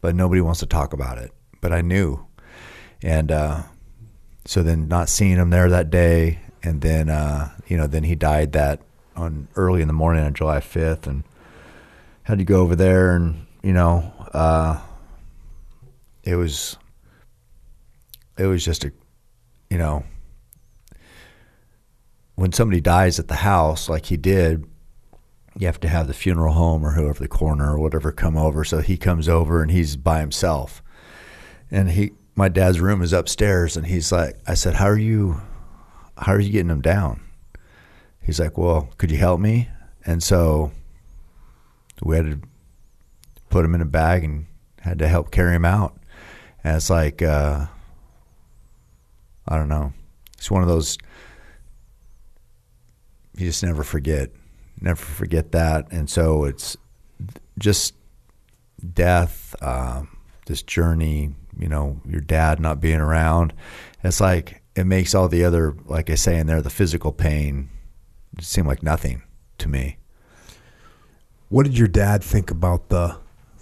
but nobody wants to talk about it. But I knew, and uh, so then not seeing him there that day, and then uh, you know then he died that on early in the morning on July 5th and had to go over there and you know uh, it was it was just a you know when somebody dies at the house like he did you have to have the funeral home or whoever the coroner or whatever come over. So he comes over and he's by himself. And he my dad's room is upstairs and he's like I said how are you how are you getting him down he's like, well, could you help me? And so we had to put him in a bag and had to help carry him out. And it's like, uh, I don't know. It's one of those, you just never forget, never forget that. And so it's just death, uh, this journey, you know, your dad not being around. It's like, it makes all the other, like I say in there, the physical pain it seemed like nothing to me. What did your dad think about the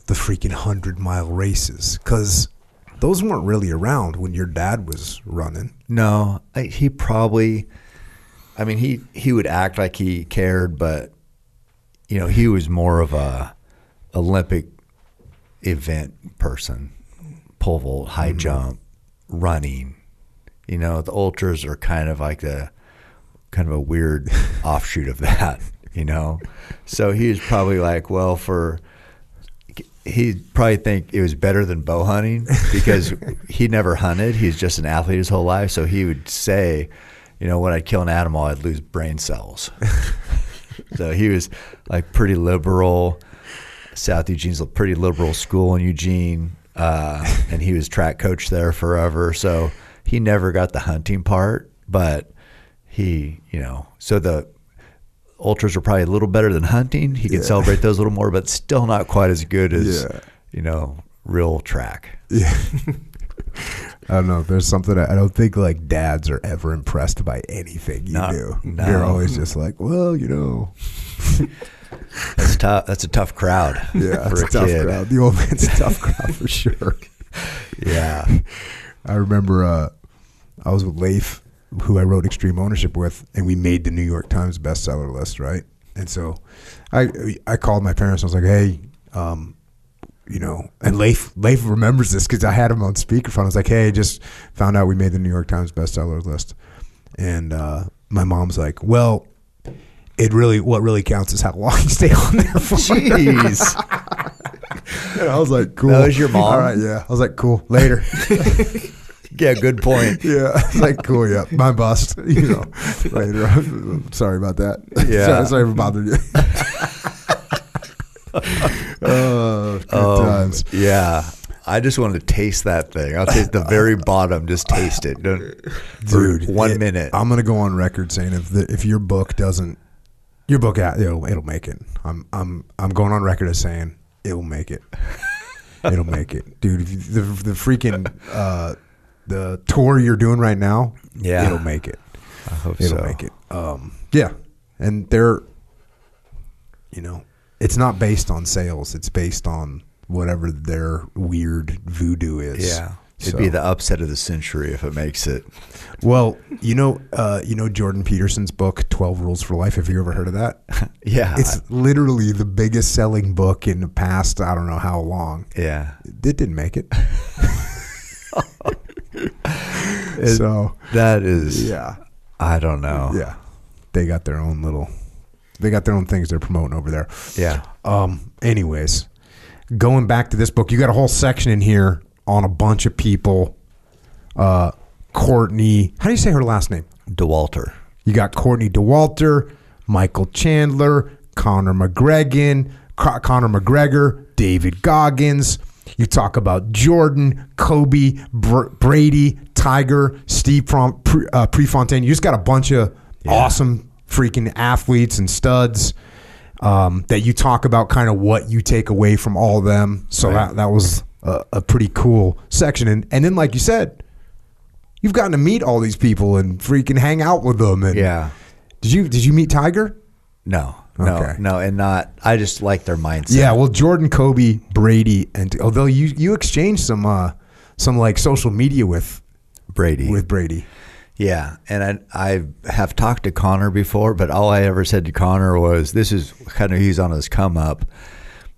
the freaking hundred mile races? Because those weren't really around when your dad was running. No, I, he probably. I mean, he he would act like he cared, but you know, he was more of a Olympic event person, pole vault, high mm-hmm. jump, running. You know, the ultras are kind of like the kind of a weird (laughs) offshoot of that, you know. So he was probably like, well, for he'd probably think it was better than bow hunting because (laughs) he never hunted. He's just an athlete his whole life. So he would say, you know, when I'd kill an animal, I'd lose brain cells. (laughs) so he was like pretty liberal. South Eugene's a pretty liberal school in Eugene, uh, and he was track coach there forever. So he never got the hunting part, but he, you know, so the ultras are probably a little better than hunting. He can yeah. celebrate those a little more, but still not quite as good as, yeah. you know, real track. Yeah. (laughs) I don't know. There's something I, don't think like dads are ever impressed by anything you no, do. No. They're always just like, well, you know. that's tough. That's a tough crowd. (laughs) Yeah, for a, a tough kid. crowd. The old man's a tough crowd for (laughs) sure. Yeah, I remember uh, I was with Leif who I wrote Extreme Ownership with, and we made the New York Times bestseller list, right? And so I I called my parents. I was like, hey, um, you know, and Leif Leif remembers this because I had him on speakerphone. I was like, hey, just found out we made the New York Times bestseller list, and uh, my mom's like, well, it really what really counts is how long you stay on there for. Jeez. (laughs) and I was like, cool. That was your mom. All right, yeah. I was like, cool. Later. (laughs) yeah, good point. (laughs) yeah, it's like cool. Yeah, my bust. (laughs) You know, later. (laughs) sorry about that. Yeah, sorry, sorry for bothering you. oh, good um, times. Yeah. I just wanted to taste that thing. I'll taste the very bottom. Just taste it, dude. One it, minute. I'm gonna go on record saying if the, if your book doesn't, your book it'll it'll make it. I'm I'm I'm going on record as saying it'll make it. It'll make it, dude. The the freaking uh, the tour you're doing right now, yeah, it'll make it. I hope it'll so. make it. Um, yeah, and they're, you know, it's not based on sales. It's based on whatever their weird voodoo is. Yeah. It'd So- be the upset of the century if it makes it. Well, you know, uh, you know Jordan Peterson's book, Twelve Rules for Life. Have you ever heard of that? (laughs) Yeah. It's literally the biggest selling book in the past. I don't know how long. yeah. It didn't make it. (laughs) (laughs) so That is, yeah, I don't know. yeah, they got their own little, they got their own things they're promoting over there. Yeah. Um. Anyways, going back to this book, you got a whole section in here on a bunch of people. Uh, Courtney, how do you say her last name? Dauwalter. You got Courtney Dauwalter, Michael Chandler, Conor McGregor, Co- Conor McGregor, David Goggins. You talk about Jordan, Kobe, Br- Brady, Tiger, Steve Prom- Pre- uh, Prefontaine. You just got a bunch of awesome freaking athletes and studs um, that you talk about kind of what you take away from all of them. So that, that was a, a pretty cool section. And, and then, like you said, you've gotten to meet all these people and freaking hang out with them. And Yeah. did you did you meet Tiger? No. No. Okay. No. And not, I just like their mindset. Yeah, well, Jordan, Kobe, Brady, and although you you exchanged some uh some like social media with Brady. with Brady. Yeah, and I, I have talked to Conor before, but all I ever said to Conor was, "This is kind of he's on his come up,"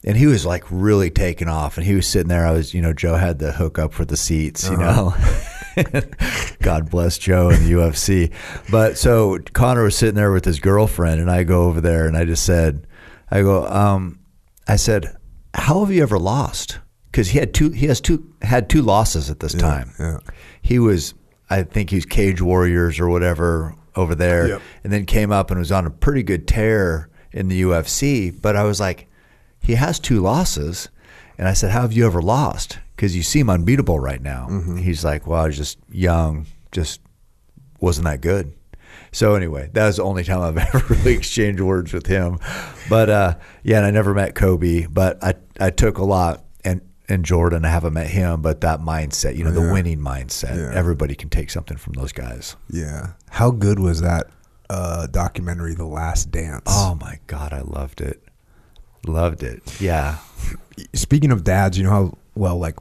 and he was like really taking off, and he was sitting there. I was, you know, Joe had the hook up for the seats, you know. (laughs) (laughs) God bless Joe and the UFC, but so Conor was sitting there with his girlfriend, and I go over there, and I just said, "I go, um, I said, how have you ever lost?" Because he had two, he has two, had two losses at this time yeah. he was I think he was Cage Warriors or whatever over there, Yep. and then came up and was on a pretty good tear in the UFC. But I was like, he has two losses, and I said, "How have you ever lost?" Because you seem unbeatable right now. He's like, "Well, I was just young, just wasn't that good." So anyway, that was the only time I've (laughs) ever really exchanged words with him. But uh, yeah, and I never met Kobe, but I I took a lot and and Jordan. I haven't met him, but that mindset, you know, the winning mindset. Yeah. Everybody can take something from those guys. Yeah. How good was that uh documentary The Last Dance? Oh my god, I loved it. Loved it. Yeah. (laughs) Speaking of dads, you know how well like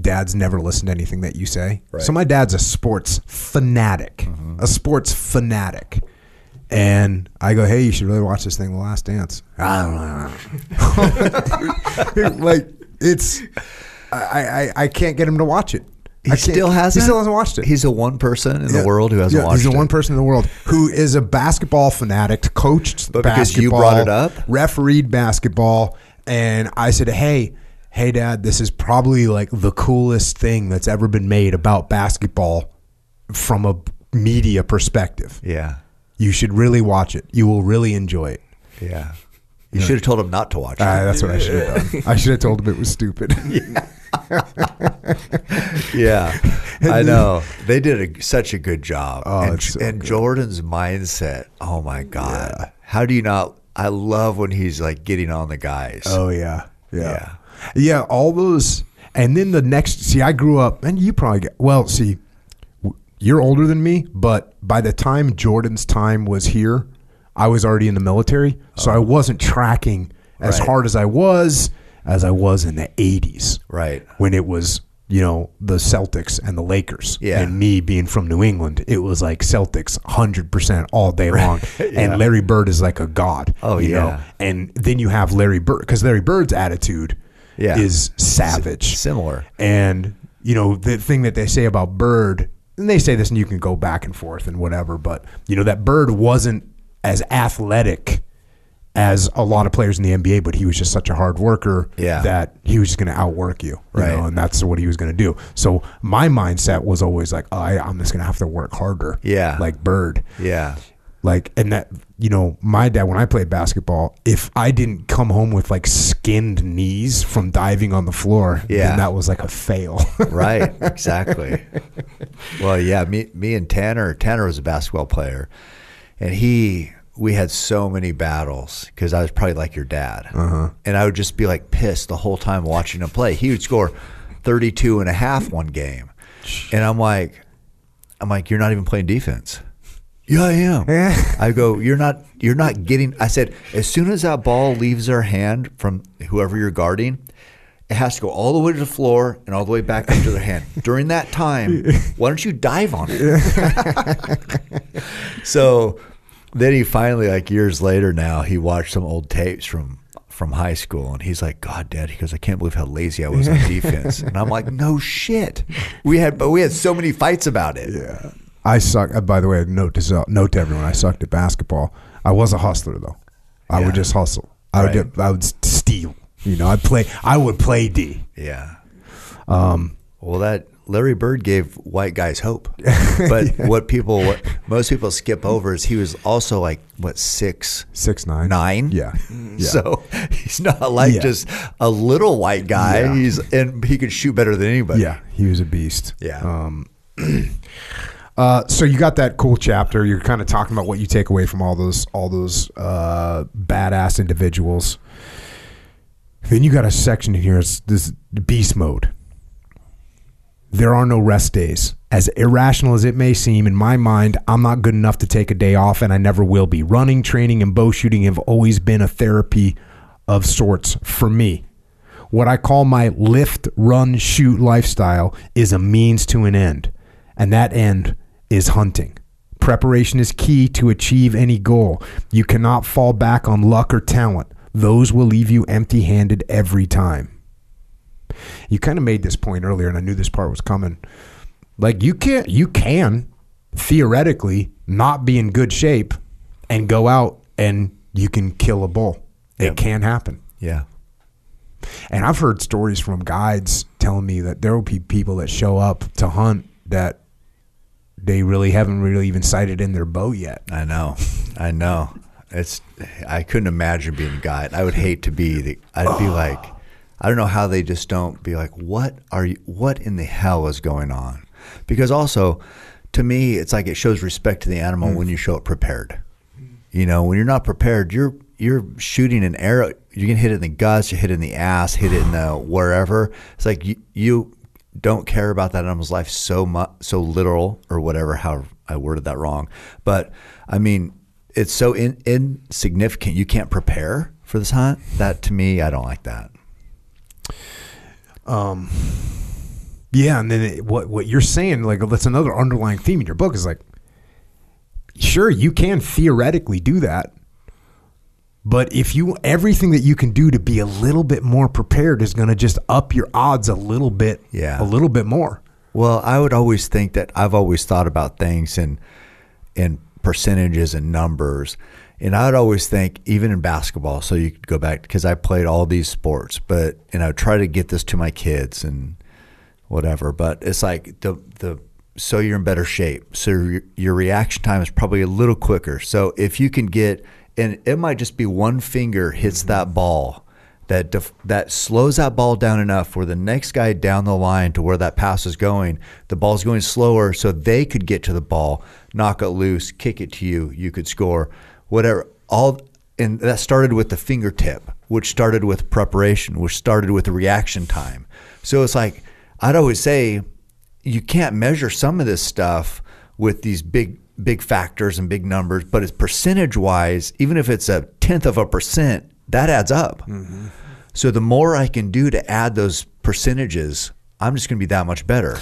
dads never listen to anything that you say. Right. So my dad's a sports fanatic, mm-hmm. a sports fanatic. And I go, hey, you should really watch this thing, The Last Dance. (laughs) I don't know. (laughs) like it's, I, I I can't get him to watch it. He still hasn't. He still hasn't watched it. He's the one person in Yeah. the world who hasn't Yeah, watched it. He's the it. one person in the world who is a basketball fanatic, coached But because you basketball, brought it up? refereed basketball, and I said, "Hey, hey, Dad, this is probably like the coolest thing that's ever been made about basketball from a media perspective. Yeah. You should really watch it. You will really enjoy it." Yeah. You should have told him not to watch it. Ah, that's what I should have done. (laughs) I should have told him it was stupid. (laughs) Yeah, (laughs) I know. They did a, such a good job. Oh, and so and good. Jordan's mindset. Oh my god! How do you not? I love when he's like getting on the guys. Oh yeah, Yeah. yeah, yeah. All those, and then the next. See, I grew up, and you probably get. Well, see, you're older than me, but by the time Jordan's time was here, I was already in the military, so I oh. wasn't tracking as Oh. Right. hard as I was as I was in the '80s, Right. when it was. You know the Celtics and the Lakers, Yeah. and me being from New England, it was like Celtics hundred percent all day long. (laughs) And Larry Bird is like a god. Oh, you know? yeah. and then you have Larry Bird because Larry Bird's attitude Yeah. is savage, Similar. and you know the thing that they say about Bird, and they say this, and you can go back and forth and whatever, but you know that Bird wasn't as athletic as a lot of players in the NBA, but he was just such a hard worker Yeah. that he was just going to outwork you, you Right. know, and that's what he was going to do. So my mindset was always like, oh, I, I'm just going to have to work harder, Yeah. like Bird. Yeah. Like, and that, you know, my dad, when I played basketball, if I didn't come home with like skinned knees from diving on the floor, Yeah. then that was like a fail. (laughs) Right. Exactly. well, yeah. Me, me and Tanner. Tanner was a basketball player, and he. We had so many battles because I was probably like your dad, uh-huh. and I would just be like pissed the whole time watching him play. He would score 32 and a half one game, and I'm like, I'm like, you're not even playing defense. Yeah, I am. I go, you're not you're not getting I said, as soon as that ball leaves their hand from whoever you're guarding, it has to go all the way to the floor and all the way back up to their hand. (laughs) During that time, why don't you dive on it? (laughs) so then he finally, like years later now, he watched some old tapes from from high school and he's like, God, Dad, he goes, I can't believe how lazy I was on (laughs) defense. And I'm like, No shit. We had but we had so many fights about it. Yeah. I suck. uh, By the way, note to note to everyone, I sucked at basketball. I was a hustler though. I Yeah. would just hustle. I would get, I would steal. You know, I'd play. I would play D. Yeah. Um, well, that Larry Bird gave white guys hope, (laughs) but what people, what most people skip over is he was also like what six, Six nine. nine, Yeah. (laughs) yeah. So he's not like Yeah. just a little white guy. Yeah. He's and he could shoot better than anybody. yeah, he was a beast. Yeah. Um, (clears throat) uh, so you got that cool chapter. You're kind of talking about what you take away from all those all those uh, badass individuals. Then you got a section here. It's this beast mode. There are no rest days. As irrational as it may seem, in my mind, I'm not good enough to take a day off, and I never will be. Running, training, and bow shooting have always been a therapy of sorts for me. What I call my lift, run, shoot lifestyle is a means to an end, and that end is hunting. Preparation is key to achieve any goal. You cannot fall back on luck or talent, those will leave you empty handed every time. You kind of made this point earlier, and I knew this part was coming. Like you can't, you can theoretically not be in good shape and go out and you can kill a bull. It Yeah. can happen. yeah, And I've heard stories from guides telling me that there will be people that show up to hunt that they really haven't really even sighted in their bow yet. I know, I know. It's I couldn't imagine being a guide. I would hate to be the. I'd be (sighs) like, I don't know how they just don't be like, what are you? What in the hell is going on? Because also, to me, it's like it shows respect to the animal mm. when you show it prepared. You know, when you're not prepared, you're you're shooting an arrow. You can hit it in the guts, you hit it in the ass, hit it in the wherever. It's like you, you don't care about that animal's life so much, so literal or whatever. How I worded that wrong, but I mean, it's so in, insignificant. You can't prepare for this hunt. That to me, I don't like that. Um, Yeah, and then it, what what you're saying, like that's another underlying theme in your book is like, sure, you can theoretically do that, but if you everything that you can do to be a little bit more prepared is going to just up your odds a little bit, Yeah. a little bit more. Well, I would always think that I've always thought about things in in percentages and numbers. And I would always think, even in basketball, so you could go back because I played all these sports, but and I would try to get this to my kids and whatever. But it's like the the so you're in better shape, so your, your reaction time is probably a little quicker. So if you can get, and it might just be one finger hits that ball, that def, that slows that ball down enough where the next guy down the line to where that pass is going, the ball's going slower, so they could get to the ball, knock it loose, kick it to you, you could score, whatever. All and that started with the fingertip, which started with preparation, which started with reaction time. So it's like I'd always say, you can't measure some of this stuff with these big big factors and big numbers, but it's percentage wise, even if it's a tenth of a percent, that adds up. Mm-hmm. So the more I can do to add those percentages, I'm just going to be that much better.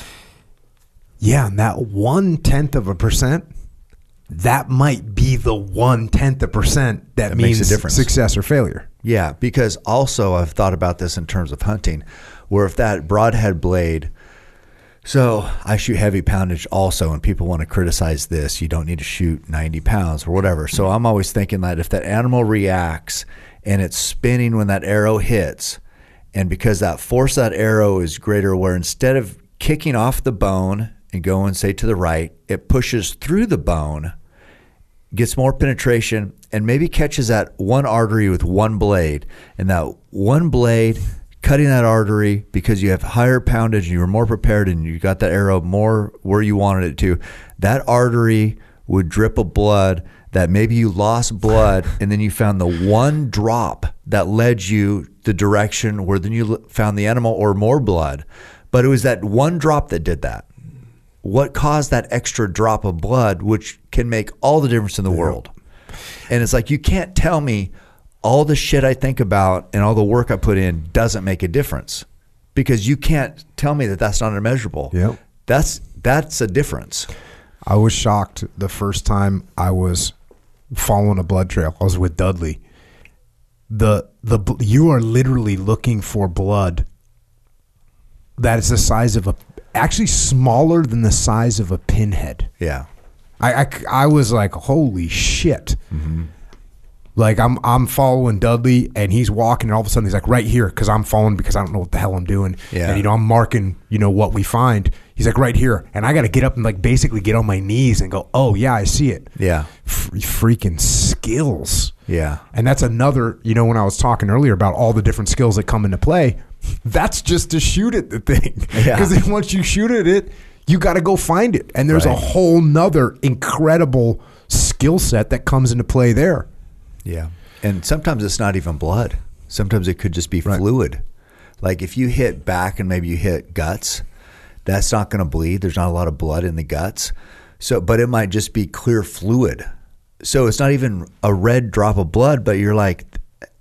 Yeah, and that one tenth of a percent, that might be the one tenth of a percent that, That makes means a difference. success or failure. Yeah, because also I've thought about this in terms of hunting, where if that broadhead blade, so I shoot heavy poundage also, and people want to criticize this. You don't need to shoot 90 pounds or whatever. So I'm always thinking that if that animal reacts and it's spinning when that arrow hits, and because that force that arrow is greater, where instead of kicking off the bone and going, say, to the right, it pushes through the bone gets more penetration and maybe catches that one artery with one blade and that one blade cutting that artery because you have higher poundage and you were more prepared and you got that arrow more where you wanted it to that artery would drip a blood that maybe you lost blood and then you found the one drop that led you the direction where then you found the animal or more blood. But it was that one drop that did that. What caused that extra drop of blood, which can make all the difference in the world. And it's like, you can't tell me all the shit I think about and all the work I put in doesn't make a difference because you can't tell me that that's not immeasurable. Yep. That's, that's a difference. I was shocked the first time I was following a blood trail. I was with Dudley. The the you are literally looking for blood that is the size of a actually smaller than the size of a pinhead. Yeah. I, I, I was like, holy shit. Mm-hmm. Like I'm I'm following Dudley and he's walking and all of a sudden he's like right here because I'm following because I don't know what the hell I'm doing. Yeah. And you know I'm marking you know what we find. He's like right here and I got to get up and like basically get on my knees and go oh yeah I see it. Yeah. F- freaking skills. Yeah. And that's another, you know, when I was talking earlier about all the different skills that come into play, that's just to shoot at the thing. (laughs) Yeah. Because then once you shoot at it, you got to go find it. And there's a whole nother incredible skill set that comes into play there. Yeah. And sometimes it's not even blood. Sometimes it could just be fluid. Like if you hit back and maybe you hit guts, that's not going to bleed. There's not a lot of blood in the guts. So, but it might just be clear fluid. So it's not even a red drop of blood, but you're like,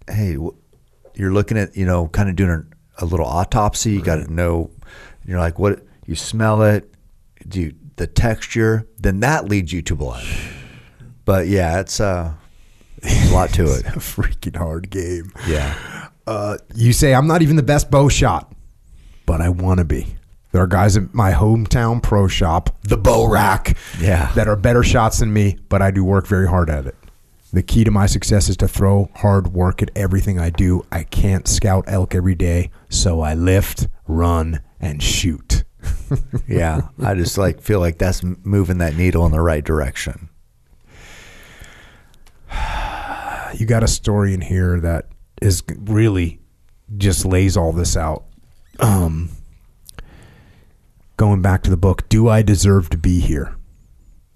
hey, you're looking at, you know, kind of doing a, a little autopsy. You got to know, you're like, what, you smell it, do you, the texture, then that leads you to blood. But yeah, it's uh, a lot to it. A freaking hard game. Yeah. Uh, you say, I'm not even the best bow shot, but I want to be. There are guys at my hometown pro shop, the Bow Rack, Yeah. that are better shots than me, but I do work very hard at it. The key to my success is to throw hard work at everything I do. I can't scout elk every day, so I lift, run, and shoot. (laughs) Yeah. I just like feel like that's moving that needle in the right direction. You got a story in here that is really just lays all this out. Um, going back to the book, Do I Deserve to Be Here?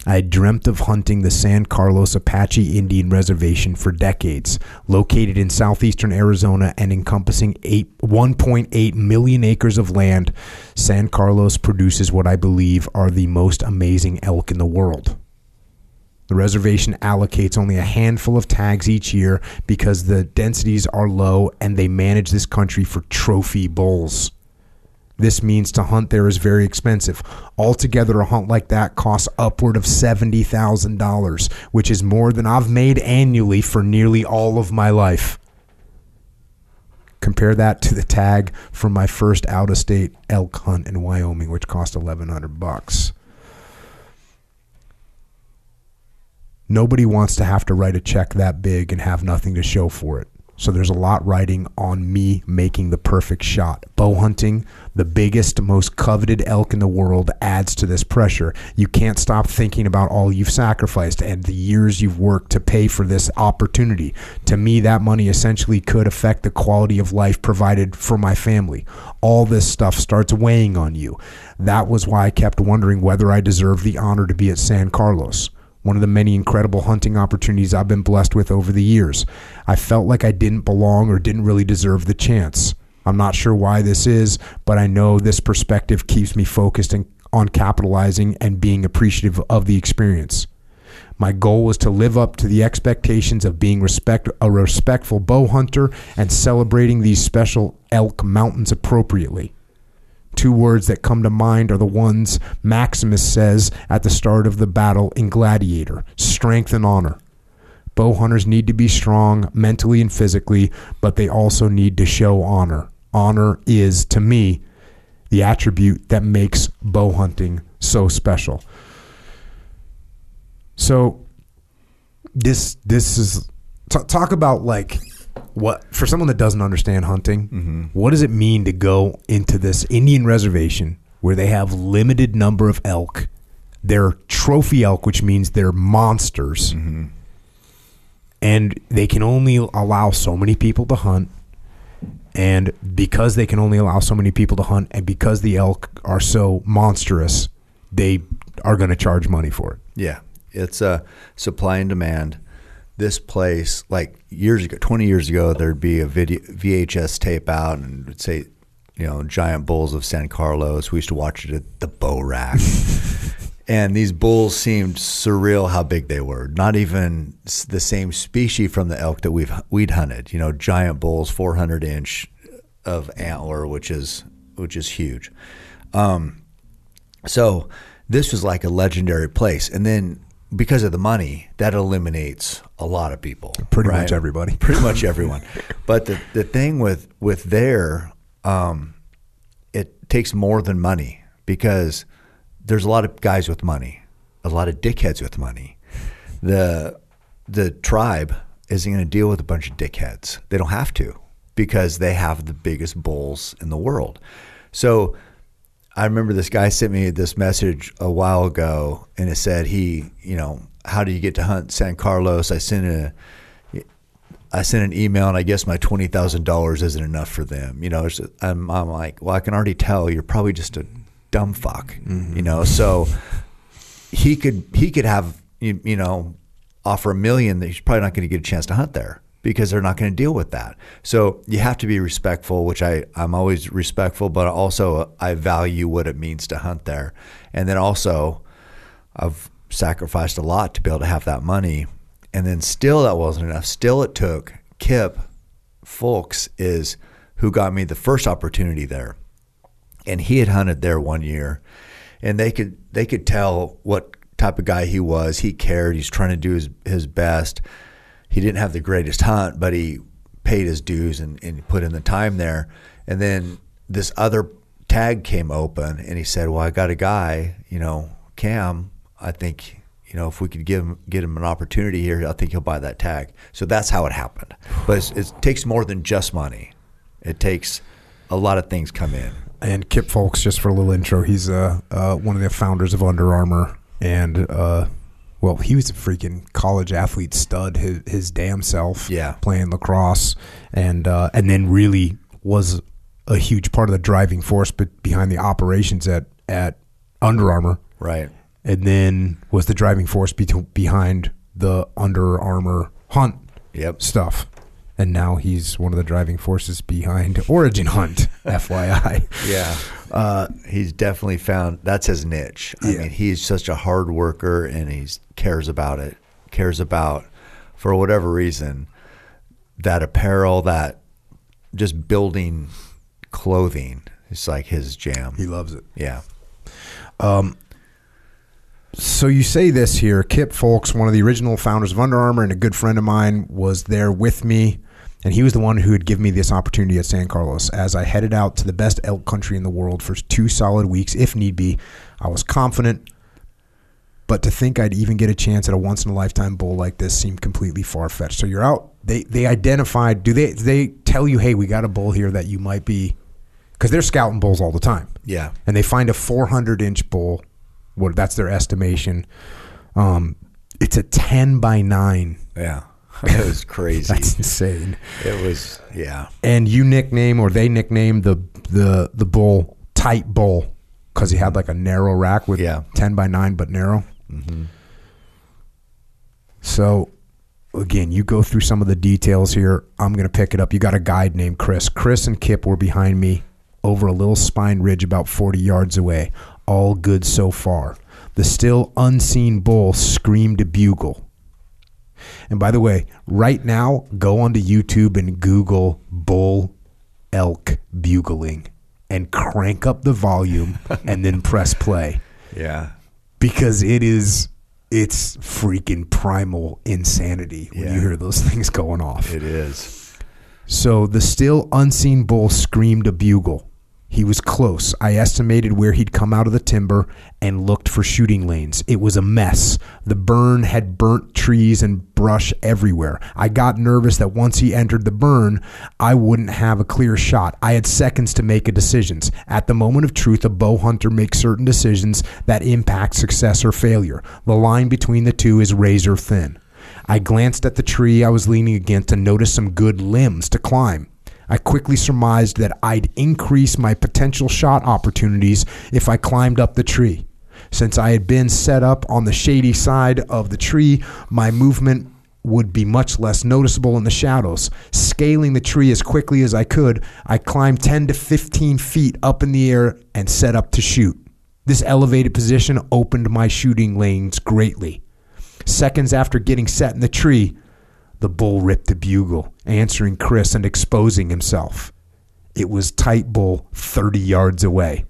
I had dreamt of hunting the San Carlos Apache Indian Reservation for decades, located in southeastern Arizona and encompassing 1.8 million acres of land. San Carlos produces what I believe are the most amazing elk in the world. The reservation allocates only a handful of tags each year because the densities are low and they manage this country for trophy bulls. This means to hunt there is very expensive. Altogether, a hunt like that costs upward of $70,000, which is more than I've made annually for nearly all of my life. Compare that to the tag from my first out of state elk hunt in Wyoming, which cost 1100 bucks. Nobody wants to have to write a check that big and have nothing to show for it. So there's a lot riding on me making the perfect shot. Bow hunting, the biggest, most coveted elk in the world, adds to this pressure. You can't stop thinking about all you've sacrificed and the years you've worked to pay for this opportunity. To me, that money essentially could affect the quality of life provided for my family. All this stuff starts weighing on you. That was why I kept wondering whether I deserved the honor to be at San Carlos one of the many incredible hunting opportunities I've been blessed with over the years. I felt like I didn't belong or didn't really deserve the chance. I'm not sure why this is, but I know this perspective keeps me focused on capitalizing and being appreciative of the experience. My goal was to live up to the expectations of being respect, a respectful bow hunter and celebrating these special elk mountains appropriately. Two words that come to mind are the ones Maximus says at the start of the battle in Gladiator strength and honor. Bow hunters need to be strong mentally and physically, but they also need to show honor. Honor is, to me, the attribute that makes bow hunting so special. So, this this is t- talk about like what for someone that doesn't understand hunting mm-hmm. what does it mean to go into this indian reservation where they have limited number of elk they're trophy elk which means they're monsters mm-hmm. and they can only allow so many people to hunt and because they can only allow so many people to hunt and because the elk are so monstrous they are going to charge money for it. Yeah, it's a supply and demand. This place, like years ago, twenty years ago, there'd be a video VHS tape out, and it would say, you you know, giant bulls of San Carlos. We used to watch it at the bow rack. (laughs) and these bulls seemed surreal how big they were. Not even the same species from the elk that we've we'd hunted. You know, giant bulls, 400 inch of antler, which is which is huge. Um, so this was like a legendary place, and then because of the money, that eliminates a lot of people. Pretty much everybody. (laughs) Pretty much everyone. but the the thing with with there, um, it takes more than money because there's a lot of guys with money, a lot of dickheads with money. The the tribe isn't going to deal with a bunch of dickheads. They don't have to because they have the biggest bulls in the world. So I remember this guy sent me this message a while ago, and it said he, you know, how do you get to hunt San Carlos? I sent a, I sent an email, and I guess my twenty thousand dollars isn't enough for them. You know, it's, I'm, I'm like, well, I can already tell you're probably just a dumb fuck. Mm-hmm. You know, so he could he could have you, you know offer a million that he's probably not going to get a chance to hunt there because they're not going to deal with that. So you have to be respectful, which I I'm always respectful, but also I value what it means to hunt there, and then also I've sacrificed a lot to be able to have that money, and then still that wasn't enough. Still it took. Kip Fulks is who got me the first opportunity there. And he had hunted there one year. And they could they could tell what type of guy he was. He cared. He's trying to do his, his best he didn't have the greatest hunt but he paid his dues and, and put in the time there. And then this other tag came open and he said well i got a guy you know cam. I think you know if we could give him get him an opportunity here i think he'll buy that tag. So that's how it happened. But it takes more than just money. It takes a lot of things come in. And Kip Fulks, just for a little intro, he's uh, uh, one of the founders of Under Armour, and uh, well, he was a freaking college athlete stud, his, his damn self, Yeah. playing lacrosse, and uh, and then really was a huge part of the driving force, but behind the operations at at Under Armour, right and then was the driving force be- behind the Under Armour hunt Yep. stuff. And now he's one of the driving forces behind Origin Hunt, (laughs) FYI. Yeah. Uh, he's definitely found that's his niche. I Yeah. mean, he's such a hard worker and he cares about it, cares about, for whatever reason, that apparel, that just building clothing It's like his jam. He loves it. Yeah. Um, So you say this here. Kip Fulks, one of the original founders of Under Armour and a good friend of mine, was there with me. And he was the one who had given me this opportunity at San Carlos as I headed out to the best elk country in the world for two solid weeks, if need be. I was confident, but to think I'd even get a chance at a once in a lifetime bull like this seemed completely far fetched. So you're out. They they identified. Do they they tell you, hey, we got a bull here that you might be, because they're scouting bulls all the time Yeah. and they find a 400 inch bull. What that's their estimation. Um, it's a 10 by 9. Yeah. (laughs) It was crazy. That's insane. it was, yeah. And you nickname or they nicknamed the the the bull tight bull because he had like a narrow rack with Yeah. 10 by 9 but narrow. Mm-hmm. So again, you go through some of the details here. I'm going to pick it up. You got a guide named Chris. Chris and Kip were behind me over a little spine ridge about 40 yards away. All good so far. The still unseen bull screamed a bugle. And by the way, right now, go onto YouTube and Google bull elk bugling and crank up the volume (laughs) and then press play Yeah. because it is it's freaking primal insanity when Yeah. you hear those (laughs) things going off. It is. So the still unseen bull screamed a bugle. He was close. I estimated where he'd come out of the timber and looked for shooting lanes. It was a mess. The burn had burnt trees and brush everywhere. I got nervous that once he entered the burn, I wouldn't have a clear shot. I had seconds to make a decisions. At the moment of truth, a bow hunter makes certain decisions that impact success or failure. The line between the two is razor thin. I glanced at the tree I was leaning against and noticed some good limbs to climb. I quickly surmised that I'd increase my potential shot opportunities if I climbed up the tree. Since I had been set up on the shady side of the tree, my movement would be much less noticeable in the shadows. Scaling the tree as quickly as I could, I climbed 10 to 15 feet up in the air and set up to shoot. This elevated position opened my shooting lanes greatly. Seconds after getting set in the tree, the bull ripped the bugle, answering Chris and exposing himself. It was Tight Bull 30 yards away.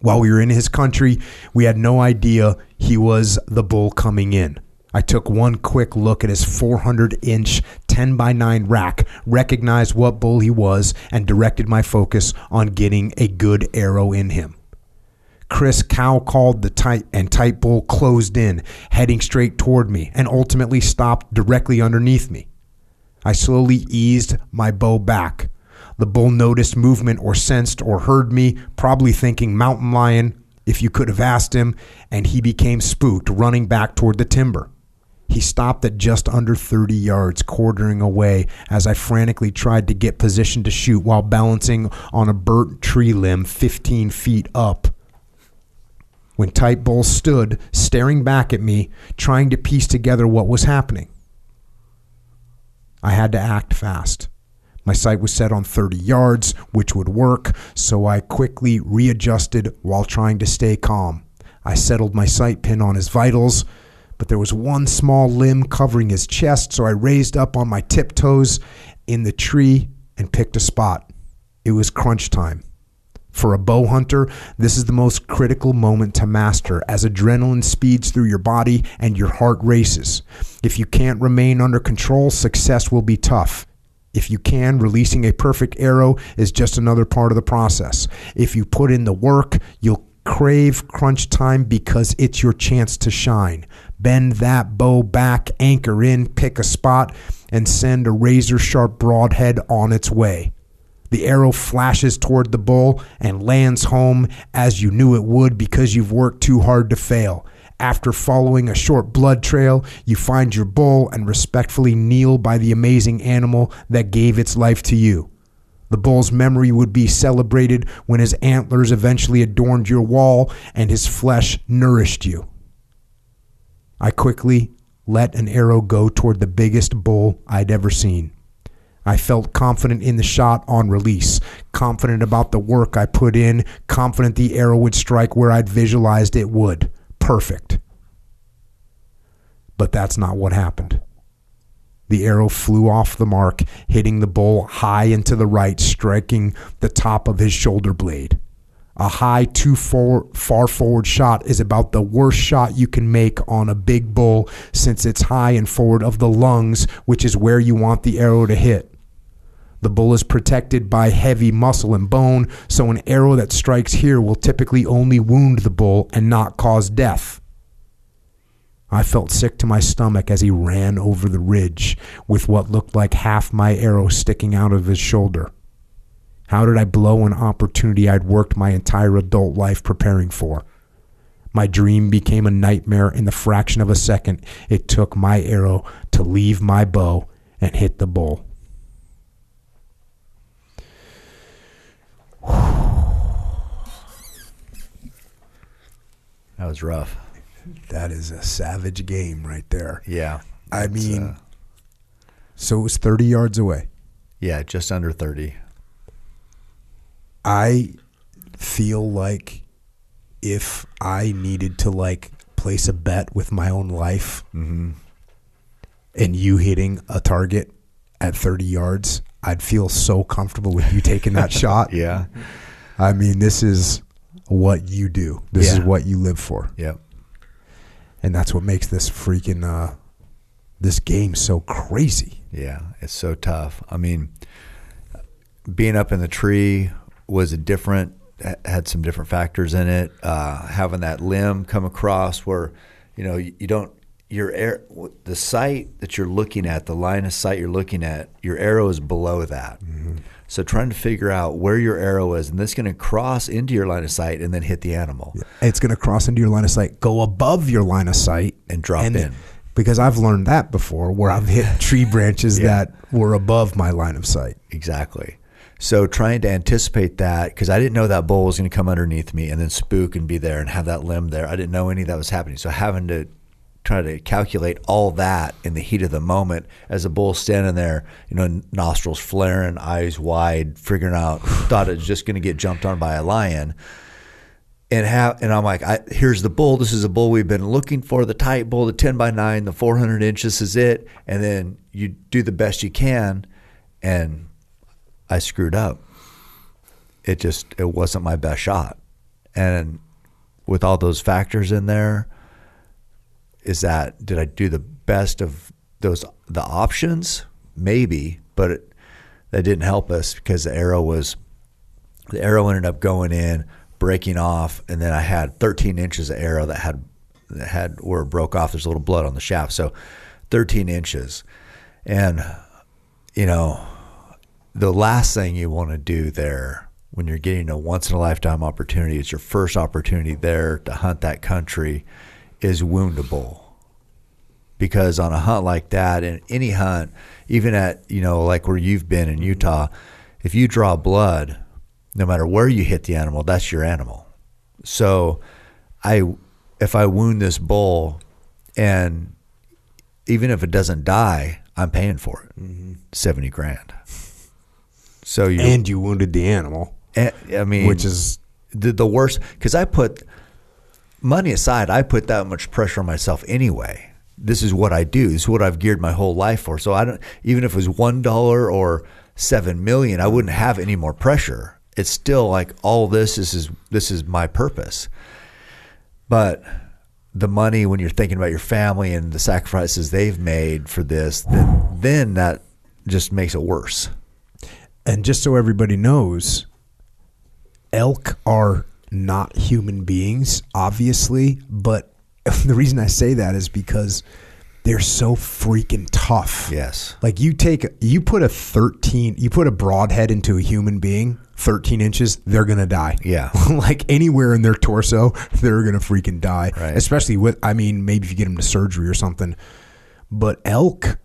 While we were in his country, we had no idea he was the bull coming in. I took one quick look at his 400 inch 10 by 9 rack, recognized what bull he was, and directed my focus on getting a good arrow in him. Chris cow called the tight and tight bull closed in, heading straight toward me, and ultimately stopped directly underneath me. I slowly eased my bow back. The bull noticed movement or sensed or heard me, probably thinking mountain lion, if you could have asked him, and he became spooked, running back toward the timber. He stopped at just under 30 yards, quartering away as I frantically tried to get position to shoot while balancing on a burnt tree limb 15 feet up. When Tight Bull stood, staring back at me, trying to piece together what was happening. I had to act fast. My sight was set on 30 yards, which would work, so I quickly readjusted while trying to stay calm. I settled my sight pin on his vitals, but there was one small limb covering his chest, so I raised up on my tiptoes in the tree and picked a spot. It was crunch time. For a bow hunter, this is the most critical moment to master as adrenaline speeds through your body and your heart races. If you can't remain under control, success will be tough. If you can, releasing a perfect arrow is just another part of the process. If you put in the work, you'll crave crunch time because it's your chance to shine. Bend that bow back, anchor in, pick a spot, and send a razor sharp broadhead on its way. The arrow flashes toward the bull and lands home as you knew it would because you've worked too hard to fail. After following a short blood trail, you find your bull and respectfully kneel by the amazing animal that gave its life to you. The bull's memory would be celebrated when his antlers eventually adorned your wall and his flesh nourished you. I quickly let an arrow go toward the biggest bull I'd ever seen. I felt confident in the shot on release, confident about the work I put in, confident the arrow would strike where I'd visualized it would perfect. But that's not what happened. The arrow flew off the mark, hitting the bull high and to the right, striking the top of his shoulder blade. A high, too far, far forward shot is about the worst shot you can make on a big bull since it's high and forward of the lungs, which is where you want the arrow to hit. The bull is protected by heavy muscle and bone, so an arrow that strikes here will typically only wound the bull and not cause death. I felt sick to my stomach as he ran over the ridge with what looked like half my arrow sticking out of his shoulder. How did I blow an opportunity I'd worked my entire adult life preparing for? My dream became a nightmare in the fraction of a second it took my arrow to leave my bow and hit the bull. That was rough. That is a savage game right there. Yeah. I mean, uh, so it was 30 yards away. yeah, just under 30. I feel like if I needed to like place a bet with my own life Mm-hmm. and you hitting a target at 30 yards, I'd feel so comfortable with you taking that (laughs) shot. Yeah. I mean, this is what you do. This is what you live for. Yep. And that's what makes this freaking uh this game so crazy. Yeah, it's so tough. I mean, being up in the tree was a different had some different factors in it. Uh, having that limb come across where, you know, you, you don't your air the sight that you're looking at, the line of sight you're looking at, your arrow is below that. Mm-hmm. So trying to figure out where your arrow is, and this is going to cross into your line of sight and then hit the animal. It's going to cross into your line of sight, go above your line of sight, And drop in. Because I've learned that before, where I've hit (laughs) tree branches Yeah. that were above my line of sight. Exactly. So trying to anticipate that because I didn't know that bull was going to come underneath me and then spook and be there and have that limb there. I didn't know any of that was happening. So having to try to calculate all that in the heat of the moment as a bull standing there, you know, nostrils flaring, eyes wide, figuring out, (sighs) thought it was just going to get jumped on by a lion. And have, and I'm like, I, here's the bull. This is a bull we've been looking for. The tight bull, the 10 by 9, the 400 inches is it. And then you do the best you can. And I screwed up. It just, it wasn't my best shot. And with all those factors in there, is that did I do the best of those the options? Maybe, but it, that didn't help us because the arrow was the arrow ended up going in, breaking off, and then I had 13 inches of arrow that had that had where it broke off. There's a little blood on the shaft, so 13 inches, and you know the last thing you want to do there when you're getting a once in a lifetime opportunity, it's your first opportunity there to hunt that country is woundable. Because on a hunt like that, and any hunt, even at, you know, like where you've been in Utah, if you draw blood, no matter where you hit the animal, that's your animal. So I if I wound this bull and even if it doesn't die, I'm paying for it. Mm-hmm. 70 grand. So you and you wounded the animal. And, I mean, which is the, the worst because I put money aside, I put that much pressure on myself anyway. This is what I do. This is what I've geared my whole life for. So I don't even if it was one dollar or seven million, I wouldn't have any more pressure. It's still like all this this is this is my purpose. But the money when you're thinking about your family and the sacrifices they've made for this, then then that just makes it worse. And just so everybody knows, elk are not human beings, obviously, but (laughs) the reason I say that is because they're so freaking tough. Yes. Like you take you put a 13 you put a broadhead into a human being 13 inches, they're gonna die. Yeah. (laughs) like anywhere in their torso, (laughs) they're gonna freaking die. Right. Especially with, I mean, maybe if you get them to surgery or something. But elk,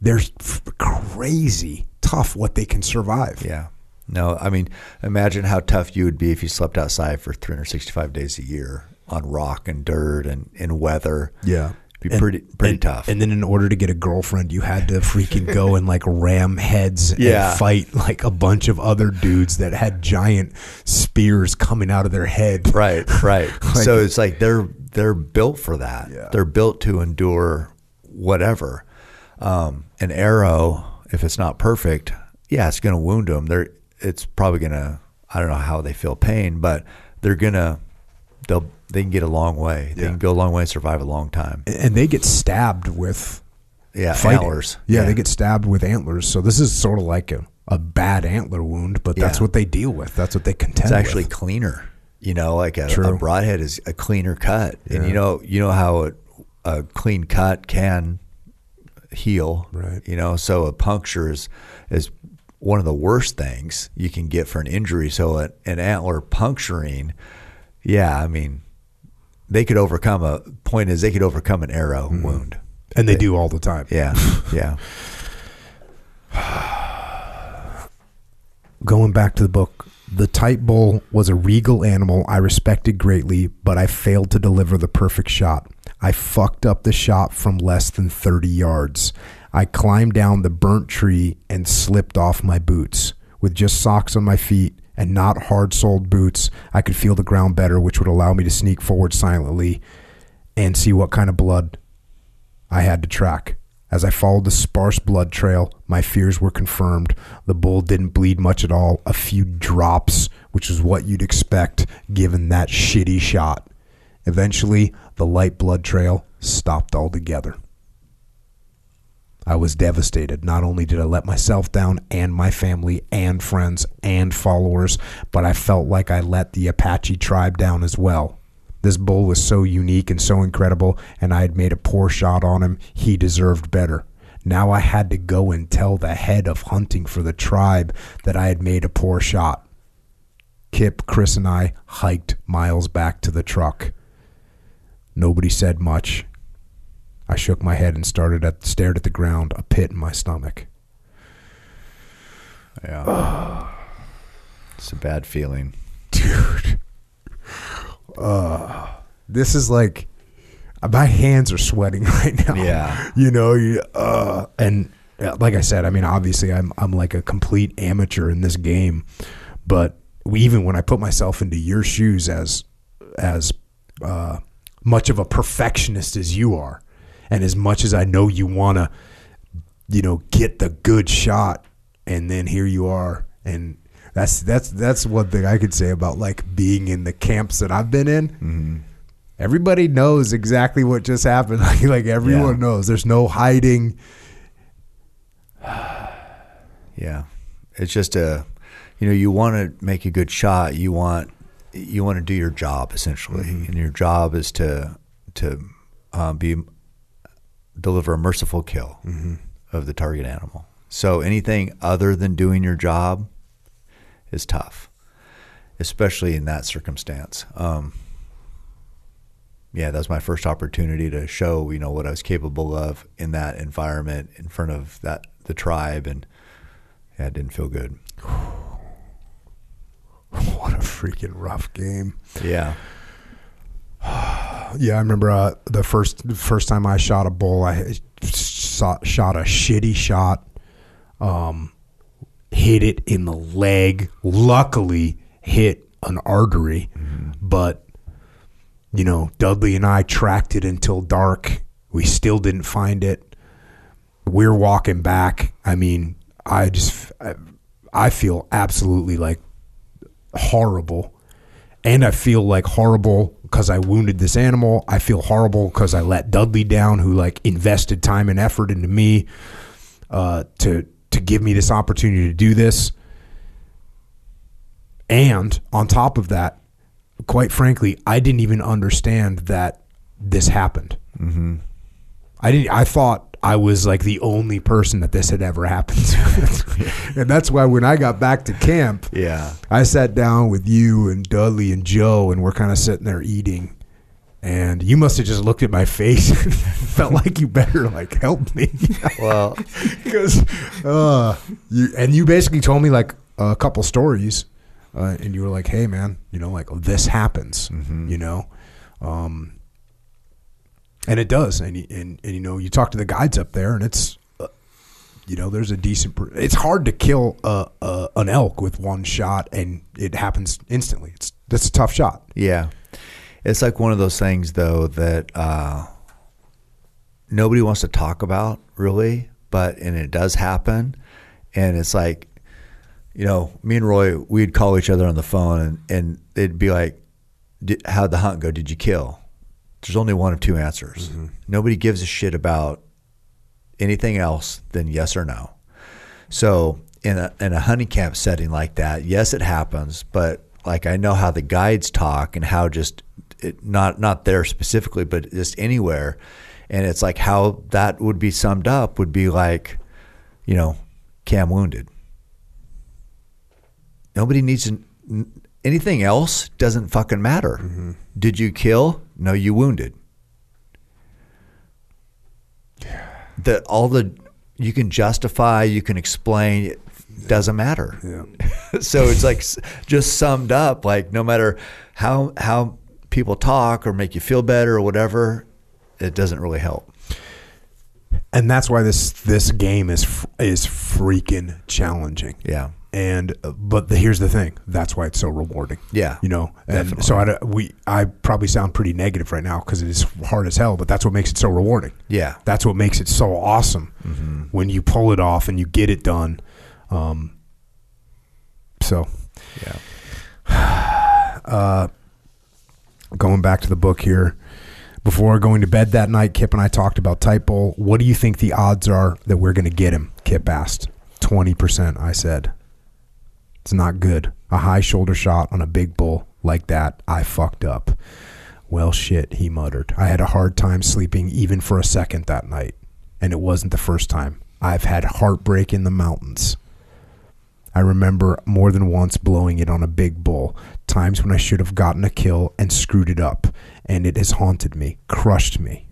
they're f- crazy tough what they can survive. Yeah. No, I mean, imagine how tough you would be if you slept outside for 365 days a year on rock and dirt and in weather. Yeah. Be pretty pretty and, tough. And then in order to get a girlfriend, you had to freaking go and like ram heads Yeah. and fight like a bunch of other dudes that had giant spears coming out of their head. Right, right. (laughs) Like- so it's like they're they're built for that. Yeah. They're built to endure whatever. Um, an arrow, if it's not perfect, yeah, it's going to wound them. They're it's probably going to. I don't know how they feel pain, but they're gonna they'll they can get a long way. They Yeah. can go a long way and survive a long time. And they get stabbed with Yeah, fighting. antlers. Yeah, they get stabbed with antlers. So this is sort of like a, a bad antler wound, but that's Yeah. what they deal with. That's what they contend It's actually with. cleaner. You know, like a, True. a broadhead is a cleaner cut, and you know, you know how a, a clean cut can heal. Right. You know, so a puncture is is one of the worst things you can get for an injury. So a, an antler puncturing, yeah, I mean, they could overcome a point is they could overcome an arrow mm-hmm. wound. And they do all the time. Yeah, (laughs) yeah, (sighs) going back to the book, the tight bull was a regal animal I respected greatly, but I failed to deliver the perfect shot. I fucked up the shot from less than 30 yards. I climbed down the burnt tree and slipped off my boots. With just socks on my feet and not hard soled boots, I could feel the ground better, which would allow me to sneak forward silently and see what kind of blood I had to track. As I followed the sparse blood trail, my fears were confirmed. The bull didn't bleed much at all, a few drops, which is what you'd expect given that shitty shot. Eventually, the light blood trail stopped altogether. I was devastated. Not only did I let myself down and my family and friends and followers, but I felt like I let the Apache tribe down as well. This bull was so unique and so incredible, and I had made a poor shot on him. He deserved better. Now I had to go and tell the head of hunting for the tribe that I had made a poor shot. Kip, Chris, and I hiked miles back to the truck. Nobody said much. I shook my head and started at stared at the ground, a pit in my stomach. yeah. (sighs) it's a bad feeling. Dude. Uh, this is like my hands are sweating (laughs) right now. Yeah. you know, you, uh, and like I said, I mean, obviously, I'm I'm like a complete amateur in this game, but we, even when I put myself into your shoes as as uh, much of a perfectionist as you are, and as much as I know you want to, you know, get the good shot, and then here you are, and that's that's that's one thing I could say about like being in the camps that I've been in. Everybody knows exactly what just happened. (laughs) Like like everyone Yeah. knows. There's no hiding. (sighs) Yeah, it's just a, you know, you want to make a good shot. You want you want to do your job essentially, and your job is to to um, be deliver a merciful kill of the target animal. So anything other than doing your job is tough, especially in that circumstance. Um, yeah, that was my first opportunity to show you know what I was capable of in that environment in front of that the tribe, and yeah, it didn't feel good. (sighs) What a freaking rough game. Yeah, (sighs) Yeah, I remember uh, the first the first time I shot a bull. I shot, shot a shitty shot, um, hit it in the leg. Luckily, hit an artery, but you know Dudley and I tracked it until dark. We still didn't find it. We're walking back. I mean, I just I, I feel absolutely like horrible and I feel like horrible because I wounded this animal. I feel horrible because I let Dudley down, who like invested time and effort into me uh, to to give me this opportunity to do this. And on top of that, quite frankly, I didn't even understand that this happened. Mm-hmm. I didn't. I thought I was like the only person that this had ever happened to, (laughs) and that's why when I got back to camp, yeah, I sat down with you and Dudley and Joe, and we're kind of sitting there eating. And you must have just looked at my face (laughs) and felt like you better like help me, (laughs) well, because uh, you and you basically told me like a couple stories, uh, and you were like, "Hey, man, you know, like this happens, you know." Um, and it does, and, and and you know, you talk to the guides up there, and it's uh, you know, there's a decent. It's hard to kill a, an elk with one shot, and it happens instantly. It's that's a tough shot. yeah. It's like one of those things though that uh, nobody wants to talk about really, but and it does happen, and it's like, you know, me and Roy, we'd call each other on the phone, and and it'd be like, "Did- "How'd the hunt go? Did you kill?" There's only one of two answers. Mm-hmm. Nobody gives a shit about anything else than yes or no. So in a in a hunting camp setting like that, yes, it happens, but like I know how the guides talk and how just it, not not there specifically, but just anywhere, and it's like how that would be summed up would be like, you know, Cam wounded. Nobody needs to, anything else doesn't fucking matter. Mm-hmm. Did you kill? No, you wounded. The all the you can justify, you can explain, it doesn't matter. Yeah. (laughs) so it's like just summed up like no matter how how people talk or make you feel better or whatever, it doesn't really help. and that's why this this game is is freaking challenging. Yeah. And uh, but the, here's the thing, that's why it's so rewarding. Yeah, you know. And definitely. so I we I probably sound pretty negative right now because it is hard as hell, but that's what makes it so rewarding. Yeah. That's what makes it so awesome when you pull it off and you get it done. Um, so Yeah. (sighs) uh, going back to the book here. Before going to bed that night, Kip and I talked about Tight Bull. What do you think the odds are that we're going to get him? Kip asked. 20%, I said. It's not good. A high shoulder shot on a big bull like that, I fucked up. Well, shit, he muttered. I had a hard time sleeping even for a second that night. And it wasn't the first time. I've had heartbreak in the mountains. I remember more than once blowing it on a big bull, times when I should have gotten a kill and screwed it up, and it has haunted me, crushed me.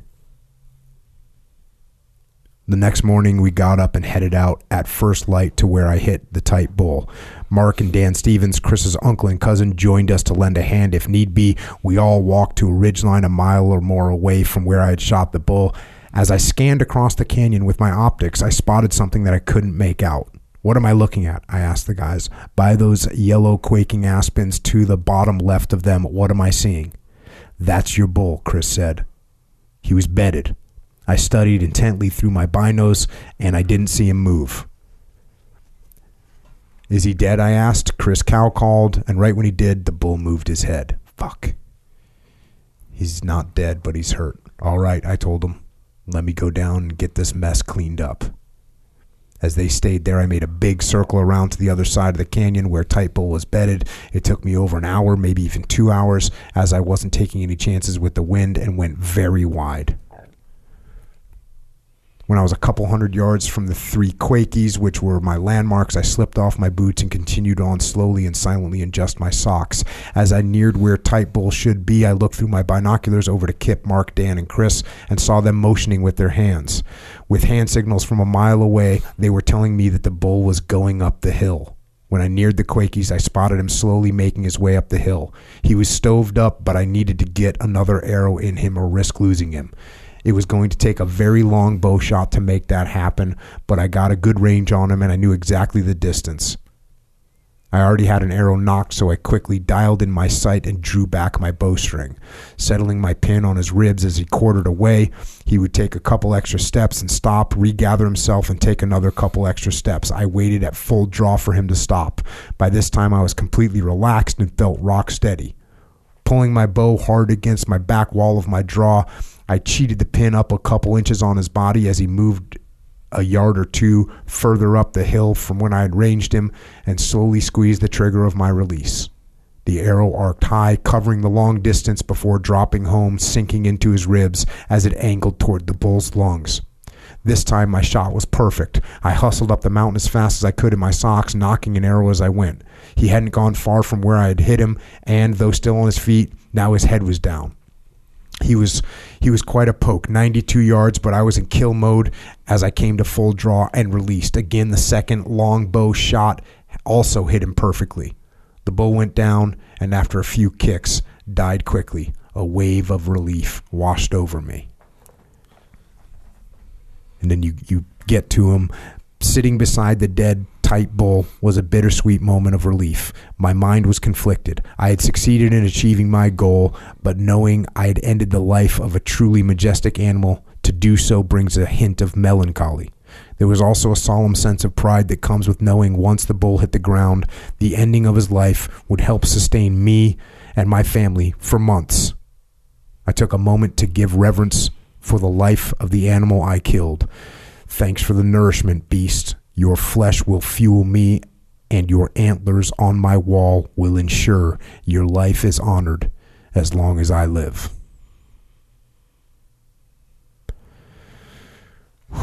The next morning, we got up and headed out at first light to where I hit the tight bull. Mark and Dan Stevens, Chris's uncle and cousin, joined us to lend a hand if need be. We all walked to a ridgeline a mile or more away from where I had shot the bull. As I scanned across the canyon with my optics, I spotted something that I couldn't make out. What am I looking at? I asked the guys. By those yellow quaking aspens to the bottom left of them, what am I seeing? That's your bull, Chris said. He was bedded. I studied intently through my binos and I didn't see him move. Is he dead? I asked. Chris Cow called, and right when he did, the bull moved his head. Fuck. He's not dead, but he's hurt. All right, I told him. Let me go down and get this mess cleaned up. As they stayed there, I made a big circle around to the other side of the canyon where Tight Bull was bedded. It took me over an hour, maybe even two hours, as I wasn't taking any chances with the wind and went very wide. When I was a couple hundred yards from the three Quakies, which were my landmarks, I slipped off my boots and continued on slowly and silently in just my socks. As I neared where Tight Bull should be, I looked through my binoculars over to Kip, Mark, Dan, and Chris and saw them motioning with their hands. With hand signals from a mile away, they were telling me that the bull was going up the hill. When I neared the Quakies, I spotted him slowly making his way up the hill. He was stoved up, but I needed to get another arrow in him or risk losing him. It was going to take a very long bow shot to make that happen, but I got a good range on him and I knew exactly the distance. I already had an arrow nocked, so I quickly dialed in my sight and drew back my bowstring. Settling my pin on his ribs as he quartered away, he would take a couple extra steps and stop, regather himself, and take another couple extra steps. I waited at full draw for him to stop. By this time, I was completely relaxed and felt rock steady. Pulling my bow hard against my back wall of my draw, I cheated the pin up a couple inches on his body as he moved a yard or two further up the hill from when I had ranged him and slowly squeezed the trigger of my release. The arrow arced high, covering the long distance before dropping home, sinking into his ribs as it angled toward the bull's lungs. This time my shot was perfect. I hustled up the mountain as fast as I could in my socks, knocking an arrow as I went. He hadn't gone far from where I had hit him, and though still on his feet, now his head was down he was he was quite a poke 92 yards but i was in kill mode as i came to full draw and released. Again the second long bow shot also hit him perfectly. The bow went down and after a few kicks died quickly. A wave of relief washed over me. And then you you get to him sitting beside the dead tight bull was a bittersweet moment of relief. My mind was conflicted. I had succeeded in achieving my goal, but knowing I had ended the life of a truly majestic animal, to do so brings a hint of melancholy. There was also a solemn sense of pride that comes with knowing once the bull hit the ground, the ending of his life would help sustain me and my family for months. I took a moment to give reverence for the life of the animal I killed. Thanks for the nourishment, beast. Your flesh will fuel me, and your antlers on my wall will ensure your life is honored as long as I live. (sighs)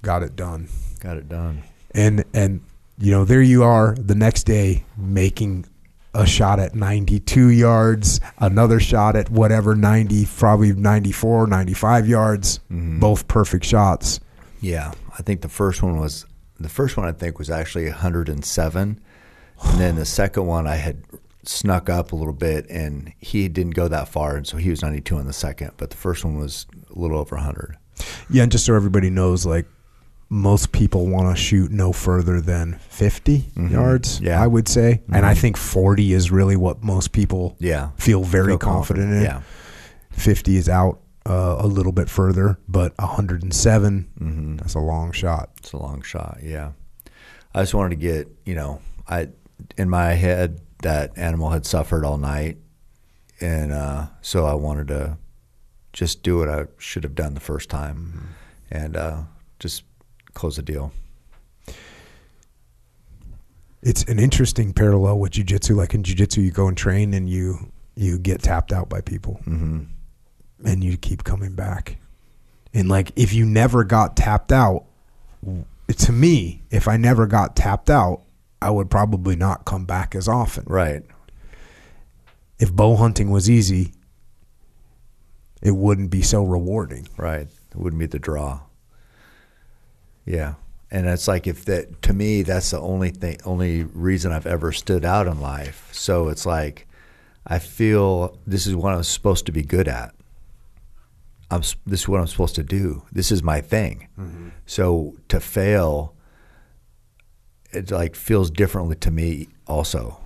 Got it done. Got it done. And and you know, there you are the next day making a shot at 92 yards, another shot at whatever 90, probably 94, 95 yards, mm-hmm. both perfect shots. Yeah, I think the first one was the first one. I think was actually 107, and then the second one I had snuck up a little bit, and he didn't go that far, and so he was 92 on the second. But the first one was a little over 100. Yeah, and just so everybody knows, like most people want to shoot no further than 50 mm-hmm. yards, Yeah. I would say. And I mm-hmm. think 40 is really what most people Yeah, feel very Feel confident, in. Yeah, 50 is out uh, a little bit further, but 107, Mm-hmm. that's a long shot. it's a long shot. Yeah, I just wanted to get you know I in my head that animal had suffered all night, and uh, so I wanted to just do what I should have done the first time, and uh, just close the deal. It's an interesting parallel with jujitsu. Like in jujitsu, you go and train and you you get tapped out by people, Mm-hmm. And you keep coming back. And like if you never got tapped out, to me, if I never got tapped out, I would probably not come back as often. Right. If bow hunting was easy, it wouldn't be so rewarding. Right. It wouldn't be the draw. Yeah. And it's like if that to me that's the only thing only reason I've ever stood out in life. So it's like I feel this is what I'm supposed to be good at. I'm this is what I'm supposed to do. This is my thing. Mm-hmm. So to fail it like feels differently to me also.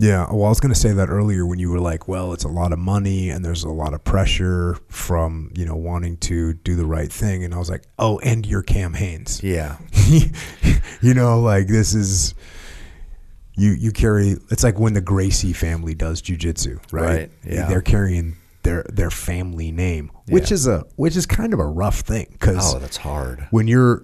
Yeah, well, I was going to say that earlier when you were like, "Well, it's a lot of money and there's a lot of pressure from you know wanting to do the right thing," and I was like, "Oh, and your Cam Hanes, Yeah. (laughs) you know, like this is you you carry. It's like when the Gracie family does jujitsu, right? Right, yeah. they're carrying their their family name, which is a which is kind of a rough thing because Oh, that's hard. when you're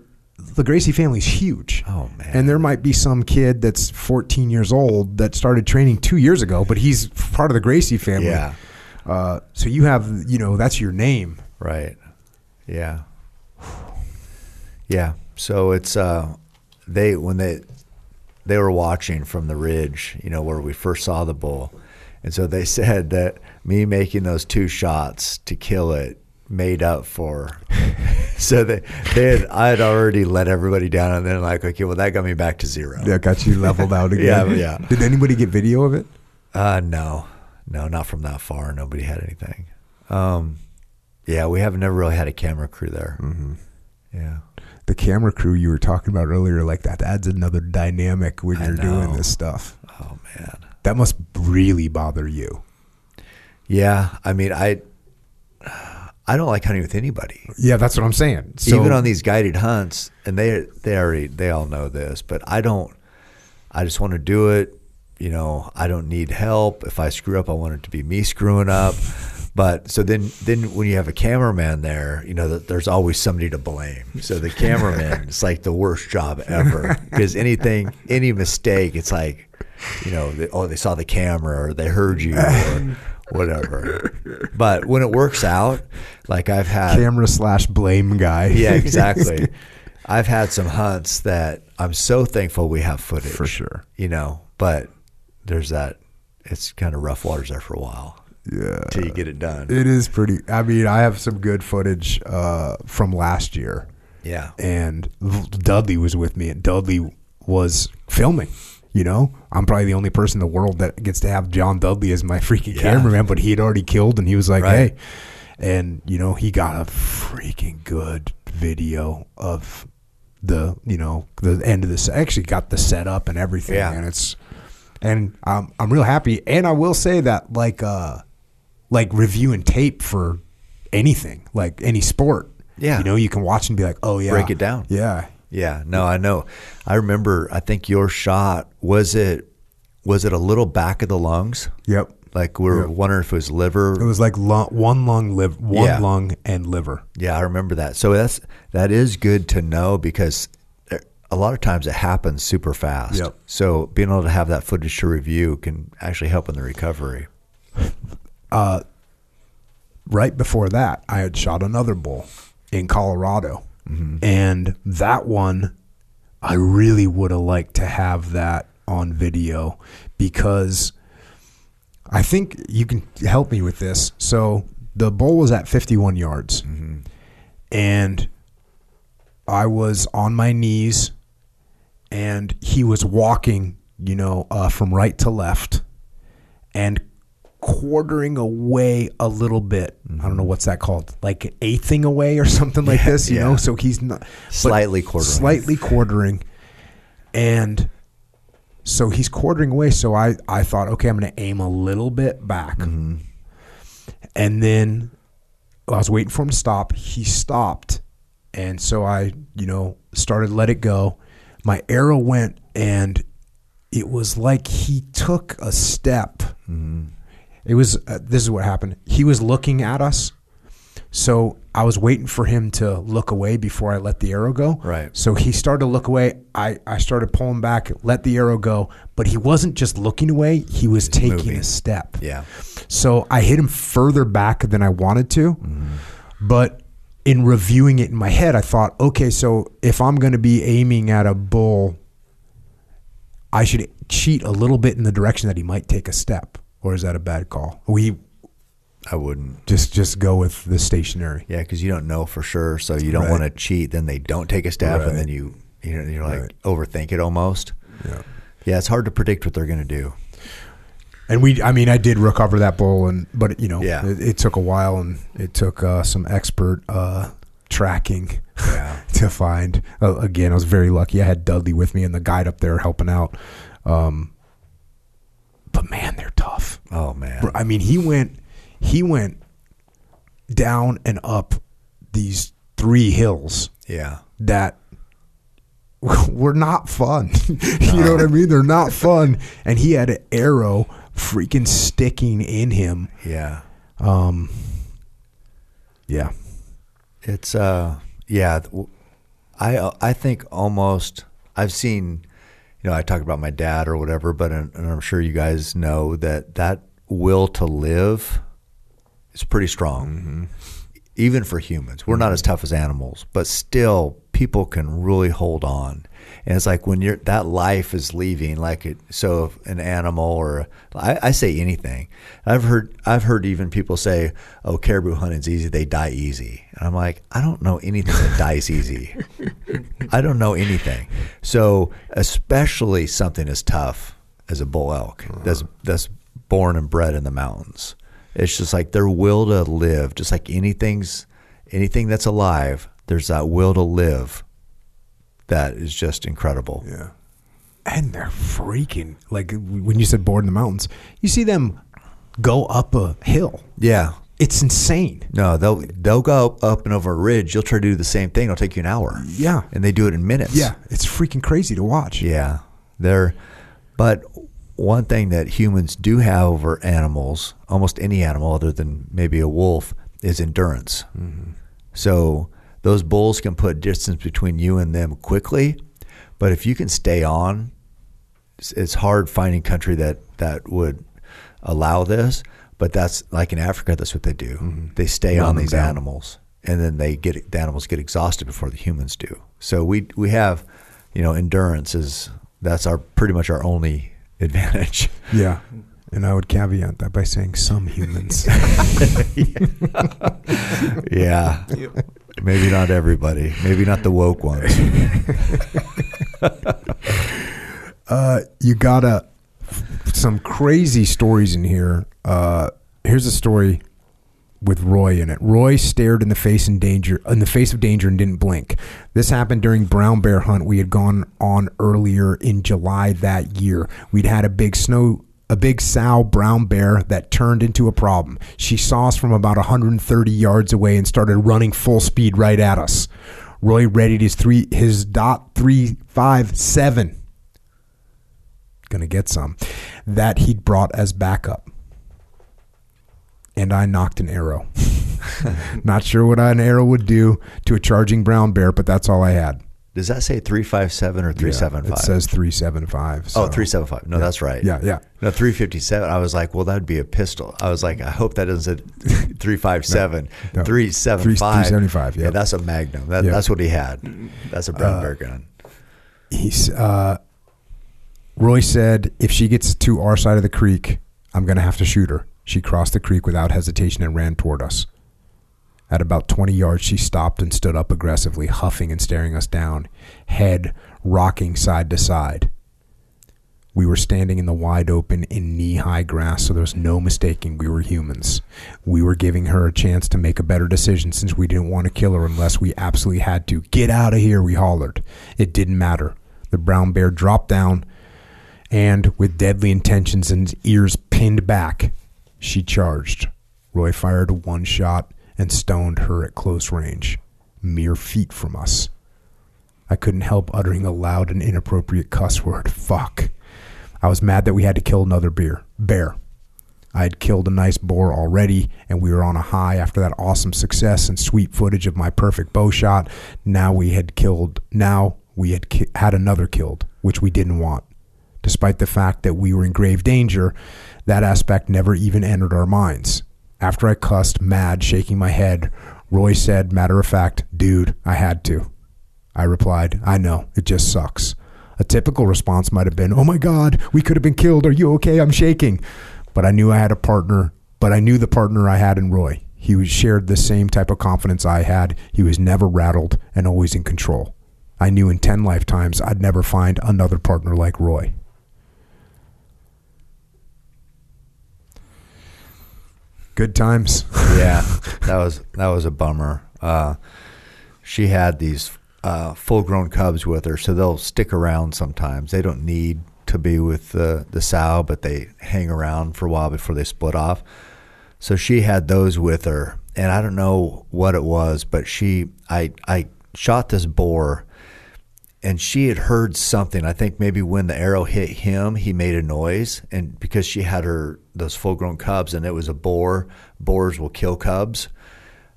the Gracie family's huge. Oh, man. And there might be some kid that's 14 years old that started training two years ago, but he's part of the Gracie family. Yeah. Uh, so you have, you know, that's your name. Right. Yeah. Yeah. So it's uh they when they they were watching from the ridge, you know, where we first saw the bull. And so they (laughs) said that me making those two shots to kill it made up for (laughs) so they they had I had already let everybody down and then like, okay, well that got me back to zero. That got you leveled out (laughs) again. Yeah, yeah. Did anybody get video of it? Uh no. No, not from that far. Nobody had anything. Um yeah, we have never really had a camera crew there. Mm-hmm. Yeah. The camera crew you were talking about earlier, like that adds another dynamic when I you're doing this stuff. Oh man. That must really bother you. Yeah, I mean, I I don't like hunting with anybody, Yeah, that's what I'm saying. So, even on these guided hunts, and they they already they all know this, but I don't. I just want to do it. You know, I don't need help. If I screw up, I want it to be me screwing up. But so then, then when you have a cameraman there, you know that there's always somebody to blame. So the cameraman, it's like the worst job ever (laughs) because anything, any mistake, it's like, you know, they, oh, they saw the camera or they heard you or (laughs) whatever. But when it works out, like I've had, camera slash blame guy. yeah, (laughs) exactly. I've had some hunts that I'm so thankful we have footage For sure. You know, but there's that. It's kind of rough waters there for a while yeah. till you get it done. It is pretty. I mean, I have some good footage uh, from last year, yeah, and Dudley was with me, and Dudley was filming. You know, I'm probably the only person in the world that gets to have John Dudley as my freaking Yeah. cameraman, but he had already killed, and he was like, Right. "Hey," and you know, he got a freaking good video of the, you know, the end of this. Actually, got the setup and everything, Yeah. and it's, and I'm I'm real happy, and I will say that like uh like reviewing tape for anything, like any sport. Yeah. You know, you can watch and be like, oh, yeah. Break it down. Yeah. Yeah. No, I know. I remember. I think your shot was it. Was it a little back of the lungs? Yep. Like we we're Yep. wondering if it was liver. It was like lung, one lung, liver, one Yeah. lung and liver. Yeah, I remember that. So that's that is good to know because eh, a lot of times it happens super fast. Yep. So being able to have that footage to review can actually help in the recovery. (laughs) Uh, right before that, I had shot another bull in Colorado. Mm-hmm. And that one, I really would have liked to have that on video because I think you can help me with this. So the bull was at 51 yards. Mm-hmm. And I was on my knees and he was walking, you know, uh, from right to left and quartering away a little bit. I don't know what's that called, like an eighthing away or something like this, you yeah. know. So he's not Slightly quartering. slightly quartering, and so he's quartering away. So I I thought, okay, I'm going to aim a little bit back, Mm-hmm. and then I was waiting for him to stop. He stopped, and so I, you know, started let it go. My arrow went, and it was like he took a step. It was uh, this is what happened. He was looking at us, so I was waiting for him to look away before I let the arrow go. Right. So he started to look away. I I started pulling back, let the arrow go, but he wasn't just looking away. He was taking moving. a step. Yeah. So I hit him further back than I wanted to. But in reviewing it in my head, I thought, okay, so if I'm going to be aiming at a bull, I should cheat a little bit in the direction that he might take a step. Or is that a bad call? We I wouldn't. Just just go with the stationary. Yeah, because you don't know for sure, so you don't Right. want to cheat. Then they don't take a stab, Right. and then you you know you're like Right. overthink it almost. Yeah. Yeah, it's hard to predict what they're going to do. And we, I mean, I did recover that bull, and but you know, Yeah. it, it took a while, and it took uh, some expert uh, tracking Yeah. (laughs) to find. Uh, again, I was very lucky. I had Dudley with me and the guide up there helping out. Um, but man, they're tough. Oh man. Bro, I mean, he went, he went down and up these three hills Yeah. that (laughs) were not fun. (laughs) you know what I mean? They're not fun. And he had an arrow freaking sticking in him. Yeah. Um, yeah. It's uh yeah, I I think almost I've seen you know I talk about my dad or whatever, but and I'm sure you guys know that that will to live is pretty strong. Mm-hmm. Even for humans, we're not mm-hmm. as tough as animals, but still people can really hold on. And it's like when you're that life is leaving, like it. So an animal or I, I say anything. I've heard I've heard even people say, "Oh, caribou hunting's easy; they die easy." And I'm like, I don't know anything that dies easy. I don't know anything. So especially something as tough as a bull elk that's that's born and bred in the mountains. It's just like their will to live, just like anything's anything that's alive. There's that will to live that is just incredible. Yeah. And they're freaking like when you said board in the mountains, you see them go up a hill. Yeah. It's insane. No, they'll they'll go up, and over a ridge. You'll try to do the same thing. It'll take you an hour. Yeah. and they do it in minutes. Yeah. It's freaking crazy to watch. Yeah, they're. But one thing that humans do have over animals, almost any animal other than maybe a wolf, is endurance. Mm-hmm. So those bulls can put distance between you and them quickly, but if you can stay on, it's, it's hard finding country that that would allow this. But that's like in Africa, that's what they do. Mm-hmm. They stay Run on these down. animals, and then they get the animals get exhausted before the humans do. So we we have, you know, endurance is that's our pretty much our only (laughs) advantage. Yeah. And I would caveat that by saying some humans. (laughs) yeah, (laughs) maybe not everybody, maybe not the woke ones. (laughs) Uh, you gotta some crazy stories in here. Uh, here's a story with Roy in it. Roy stared in the face in danger in the face of danger and didn't blink. This happened during brown bear hunt we had gone on earlier in July that year. We'd had a big snow a big sow brown bear that turned into a problem. She saw us from about 130 yards away and started running full speed right at us. Roy readied his three his dot three five seven. Gonna get some. That he'd brought as backup. And i knocked an arrow. (laughs) Not sure what an arrow would do to a charging brown bear but that's all i had Does that say three five seven or three seven it says 375 so. Oh, 375. No, that's right. yeah yeah No, 357. I was like, well, that'd be a pistol. I was like, I hope that doesn't say 357. (laughs) No, no. 375. 375, yeah. that's a Magnum. That, Yeah. That's what he had. That's a brown bear gun. he's uh roy said if she gets to our side of the creek i'm gonna have to shoot her she crossed the creek without hesitation and ran toward us At about 20 yards, she stopped and stood up aggressively, huffing and staring us down, head rocking side to side. We were standing in the wide open, in knee high grass, so there was no mistaking we were humans. We were giving her a chance to make a better decision since we didn't want to kill her unless we absolutely had to. Get out of here, we hollered. It didn't matter. The brown bear dropped down, and with deadly intentions and ears pinned back, she charged. Roy fired one shot and stoned her at close range, mere feet from us. I couldn't help uttering a loud and inappropriate cuss word. Fuck. I was mad that we had to kill another bear. Bear. I had killed a nice boar already, and we were on a high after that awesome success and sweet footage of my perfect bow shot. Now we had killed. Now we had ki- had another killed, which we didn't want. Despite the fact that we were in grave danger, that aspect never even entered our minds. After I cussed, mad, shaking my head, Roy said, matter of fact, dude, I had to. I replied, I know, it just sucks. A typical response might have been, Oh my God, we could have been killed. Are you okay? I'm shaking. But I knew I had a partner, But I knew the partner I had in Roy. He shared the same type of confidence I had. He was never rattled and always in control. I knew in 10 lifetimes I'd never find another partner like Roy. Good times. (laughs) yeah, that was that was a bummer. Uh, she had these uh, full-grown cubs with her, so they'll stick around sometimes. They don't need to be with the the sow, but they hang around for a while before they split off. So she had those with her, and I don't know what it was, but she I I shot this boar and she had heard something. I think maybe when the arrow hit him, he made a noise, and because she had her those full grown cubs, and it was a boar. Boars will kill cubs,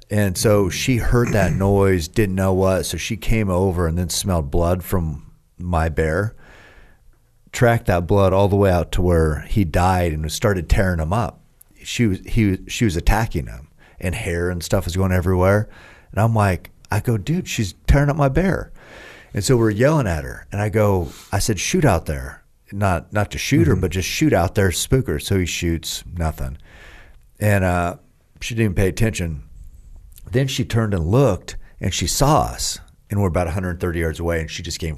and so she heard that (clears throat) noise, didn't know what, so she came over and then smelled blood from my bear. Tracked that blood all the way out to where he died and started tearing him up. She was he she was attacking him, and hair and stuff was going everywhere. And I'm like, I go, dude, she's tearing up my bear. And so we're yelling at her, and I go, I said, shoot out there, not not to shoot her, but just shoot out there, spook her. So he shoots, nothing, and uh, she didn't even pay attention. Then she turned and looked, and she saw us, and we're about 130 yards away, and she just came,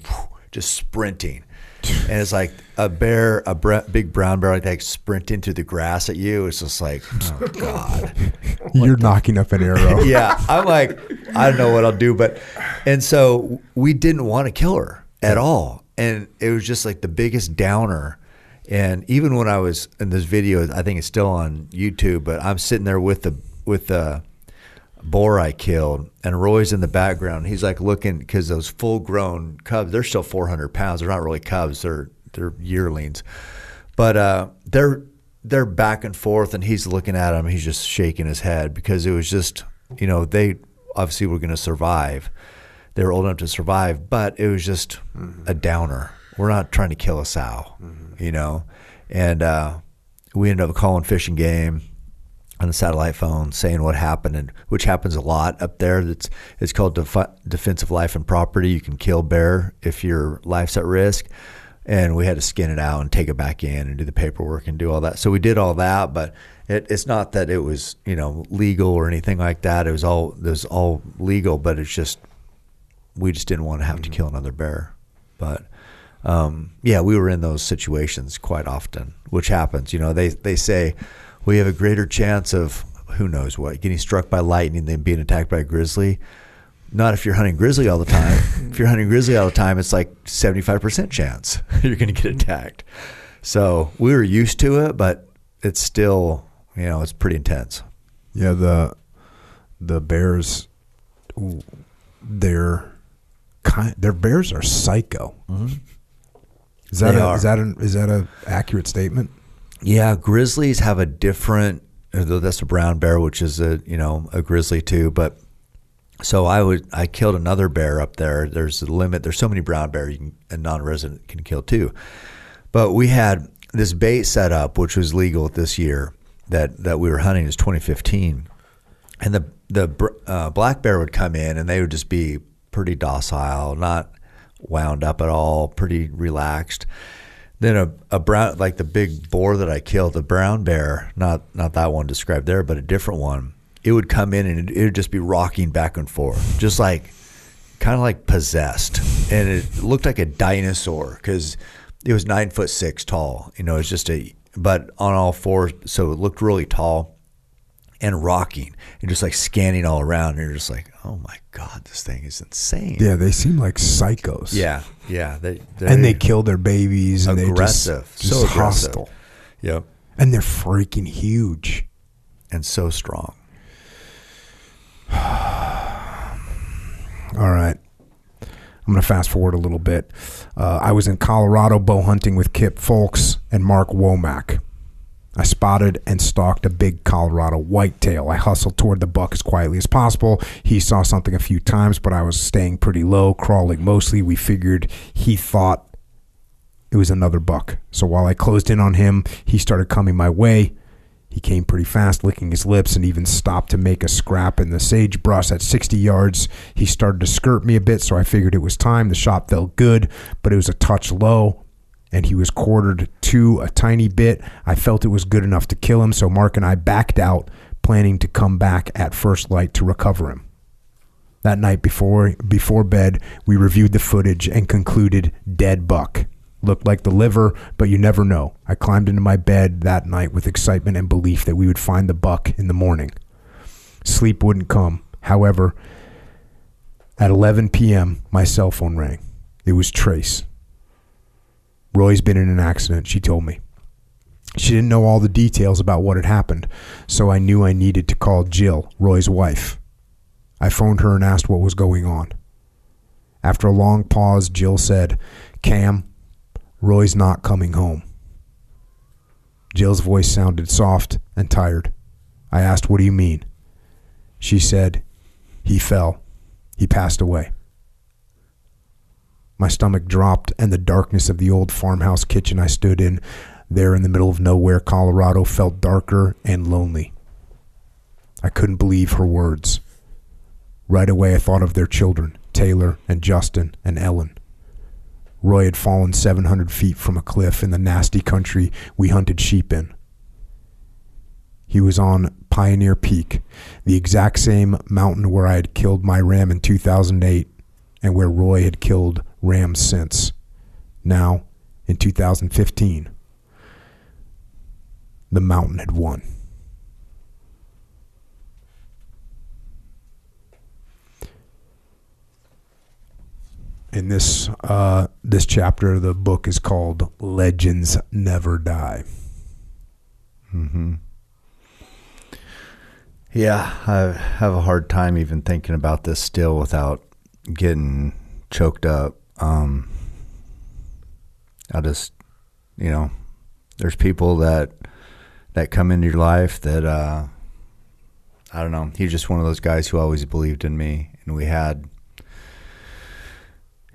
just sprinting. And it's like a bear, a bre- big brown bear like that sprinting through the grass at you. It's just like, oh (laughs) God. (laughs) You're knocking up an arrow. (laughs) yeah, I'm like, I don't know what I'll do, but and so we didn't want to kill her at all, and it was just like the biggest downer. And even when I was in this video, I think it's still on YouTube, but I'm sitting there with the with the boar I killed, and Roy's in the background. He's like looking because those full grown cubs, they're still 400 pounds. They're not really cubs; they're they're yearlings, but uh, they're they're back and forth, and he's looking at them. He's just shaking his head because it was just you know they obviously were going to survive. They were old enough to survive, but it was just mm-hmm. a downer. We're not trying to kill a sow, mm-hmm. you know, and uh, we ended up calling fishing Game on the satellite phone saying what happened, and which happens a lot up there. That's it's called def- defensive life and property. You can kill bear if your life's at risk, and we had to skin it out and take it back in and do the paperwork and do all that. So we did all that, but it, it's not that it was you know legal or anything like that. It was all it was all legal, but it's just we just didn't want to have mm-hmm. to kill another bear. But um, yeah, we were in those situations quite often, which happens. You know, they they say we have a greater chance of who knows what getting struck by lightning than being attacked by a grizzly. Not if you're hunting grizzly all the time. if you're hunting grizzly all the time, it's like 75% chance (laughs) you're going to get attacked. So we were used to it, but it's still, you know, it's pretty intense. Yeah, the the bears, their kind, their bears are psycho. Mm-hmm. Is that a, is that an, is that a accurate statement? Yeah, grizzlies have a different. That's a brown bear, which is a you know a grizzly too. But so I would I killed another bear up there. There's a limit. There's so many brown bears you can, a non-resident can kill too. But we had this bait set up, which was legal this year that that we were hunting is 2015, and the the uh, black bear would come in and they would just be pretty docile, not wound up at all, pretty relaxed. Then a, a brown like the big boar that I killed, the brown bear, not not that one described there, but a different one. It would come in and it, would just be rocking back and forth, just like kind of like possessed, and it looked like a dinosaur because it was nine foot six tall. You know, it's just a but on all fours, so it looked really tall and rocking and just like scanning all around. And you're just like, oh my god, this thing is insane. Yeah, they seem like psychos. Yeah, yeah. They and they kill their babies. And aggressive, they just, so aggressive. hostile. Yep. And they're freaking huge and so strong. (sighs) all right. I'm going to fast forward a little bit. Uh, I was in Colorado bow hunting with Kip Fulks and Mark Womack. I spotted and stalked a big Colorado whitetail. I hustled toward the buck as quietly as possible. He saw something a few times, but I was staying pretty low, crawling mostly. We figured he thought it was another buck. So while I closed in on him, he started coming my way. He came pretty fast, licking his lips, and even stopped to make a scrap in the sagebrush at 60 yards. He started to skirt me a bit, so I figured it was time. The shot felt good, but it was a touch low, and he was quartered to a tiny bit. I felt it was good enough to kill him, so Mark and I backed out, planning to come back at first light to recover him. That night before before bed, we reviewed the footage and concluded dead buck. Looked like the liver, but you never know. I climbed into my bed that night with excitement and belief that we would find the buck in the morning. Sleep wouldn't come. However, at 11 p.m., my cell phone rang. It was Trace. Roy's been in an accident, she told me. She didn't know all the details about what had happened, so I knew I needed to call Jill, Roy's wife. I phoned her and asked what was going on. After a long pause, Jill said, Cam, Roy's not coming home. Jill's voice sounded soft and tired. I asked, What do you mean? She said, He fell. He passed away. My stomach dropped, and the darkness of the old farmhouse kitchen I stood in, there in the middle of nowhere, Colorado, felt darker and lonely. I couldn't believe her words. Right away, I thought of their children, Taylor and Justin and Ellen. Roy had fallen 700 feet from a cliff in the nasty country we hunted sheep in. He was on Pioneer Peak, the exact same mountain where I had killed my ram in 2008 and where Roy had killed rams since. Now, in 2015, the mountain had won. In this uh, this chapter of the book is called "Legends Never Die." Mm-hmm. Yeah, I have a hard time even thinking about this still without getting choked up. Um, I just, you know, there's people that that come into your life that uh, I don't know. He's just one of those guys who always believed in me, and we had,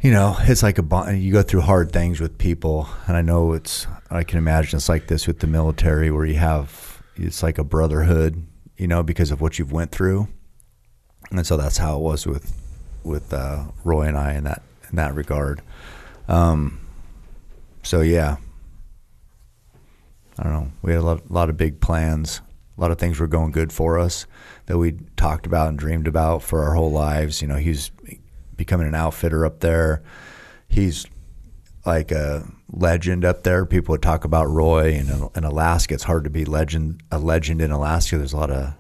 you know, it's like a. You go through hard things with people, and I know it's. I can imagine it's like this with the military, where you have it's like a brotherhood, you know, because of what you've went through, and so that's how it was with with uh, Roy and I in that in that regard. Um, so yeah, I don't know. We had a lot, a lot of big plans. A lot of things were going good for us that we talked about and dreamed about for our whole lives. You know, he's becoming an outfitter up there. He's like a legend up there. People would talk about Roy and in Alaska. It's hard to be legend a legend in Alaska. There's a lot of a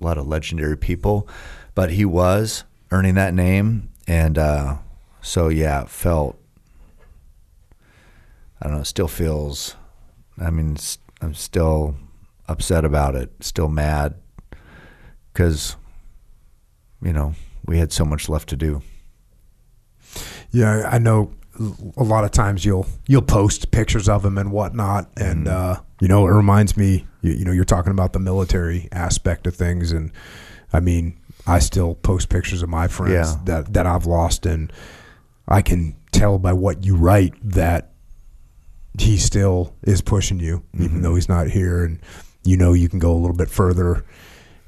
lot of legendary people, but he was earning that name, and uh, so yeah, it felt. I don't know. Still feels. I mean, I'm still upset about it. Still mad because you know we had so much left to do. Yeah, I know. A lot of times you'll you'll post pictures of him and whatnot, and Mm-hmm. uh, you know it reminds me. You, you know, you're talking about the military aspect of things, and I mean, I still post pictures of my friends Yeah. that that I've lost, and I can tell by what you write that he still is pushing you, even Mm-hmm. though he's not here, and you know you can go a little bit further,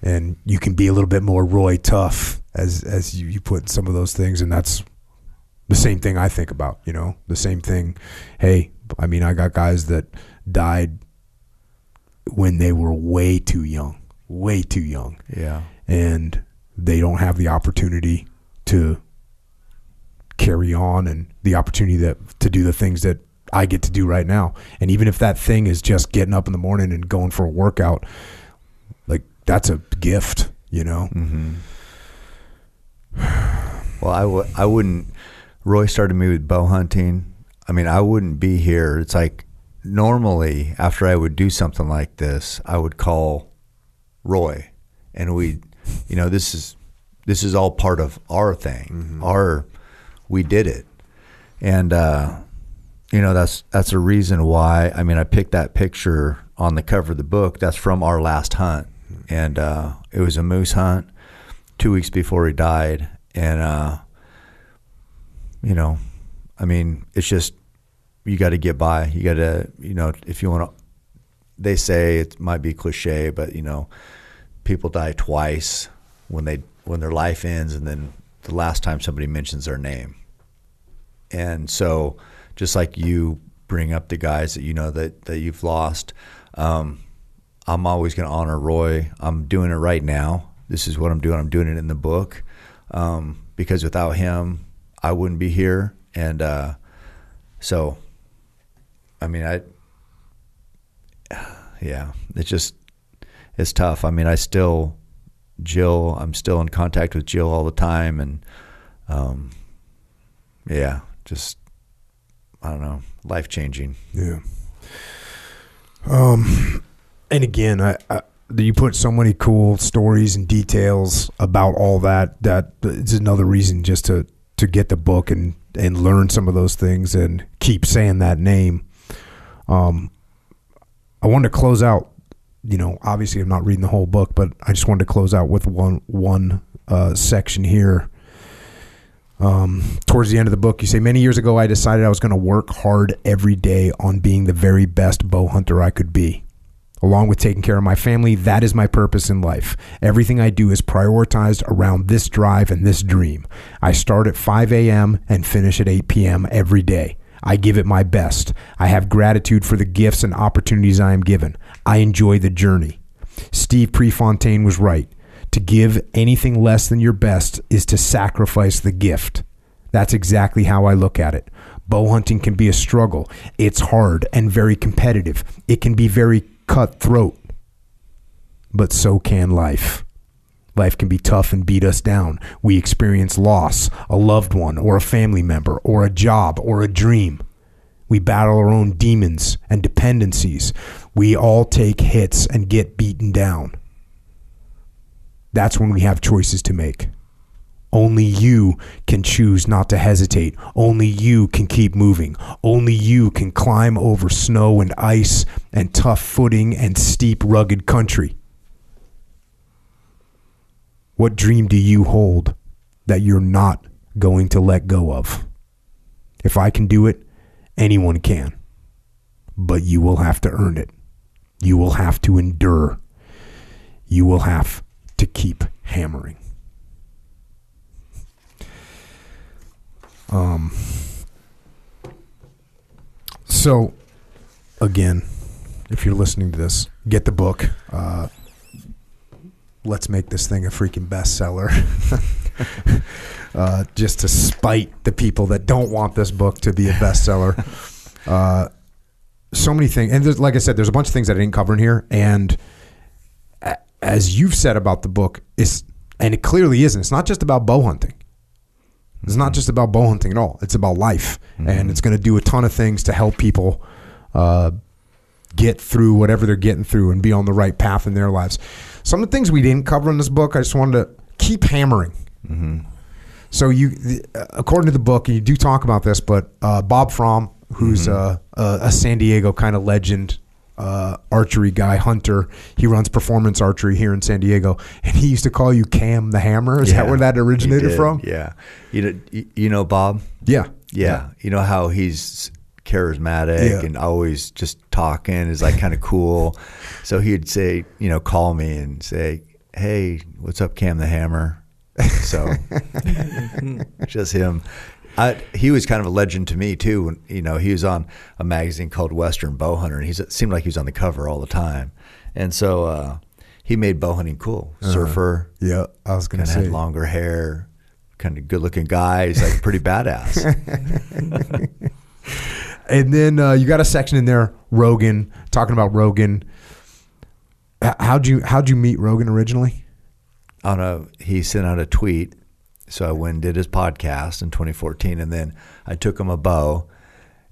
and you can be a little bit more Roy tough as as you, you put some of those things, and that's the same thing I think about. You know, the same thing. Hey, I mean, I got guys that died when they were way too young, way too young Yeah. and they don't have the opportunity to carry on and the opportunity that to do the things that I get to do right now. And even if that thing is just getting up in the morning and going for a workout, like that's a gift, you know. Mm-hmm. (sighs) Well, I w- I wouldn't. Roy started me with bow hunting. I mean, I wouldn't be here. It's like normally after I would do something like this, I would call Roy, and we, you know, this is this is all part of our thing. Our we did it, and uh, you know that's that's a reason why. I mean, I picked that picture on the cover of the book. That's from our last hunt, and uh, it was a moose hunt two weeks before he died, and uh, you know, I mean, it's just you got to get by. You got to, you know, if you want to. They say it might be cliche, but you know, people die twice when they when their life ends, and then the last time somebody mentions their name. And so, just like you bring up the guys that you know that that you've lost. Um, I'm always going to honor Roy. I'm doing it right now. This is what I'm doing. I'm doing it in the book um, because without him, I wouldn't be here. And uh, so, I mean, I (sighs) yeah, it's just it's tough. I mean, I still Jill. I'm still in contact with Jill all the time, and um, yeah, just I don't know, life changing. Yeah. Um, and again, I, I you put so many cool stories and details about all that. That is another reason just to to get the book and and learn some of those things and keep saying that name. Um, I wanted to close out. You know, obviously, I'm not reading the whole book, but I just wanted to close out with one one uh, section here. Um, towards the end of the book, you say, Many years ago, I decided I was going to work hard every day on being the very best bow hunter I could be. Along with taking care of my family, that is my purpose in life. Everything I do is prioritized around this drive and this dream. I start at 5 a.m. and finish at 8 p.m. every day. I give it my best. I have gratitude for the gifts and opportunities I am given. I enjoy the journey. Steve Prefontaine was right. To give anything less than your best is to sacrifice the gift. That's exactly how I look at it. Bow hunting can be a struggle. It's hard and very competitive. It can be very cutthroat. But so can life. Life can be tough and beat us down. We experience loss, a loved one, or a family member, or a job, or a dream. We battle our own demons and dependencies. We all take hits and get beaten down. That's when we have choices to make. Only you can choose not to hesitate. Only you can keep moving. Only you can climb over snow and ice and tough footing and steep, rugged country. What dream do you hold that you're not going to let go of? If I can do it, anyone can. But you will have to earn it. You will have to endure. You will have to keep hammering. Um, so, again, if you're listening to this, get the book. Uh, let's make this thing a freaking bestseller. (laughs) uh, just to spite the people that don't want this book to be a bestseller. (laughs) uh, so many things, and there's, like I said, there's a bunch of things that I didn't cover in here. And as you've said about the book, it's and it clearly isn't. It's not just about bow hunting. It's not just about bow hunting at all. It's about life, and it's going to do a ton of things to help people uh, get through whatever they're getting through and be on the right path in their lives. Some of the things we didn't cover in this book, I just wanted to keep hammering. So you, uh, according to the book, and you do talk about this, but uh, Bob Fromm, who's uh, a, a San Diego kind of legend uh, archery guy, hunter, he runs performance archery here in San Diego, and he used to call you Cam the Hammer. Is that where that originated from? Yeah. You know, you- know Bob? Yeah. Yeah. You know how he's charismatic Yeah. and always just talking is like kind of cool. So he'd say, you know, call me and say, "Hey, what's up, Cam the Hammer?" So (laughs) just him. I, he was kind of a legend to me too. When, you know, he was on a magazine called Western Bow Hunter, and he seemed like he was on the cover all the time. And so uh, he made bow hunting cool. Surfer, Yeah, I was going to say. had longer hair, kind of good looking guy. He's like pretty badass. (laughs) And then uh, you got a section in there, Rogan, talking about Rogan. How'd you how'd you meet Rogan originally? on a he sent out a tweet. So I went and did his podcast in 2014, and then I took him a bow.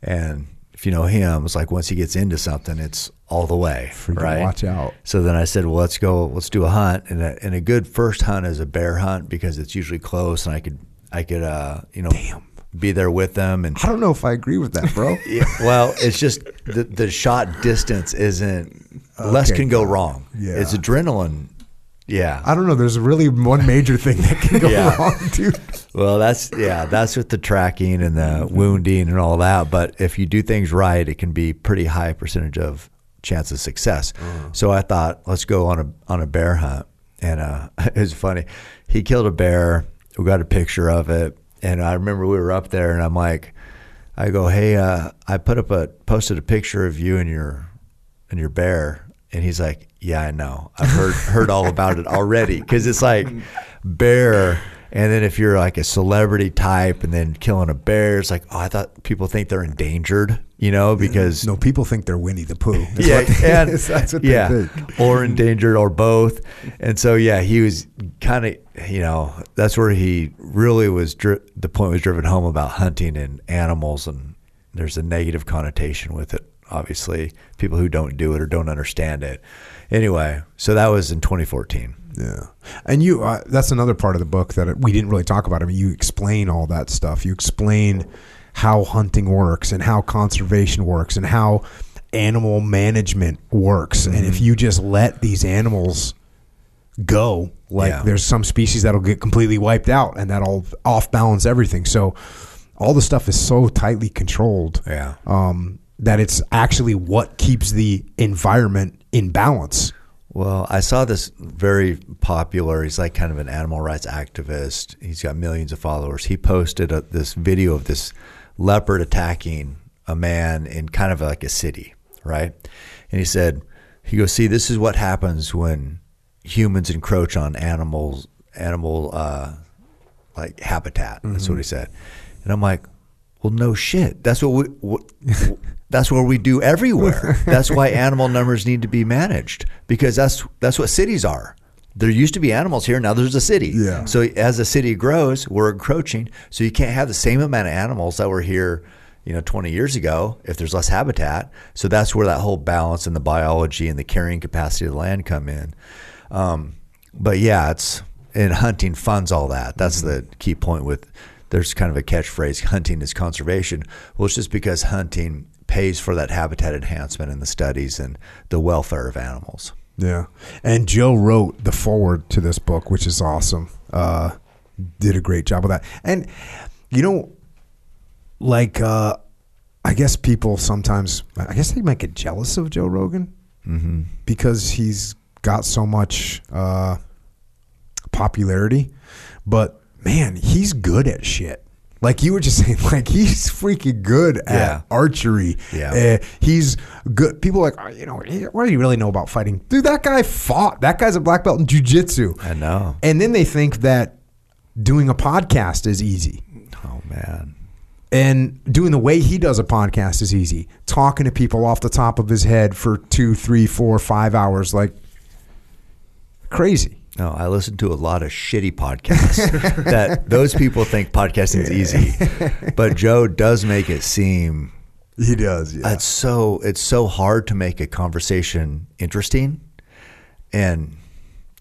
And if you know him, it's like once he gets into something, it's all the way, Freaking right? watch out. So then I said, well, let's go, let's do a hunt, and a, and a good first hunt is a bear hunt because it's usually close, and I could I could uh you know Damn. be there with them and I don't know if I agree with that, bro. (laughs) yeah, well, it's just the the shot distance isn't less can go wrong. Yeah. It's adrenaline. Yeah. I don't know. There's really one major thing that can go (laughs) Yeah. wrong, dude. Well, that's yeah, that's with the tracking and the wounding and all that. But if you do things right, it can be pretty high percentage of chance of success. So I thought, let's go on a on a bear hunt, and uh, (laughs) it was funny. He killed a bear. We got a picture of it, and I remember we were up there, and I'm like, I go, hey, uh, I put up a posted a picture of you and your and your bear, and he's like, yeah, I know, I've heard heard all about it already because it's like bear. And then if you're like a celebrity type and then killing a bear, it's like, oh, I thought people think they're endangered, you know, because No, people think they're Winnie the Pooh. That's yeah, what they- and, (laughs) that's what yeah, they think. or endangered or both. And so yeah, he was kind of you know that's where he really was. Dri- the point was driven home about hunting and animals, and there's a negative connotation with it. Obviously, people who don't do it or don't understand it. Anyway, so that was in 2014. Yeah, and you uh, that's another part of the book that we didn't really talk about. I mean, you explain all that stuff. You explain how hunting works and how conservation works and how animal management works. And if you just let these animals go, like Yeah. there's some species that'll get completely wiped out and that'll off balance everything. So all the stuff is so tightly controlled Yeah. um, that it's actually what keeps the environment in balance. Well, I saw this very popular. He's like kind of an animal rights activist. He's got millions of followers. He posted a, this video of this leopard attacking a man in kind of like a city, right? And he said, he goes, "See, this is what happens when humans encroach on animals, animal uh, like habitat." That's what he said. And I'm like, well, no shit. That's what we. What, (laughs) that's what we do everywhere. (laughs) That's why animal numbers need to be managed because that's that's what cities are. There used to be animals here. Now there's a city. Yeah. So as the city grows, we're encroaching. So you can't have the same amount of animals that were here, you know, 20 years ago if there's less habitat. So that's where that whole balance and the biology and the carrying capacity of the land come in. Um, but yeah, it's and hunting funds all that. That's the key point with there's kind of a catchphrase (laughs) hunting is conservation. Well, it's just because hunting pays for that habitat enhancement and the studies and the welfare of animals. Yeah. And Joe wrote the forward to this book, which is awesome. Uh, did a great job of that. And, you know, like, uh, I guess people sometimes, I guess they might get jealous of Joe Rogan Mm-hmm. because he's got so much uh, popularity. But, man, he's good at shit. Like you were just (laughs) saying, like he's freaking good at Yeah. archery. Yeah. Uh, he's good. People are like, oh, you know, what do you really know about fighting? Dude, that guy fought. That guy's a black belt in jujitsu. I know. And then they think that doing a podcast is easy. Oh man. And doing the way he does a podcast is easy. Talking to people off the top of his head for two, three, four, five hours, like crazy. No, I listen to a lot of shitty podcasts that (laughs) those people think podcasting is easy, but Joe does make it seem He does, yeah. it's so it's so hard to make a conversation interesting. And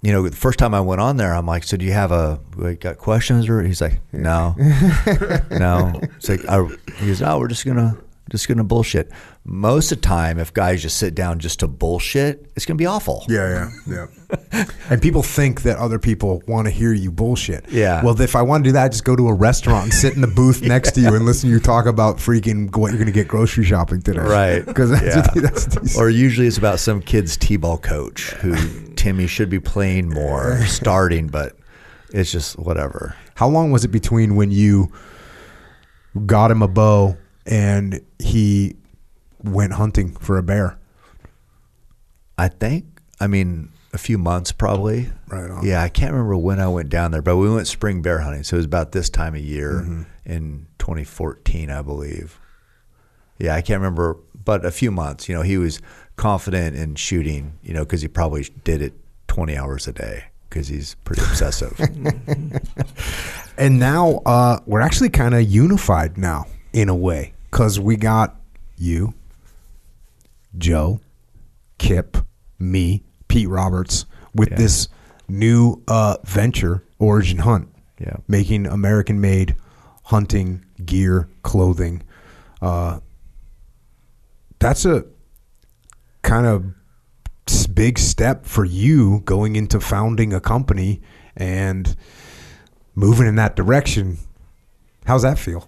you know, the first time I went on there, I'm like, "So do you have a like, got questions?" Or he's like, "No, (laughs) no." It's like I, he goes, "No, oh, we're just gonna just gonna bullshit." Most of the time, if guys just sit down just to bullshit, it's gonna be awful. Yeah, yeah, yeah. and people think that other people want to hear you bullshit. Yeah. Well, if I want to do that, I just go to a restaurant and sit in the booth (laughs) next to you and listen to you talk about freaking what you're going to get grocery shopping today. Right. Because that's, Yeah. (laughs) that's or usually it's about some kid's t-ball coach who (laughs) Timmy should be playing more, starting, but it's just whatever. How long was it between when you got him a bow and he went hunting for a bear? I think, I mean, a few months probably. Right on. Yeah, I can't remember when I went down there, but we went spring bear hunting, so it was about this time of year Mm-hmm. in 2014, I believe. Yeah, I can't remember, but a few months. You know, he was confident in shooting. You know, because he probably did it 20 hours a day because he's pretty obsessive. (laughs) And now uh, we're actually kind of unified now in a way because we got you, Joe, Kip, me, Pete Roberts with Yeah. this new uh, venture, Origin Hunt. Yeah. Making American made hunting gear, clothing. Uh, that's a kind of big step for you going into founding a company and moving in that direction. How's that feel?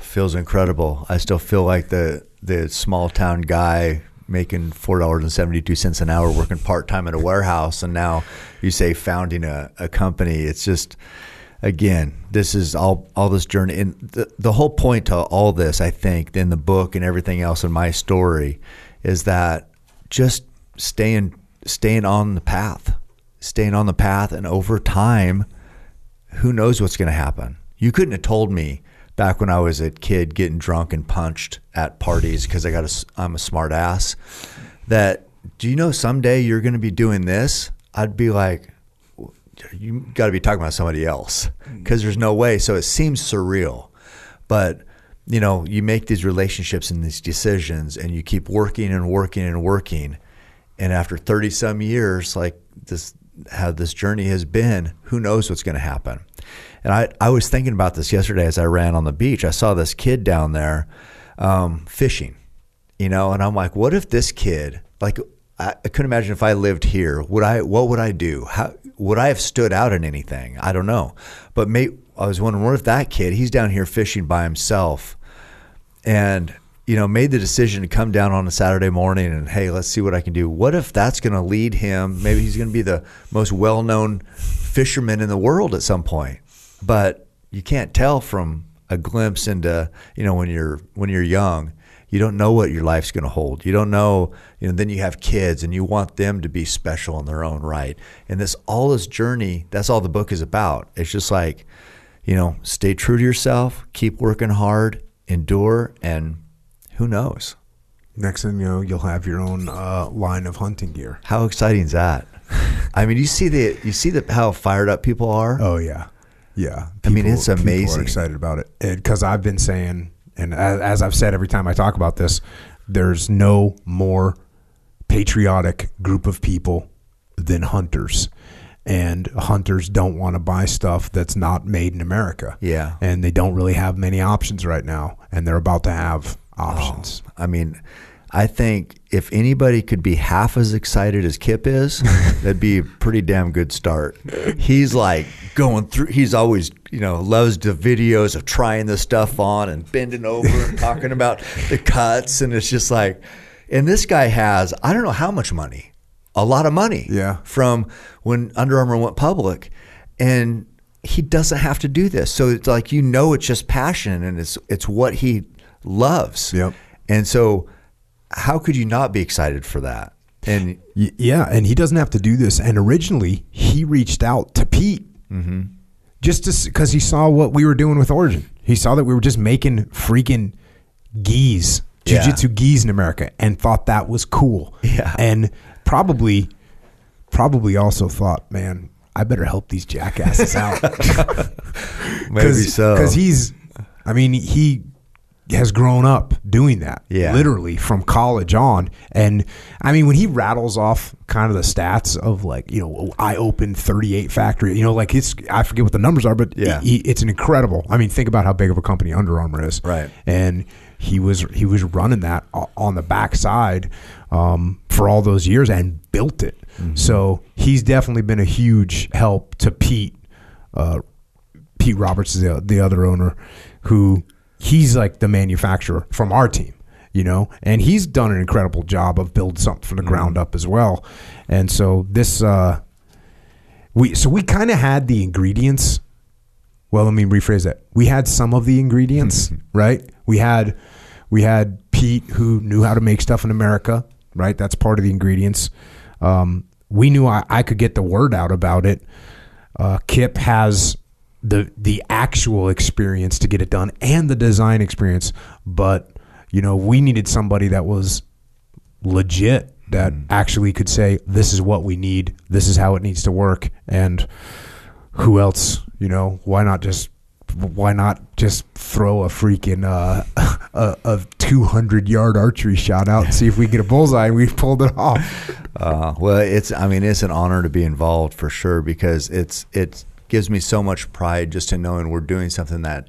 Feels incredible. I still feel like the the small town guy making four dollars and seventy two cents an hour working part time at a warehouse, and now you say founding a, a company. It's just again, this is all all this journey, and the the whole point to all this, I think, in the book and everything else in my story, is that just staying staying on the path, staying on the path, and over time, who knows what's going to happen? You couldn't have told me back when I was a kid getting drunk and punched at parties because I got a, I'm a smart ass. That do you know someday you're going to be doing this? I'd be like, you got to be talking about somebody else mm. because there's no way. So it seems surreal, but you know, you make these relationships and these decisions, and you keep working and working and working, and after thirty some years, like this, how this journey has been, who knows what's going to happen? And I, I was thinking about this yesterday as I ran on the beach. I saw this kid down there um, fishing, you know, and I'm like, what if this kid, like, I, couldn't imagine if I lived here. Would I? What would I do? How would I have stood out in anything? I don't know. But may, I was wondering, what if that kid? He's down here fishing by himself, and you know, made the decision to come down on a Saturday morning and hey, let's see what I can do. What if that's going to lead him? Maybe he's going to be the most well-known fisherman in the world at some point. But you can't tell from a glimpse into you know when you're when you're young you don't know what your life's going to hold. You don't know, you know, then you have kids and you want them to be special in their own right. And this all this journey, that's all the book is about. It's just like, you know, stay true to yourself, keep working hard, endure, and who knows? Next thing you know, you'll have your own uh, line of hunting gear. How exciting is that? (laughs) I mean, you see the you see the how fired up people are. Oh yeah, yeah. I mean, it's amazing. people are excited about it because I've been saying, and as, as I've said every time I talk about this, there's no more patriotic group of people than hunters. And hunters don't want to buy stuff that's not made in America. Yeah. And they don't really have many options right now. And they're about to have options. Oh, I mean, I think if anybody could be half as excited as Kip is, (laughs) that'd be a pretty damn good start. He's like going through. He's always, you know, loves the videos of trying this stuff on and bending over and (laughs) talking about the cuts, and it's just like, and this guy has I don't know how much money, a lot of money, Yeah. from when Under Armour went public, and he doesn't have to do this. So it's like you know, it's just passion, and it's it's what he loves. Yep. And so, how could you not be excited for that? And Yeah, and he doesn't have to do this. And originally, he reached out to Pete Mm-hmm. just because he saw what we were doing with Origin. He saw that we were just making freaking gis, Yeah. jujitsu gis in America, and thought that was cool. Yeah. and probably, probably also thought, man, I better help these jackasses out. (laughs) maybe (laughs) so. because he's, I mean, he has grown up doing that. Yeah. literally from college on. And I mean, when he rattles off kind of the stats of like, you know, I opened 38 factory, you know, like it's, I forget what the numbers are, but Yeah. he, it's an incredible. I mean, think about how big of a company Under Armour is. Right. And he was, he was running that on the backside um, for all those years and built it. Mm-hmm. So he's definitely been a huge help to Pete. Uh, Pete Roberts is the, the other owner who he's like the manufacturer from our team, you know, and he's done an incredible job of building something from the ground up as well. And so this, uh, we, so we kind of had the ingredients. Well, let me rephrase that. We had some of the ingredients, right? We had, we had Pete who knew how to make stuff in America, right? That's part of the ingredients. Um, we knew I, I could get the word out about it. Uh, Kip has the the actual experience to get it done and the design experience, but you know we needed somebody that was legit that actually could say this is what we need, this is how it needs to work, and who else? You know, why not just why not just throw a freaking uh, (laughs) a, a 200 yard archery shot out and see if we get a bullseye and we pulled it off. Uh, well, it's I mean it's an honor to be involved for sure because it's it gives me so much pride just to knowing we're doing something that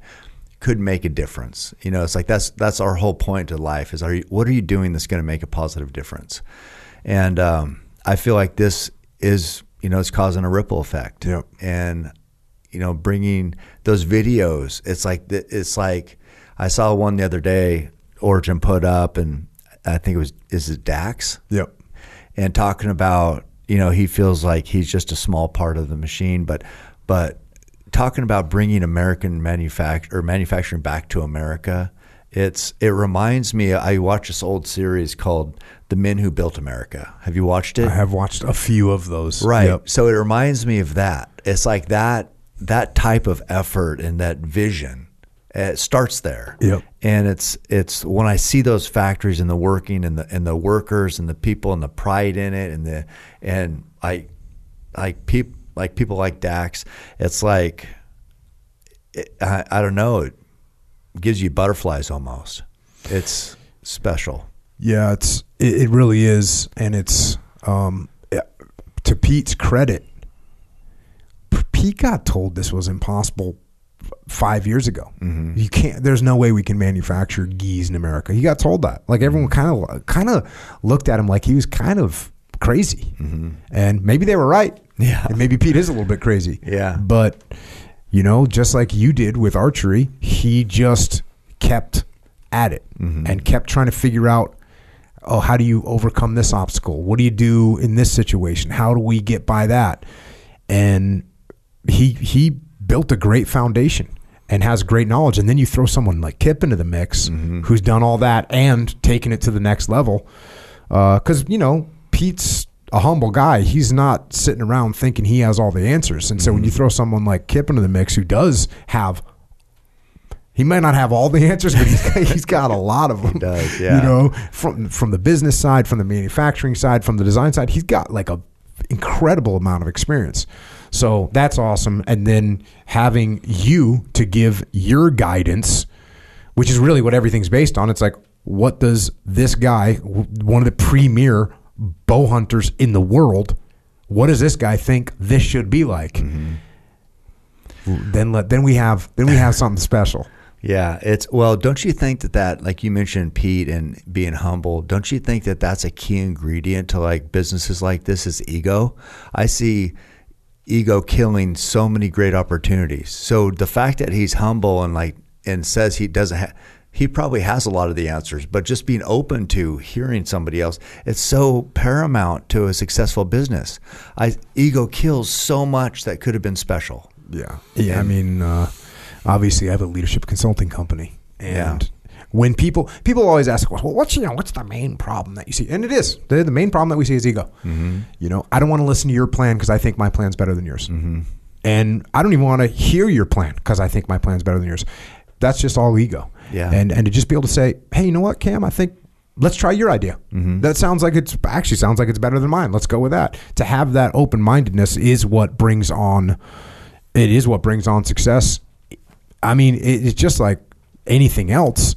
could make a difference. You know, it's like that's that's our whole point to life is are you what are you doing that's going to make a positive difference? And um, I feel like this is you know it's causing a ripple effect. Yep. And you know bringing those videos it's like it's like I saw one the other day Origin put up and I think it was is it Dax? Yep. and talking about you know he feels like he's just a small part of the machine but but talking about bringing American manufacture or manufacturing back to America. It's it reminds me. I watched this old series called "The Men Who Built America." Have you watched it? I have watched a few of those. Right. Yep. So it reminds me of that. It's like that that type of effort and that vision. It starts there. Yep. And it's it's when I see those factories and the working and the and the workers and the people and the pride in it and the and I like people like people like Dax. It's like it, I, I don't know. It gives you butterflies almost. It's special. Yeah, it's it, it really is, and it's um, to Pete's credit. Pete got told this was impossible five years ago. You can't. There's no way we can manufacture gis in America. He got told that. Like everyone kind of kind of looked at him like he was kind of crazy, and maybe they were right. Yeah. and maybe Pete is a little bit crazy. Yeah. but you know, just like you did with archery, he just kept at it mm-hmm. and kept trying to figure out oh, how do you overcome this obstacle? What do you do in this situation? How do we get by that? And he he built a great foundation and has great knowledge. And then you throw someone like Kip into the mix, mm-hmm. who's done all that and taken it to the next level. Uh, because you know Pete's a humble guy. He's not sitting around thinking he has all the answers. And so when you mm-hmm. throw someone like Kip into the mix, who does have he might not have all the (laughs) answers, but he's got, he's got a lot of them. He does, yeah. You know, from from the business side, from the manufacturing side, from the design side, he's got like a incredible amount of experience. So that's awesome. And then having you to give your guidance, which is really what everything's based on. It's like, what does this guy, one of the premier bow hunters in the world, what does this guy think this should be like? Mm-hmm. Then let then we have then we have (laughs) something special. Yeah, it's well. Don't you think that that, like you mentioned, Pete and being humble? Don't you think that that's a key ingredient to like businesses like this? Is ego? I see ego killing so many great opportunities. So the fact that he's humble and like and says he doesn't have. He probably has a lot of the answers, but just being open to hearing somebody else, it's so paramount to a successful business. I, ego kills so much that could have been special. Yeah. Yeah. I mean, uh, obviously, I have a leadership consulting company, and when people people always ask, "Well, what's you know what's the main problem that you see?" And it is the, the main problem that we see is ego. You know, I don't want to listen to your plan because I think my plan's better than yours, and I don't even want to hear your plan because I think my plan's better than yours. That's just all ego. Yeah. And and to just be able to say, "Hey, you know what, Cam? I think." Let's try your idea. Mm-hmm. That sounds like it's actually sounds like it's better than mine. Let's go with that. To have that open mindedness is what brings on it is what brings on success. I mean, it- it's just like anything else.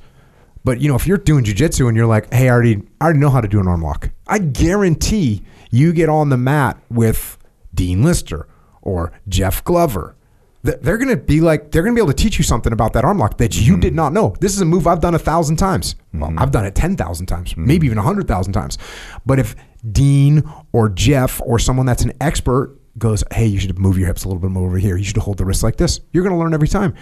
But you know, if you're doing jujitsu and you're like, "Hey, I already, I already know how to do an arm lock," I guarantee you get on the mat with Dean Lister or Jeff Glover. Th- They're going to be like, they're going to be able to teach you something about that arm lock that you mm-hmm. did not know. This is a move I've done a thousand times. Well, mm-hmm. I've done it 10,000 times, mm-hmm. maybe even 100,000 times. But if Dean or Jeff or someone that's an expert goes, hey, you should move your hips a little bit more over here. You should hold the wrist like this. You're going to learn every time.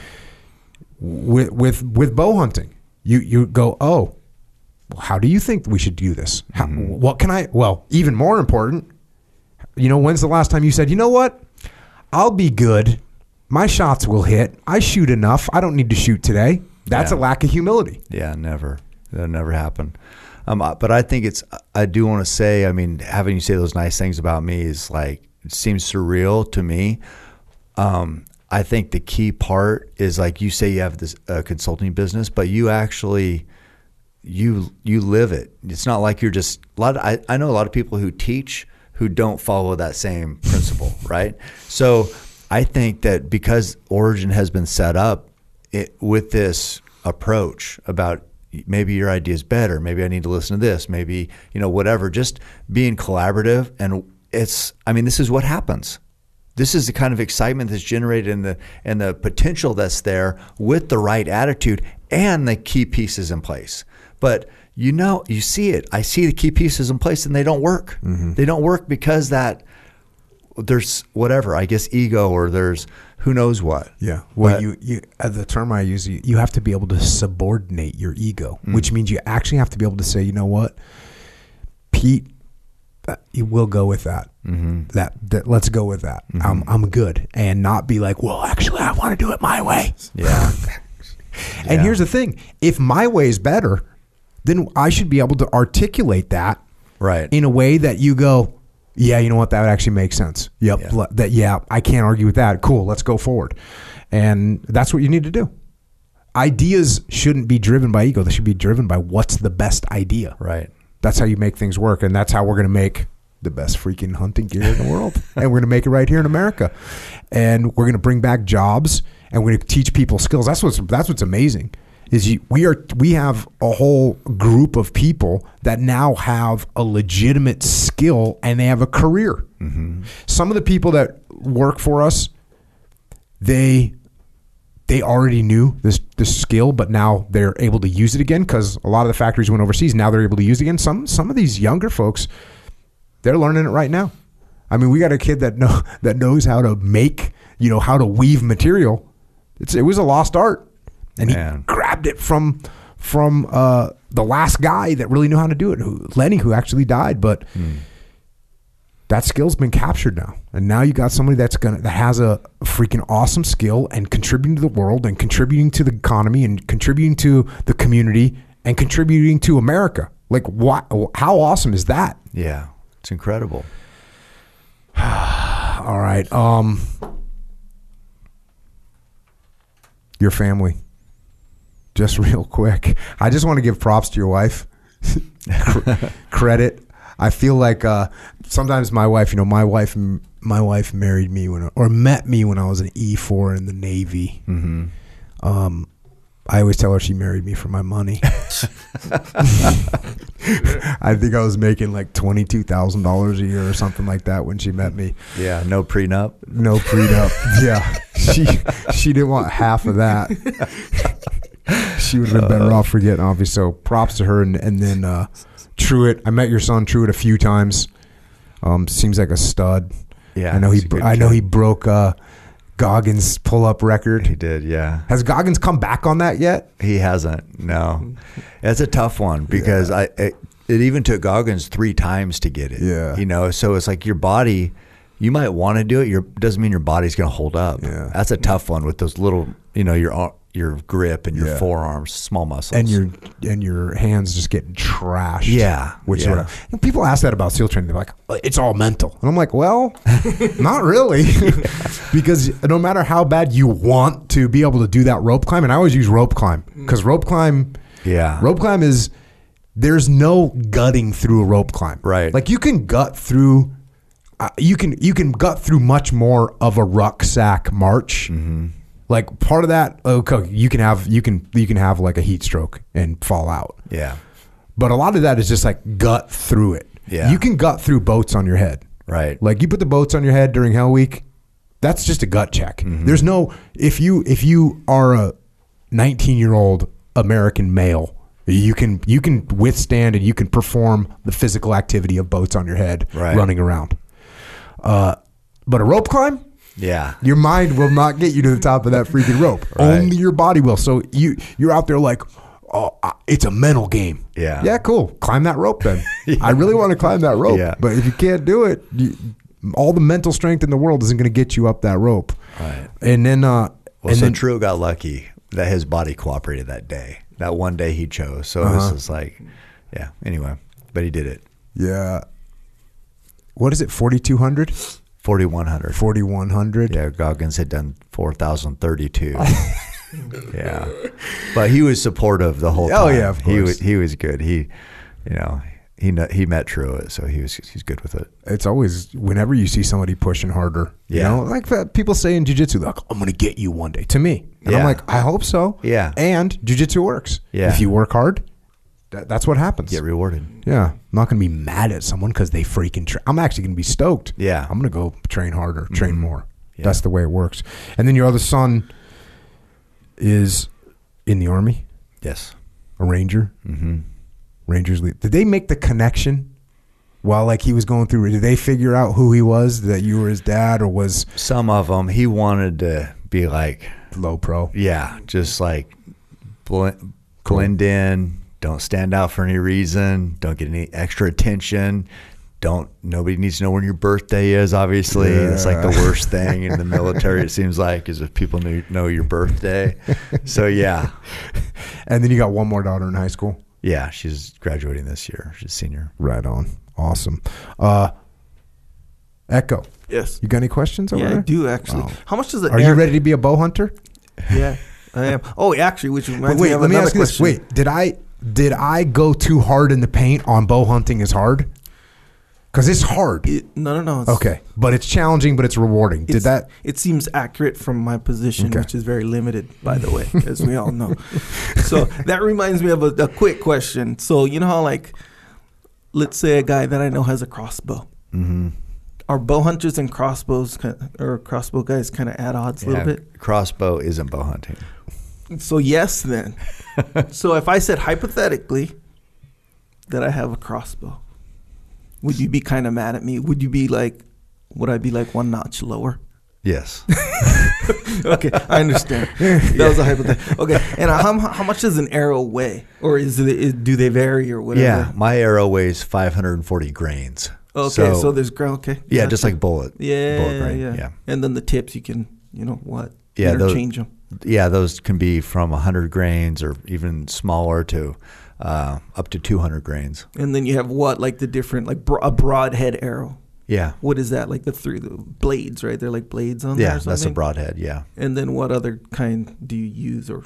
With with with bow hunting, you you go, oh, well, how do you think we should do this? How, What can I? Well, even more important, you know, when's the last time you said, you know what? I'll be good. My shots will hit. I shoot enough. I don't need to shoot today. That's Yeah. a lack of humility. Yeah, never. That'll never happen. Um, uh, but I think it's. I do want to say. I mean, having you say those nice things about me is like it seems surreal to me. Um, I think the key part is like you say you have this uh, consulting business, but you actually you you live it. It's not like you're just a lot. Of, I I know a lot of people who teach who don't follow that same principle, right? So I think that because Origin has been set up it, with this approach about maybe your idea is better, maybe I need to listen to this, maybe you know whatever. Just being collaborative, and it's. I mean, this is what happens this is the kind of excitement that's generated and the and the potential that's there with the right attitude and the key pieces in place. But you know, you see it. I see the key pieces in place and they don't work. Mm-hmm. They don't work because that there's whatever, I guess ego or there's who knows what. Yeah. Well, But- you, you uh, the term I use, you, you have to be able to subordinate your ego, which means you actually have to be able to say, you know what, Pete, uh, you will go with that. That, that let's go with that. I'm I'm good, and not be like, well, actually, I want to do it my way. Yeah. (laughs) And Yeah. here's the thing: if my way is better, then I should be able to articulate that Right. in a way that you go, yeah, you know what, that would actually make sense. Yep, Yeah. le- that yeah, I can't argue with that. Cool, let's go forward, and that's what you need to do. Ideas shouldn't be driven by ego; they should be driven by what's the best idea. Right. That's how you make things work, and that's how we're going to make the best freaking hunting gear in the world, (laughs) and we're going to make it right here in America, and we're going to bring back jobs, and we're going to teach people skills. That's what's that's what's amazing is you, we are we have a whole group of people that now have a legitimate skill and they have a career. Mm-hmm. Some of the people that work for us, they they already knew this this skill, but now they're able to use it again because a lot of the factories went overseas. Now they're able to use it again. Some some of these younger folks, they're learning it right now. I mean, we got a kid that know (laughs) that knows how to make, you know, how to weave material. It's it was a lost art, and he Man. Grabbed it from from uh, the last guy that really knew how to do it, who, Lenny, who actually died, but that skill's been captured now and now you got somebody that's gonna that has a freaking awesome skill and contributing to the world and contributing to the economy and contributing to the community and contributing to america like what how awesome is that Yeah. It's incredible. (sighs) all right um your family just (laughs) real quick i just want to give props to your wife (laughs) credit i feel like uh sometimes my wife you know my wife my wife married me when or met me when i was an e4 in the navy Mm-hmm. um I always tell her she married me for my money. (laughs) I think I was making like twenty two thousand dollars a year or something like that when she met me. Yeah. No prenup. No prenup. yeah, she she didn't want half of that. She would have been better off for getting obvious. So props to her. And, and then uh, Truett, I met your son Truett a few times. Um, seems like a stud. Yeah, I know he. I know he broke uh, Goggins pull up record. He did. Yeah. Has Goggins come back on that yet? He hasn't. No, it's a tough one because I it, it even took Goggins three times to get it. Yeah. you know, so it's like your body. You might want to do it. Your doesn't mean your body's going to hold up. Yeah. that's a tough one with those little, you know, your your grip and your Yeah. forearms, small muscles, and your and your hands just getting trashed. Yeah, which yeah. Is what I- and people ask that about SEAL training. They're like, "Uh, "It's all mental," and I'm like, "Well, (laughs) not really," (laughs) because no matter how bad you want to be able to do that rope climb, and I always use rope climb because rope climb, Yeah. rope climb is there's no gutting through a rope climb. Right. like you can gut through. Uh, you can you can gut through much more of a rucksack march. Mm-hmm. Like part of that, okay, you can have you can you can have like a heat stroke and fall out. yeah, But a lot of that is just like gut through it. Yeah. You can gut through boats on your head. right, Like you put the boats on your head during Hell Week, that's just a gut check. Mm-hmm. There's no if you if you are a 19 year old American male, you can you can withstand and you can perform the physical activity of boats on your head Right. running around. Uh, but a rope climb, yeah, your mind will not get you to the top of that freaking rope. (laughs) Right. Only your body will. So you you're out there like, oh, it's a mental game. Yeah. Yeah. Cool. Climb that rope then. (laughs) I really want to climb that rope. Yeah. But if you can't do it, you, all the mental strength in the world isn't going to get you up that rope. Right. And then, uh, Well, and so then True got lucky that his body cooperated that day, that one day he chose. So Uh-huh. this is like, yeah. Anyway, but he did it. yeah. What is it? 4,200? Forty one hundred. 4,100? Yeah, Goggins had done four thousand thirty two. (laughs) yeah, but he was supportive the whole time. Oh, yeah, of He was he was good. He, you know, he he met Truett, so he was he's good with it. It's always whenever you see somebody pushing harder, you know, like uh, people say in jujitsu, like, I'm going to get you one day. To me. And I'm like, I hope so. Yeah. And jujitsu works. Yeah. If you work hard, that, that's what happens. Get rewarded. Yeah, I'm not going to be mad at someone because they freaking. Tra- I'm actually going to be stoked. Yeah. I'm going to go train harder, train more. Yeah. That's the way it works. And then your other son is in the army, Yes. a ranger. hmm Rangers lead. Did they make the connection while like he was going through? Did they figure out who he was? That you were his dad, or was Some of them he wanted to be like, low pro? yeah, just like blend, blend in. Don't stand out for any reason. Don't get any extra attention. don't nobody needs to know when your birthday is. Obviously, it's like the worst thing in the (laughs) military. It seems like is if people knew, know your birthday. So yeah, (laughs) And then you got one more daughter in high school. yeah, she's graduating this year. She's a senior. Right on. Awesome. Uh, Echo, Yes. you got any questions over Yeah, I do actually. Oh. How much does it? Are you ready to be a bow hunter? Yeah, I am. Oh, actually, which reminds But wait, me of let me another ask you this. Wait, did I did I go too hard in the paint on bow hunting is hard? Because it's hard. It- no, no, no. it's- Okay, but it's challenging, but it's rewarding. Did it's- that? It seems accurate from my position, Okay. which is very limited, by the way, (laughs) as we all know. So that reminds me of a, a quick question. So you know how, like, let's say a guy that I know has a crossbow. Mm-hmm. Are bow hunters and crossbows or crossbow guys kind of at odds a little bit? Crossbow isn't bow hunting. So yes, then. (laughs) so if I said hypothetically that I have a crossbow, would you be kind of mad at me? Would you be like, would I be like one notch lower? Yes. (laughs) okay, I understand. (laughs) That was a hypothetical. Okay, and how, how much does an arrow weigh, or is it is, do they vary or whatever? yeah, my arrow weighs 540 grains. Okay, so, there's ground. Okay. yeah, gotcha. just like bullet. yeah, bullet grain. yeah, yeah. And then the tips you can, you know what? Yeah, those- interchange them. Yeah, those can be from 100 grains or even smaller to uh, up to 200 grains. And then you have what, like the different, like bro- a broadhead arrow. Yeah. What is that? Like the three the blades, right? They're like blades on there. Yeah, that's a broadhead. Yeah. And then what other kind do you use, or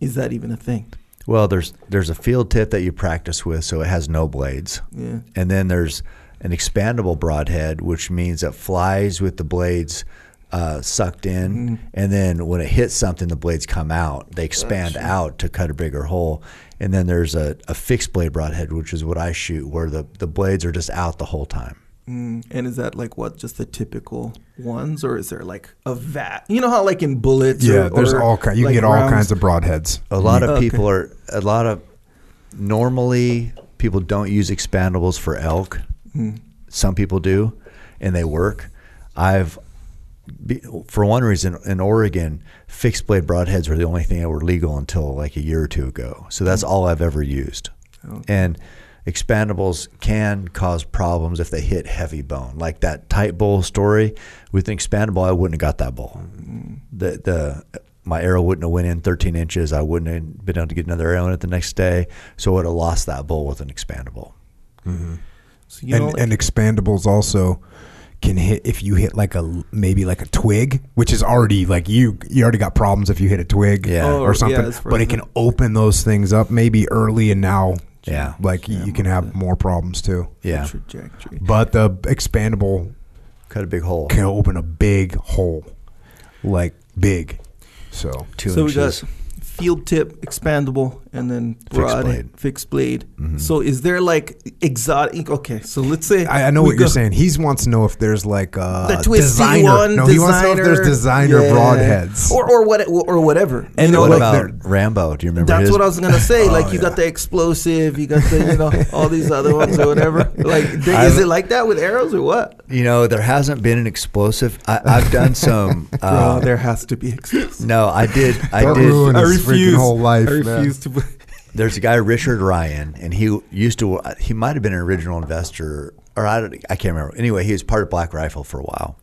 is that even a thing? Well, there's there's a field tip that you practice with, so it has no blades, Yeah. and then there's an expandable broadhead, which means it flies with the blades uh, sucked in, and then when it hits something, the blades come out. They expand out to cut a bigger hole. And then there's a, a fixed blade broadhead, which is what I shoot, where the, the blades are just out the whole time. Mm, and is that like what, just the typical ones, or is there like a vat? You know how like in bullets, Yeah, or, there's or, all kinds. You like, can get all kinds of broadheads. A lot of Okay. people are a lot of normally people don't use expandables for elk. Some people do, and they work. I've be- for one reason in Oregon, fixed blade broadheads were the only thing that were legal until like a year or two ago. So that's mm. all I've ever used. Oh. And expandables can cause problems if they hit heavy bone, like that Tight Bull story. With an expandable, I wouldn't have got that bowl. Mm-hmm. The the my arrow wouldn't have went in 13 inches. I wouldn't have been able to get another arrow in it the next day. So I would have lost that bowl with an expandable. Mm-hmm. So, you know, and, like- and expandables also can hit if you hit like a maybe like a twig, which is already like you you already got problems if you hit a twig Yeah. Oh, or something. as far but it can open those things up maybe early and now. Yeah. like you, you can have more problems too. Yeah, trajectory. But the expandable cut a big hole. can open a big hole, like big. So Two so inches. we got field tip, expandable, and then broad blade. fixed blade. So is there like exotic? Okay, so let's say I, I know we what you're saying. He wants to know if there's like uh, The twisty designer. one, no, he wants to know if there's designer yeah. broadheads. or or what or whatever. And you know, what like about Rambo? Do you remember? That's his? what I was gonna say. (laughs) like Oh, you yeah. got the explosive, you got the you know all these other ones or whatever. (laughs) Like they, is it like that with arrows or what? You know, there hasn't been an explosive. I, I've done some. (laughs) Uh, Bro, there has to be explosive. no, I did. I Don't did. Ruin freaking whole life, I man. refuse to. (laughs) There's a guy Richard Ryan, and he used to. He might have been an original investor, or I, don't, I can't remember. Anyway, he was part of Black Rifle for a while,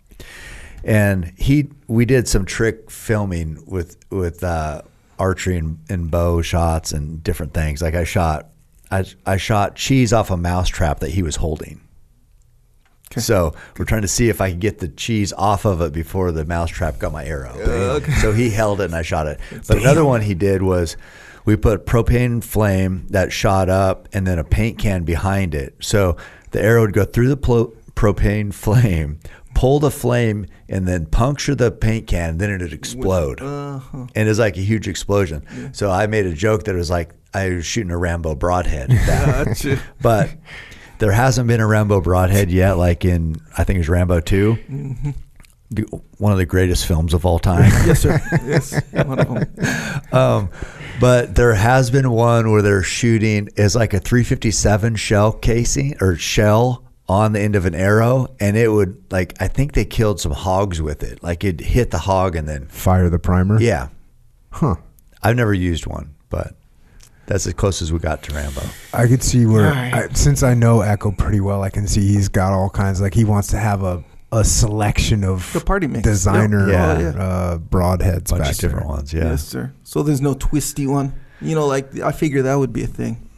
and he we did some trick filming with with uh, archery and, and bow shots and different things. Like I shot, I I shot cheese off a mouse trap that he was holding. So we're trying to see if I can get the cheese off of it before the mousetrap got my arrow. So he held it and I shot it. But another one he did was we put propane flame that shot up and then a paint can behind it. So the arrow would go through the plo- propane flame, pull the flame, and then puncture the paint can. Uh-huh. And then it'd explode, and it's like a huge explosion. So I made a joke that it was like I was shooting a Rambo broadhead. (laughs) Gotcha. but there hasn't been a Rambo broadhead yet. Like in, I think it was Rambo 2 The- one of the greatest films of all time. (laughs) yes, sir. Yes, one of them. (laughs) um, but there has been one where they're shooting is like a 357 shell casing or shell on the end of an arrow, and it would like I think they killed some hogs with it. Like it hit the hog and then Fire the primer. yeah. Huh. I've never used one, but That's as close as we got to Rambo. I could see where, Alright. I, since I know Echo pretty well, I can see he's got all kinds. Like he wants to have a, a selection of The party mix. designer Yeah. Yeah. uh, broadheads bunch back of different there. ones. Yeah. Yes, sir. So there's no twisty one. You know, like I figure that would be a thing.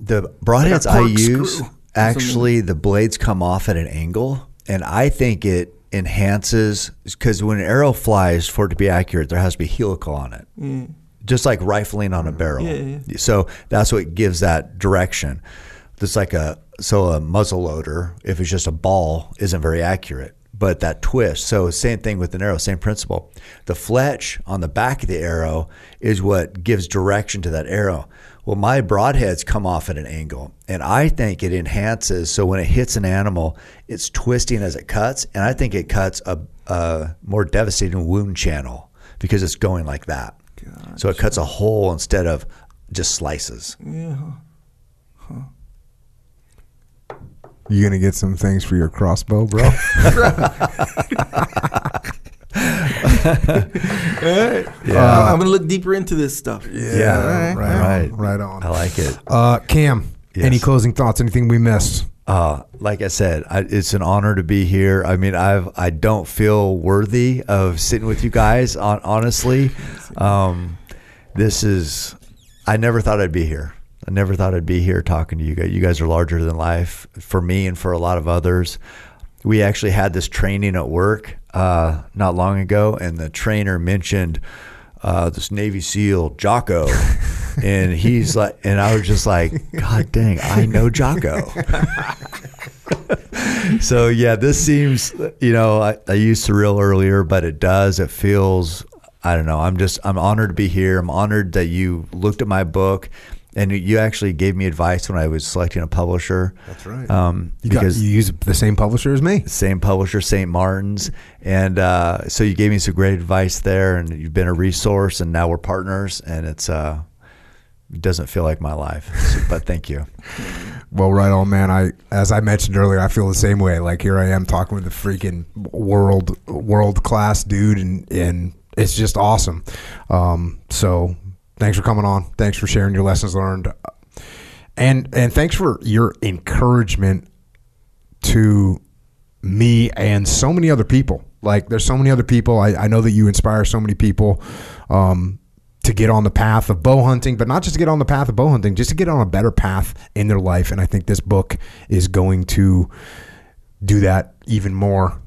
The broadheads Like a I corkscrew use, or actually, the blades come off at an angle, and I think it enhances because when an arrow flies, for it to be accurate, there has to be helical on it, Yeah. Just like rifling on a mm-hmm. barrel. Yeah, yeah. So that's what gives that direction. It's like a so a muzzle loader, if it's just a ball, isn't very accurate. But that twist, so same thing with an arrow, same principle. The fletch on the back of the arrow is what gives direction to that arrow. Well, my broadheads come off at an angle, and I think it enhances. So when it hits an animal, it's twisting as it cuts, and I think it cuts a, a more devastating wound channel because it's going like that. So it cuts a hole instead of just slices. Yeah. Huh. You gonna get some things for your crossbow, bro? (laughs) Yeah. I'm gonna look deeper into this stuff. Yeah, right, right. on, right on. I like it. Uh, Cam, Yes. any closing thoughts? Anything we missed? Uh, like I said, I, it's an honor to be here. I mean, I've I don't feel worthy of sitting with you guys. On honestly, um, this is. I never thought I'd be here. I never thought I'd be here talking to you guys. You guys are larger than life for me and for a lot of others. We actually had this training at work uh, not long ago, and the trainer mentioned uh, this Navy SEAL Jocko, (laughs) and he's like, and I was just like, God dang, I know Jocko. (laughs) so yeah, this seems, you know, I, I used surreal earlier, but it does. It feels, I don't know. I'm just, I'm honored to be here. I'm honored that you looked at my book. And you actually gave me advice when I was selecting a publisher. That's right. Um, You got because you use the same publisher as me. same publisher, St. Martin's, and uh, so you gave me some great advice there, and you've been a resource, and now we're partners, and it's uh, doesn't feel like my life, (laughs) but thank you. Well, right on, man. I, as I mentioned earlier, I feel the same way. Like here I am talking with a freaking world, world class dude, and and it's just awesome. Um, so thanks for coming on. Thanks for sharing your lessons learned, and and thanks for your encouragement to me and so many other people. Like there's so many other people. I, I know that you inspire so many people um, to get on the path of bow hunting, but not just to get on the path of bow hunting, just to get on a better path in their life. And I think this book is going to do that even more.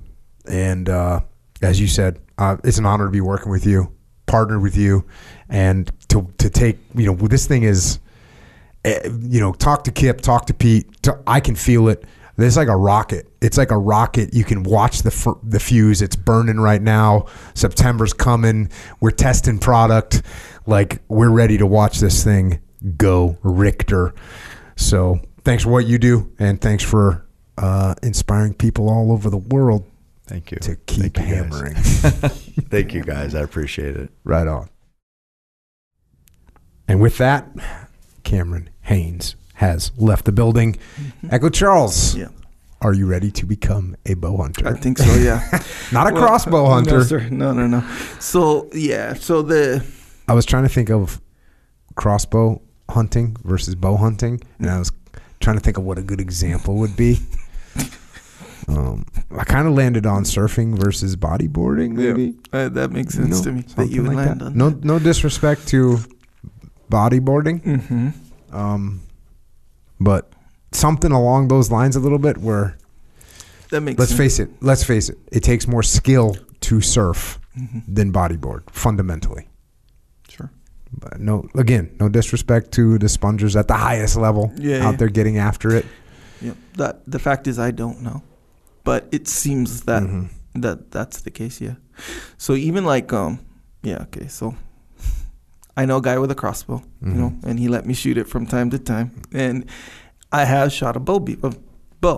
And uh, as you said, uh, it's an honor to be working with you, partnered with you, and to to take you know this thing is eh, you know, talk to Kip, talk to Pete. To, I can feel it. It's like a rocket. It's like a rocket. You can watch the fr- the fuse. It's burning right now. September's coming. We're testing product. Like we're ready to watch this thing go Richter. So thanks for what you do, and thanks for uh, inspiring people all over the world Thank you. to keep Thank you, hammering. (laughs) Thank you guys. I appreciate it. Right on. And with that, Cameron Hanes has left the building. Echo Charles, Yeah. are you ready to become a bow hunter? I think so. Yeah. (laughs) Not a Well, crossbow hunter. No, sir. no, no, no. So yeah. So the I was trying to think of crossbow hunting versus bow hunting, and I was trying to think of what a good example would be. (laughs) Um, I kind of landed on surfing versus bodyboarding, maybe. uh, that makes sense No, to me that you would like land that. on. No, no disrespect to bodyboarding. Mm-hmm. Um, but something along those lines a little bit where That makes. let's sense. face it, let's face it, it takes more skill to surf Mhm. than bodyboard fundamentally. Sure. But no, again, no disrespect to the spongers at the highest level Yeah, out yeah. there getting after it. Yeah. That the fact is I don't know, but it seems that Mhm. that that's the case. Yeah. So even like um yeah okay so I know a guy with a crossbow you know Mhm. and he let me shoot it from time to time and I have shot a bow be- a bow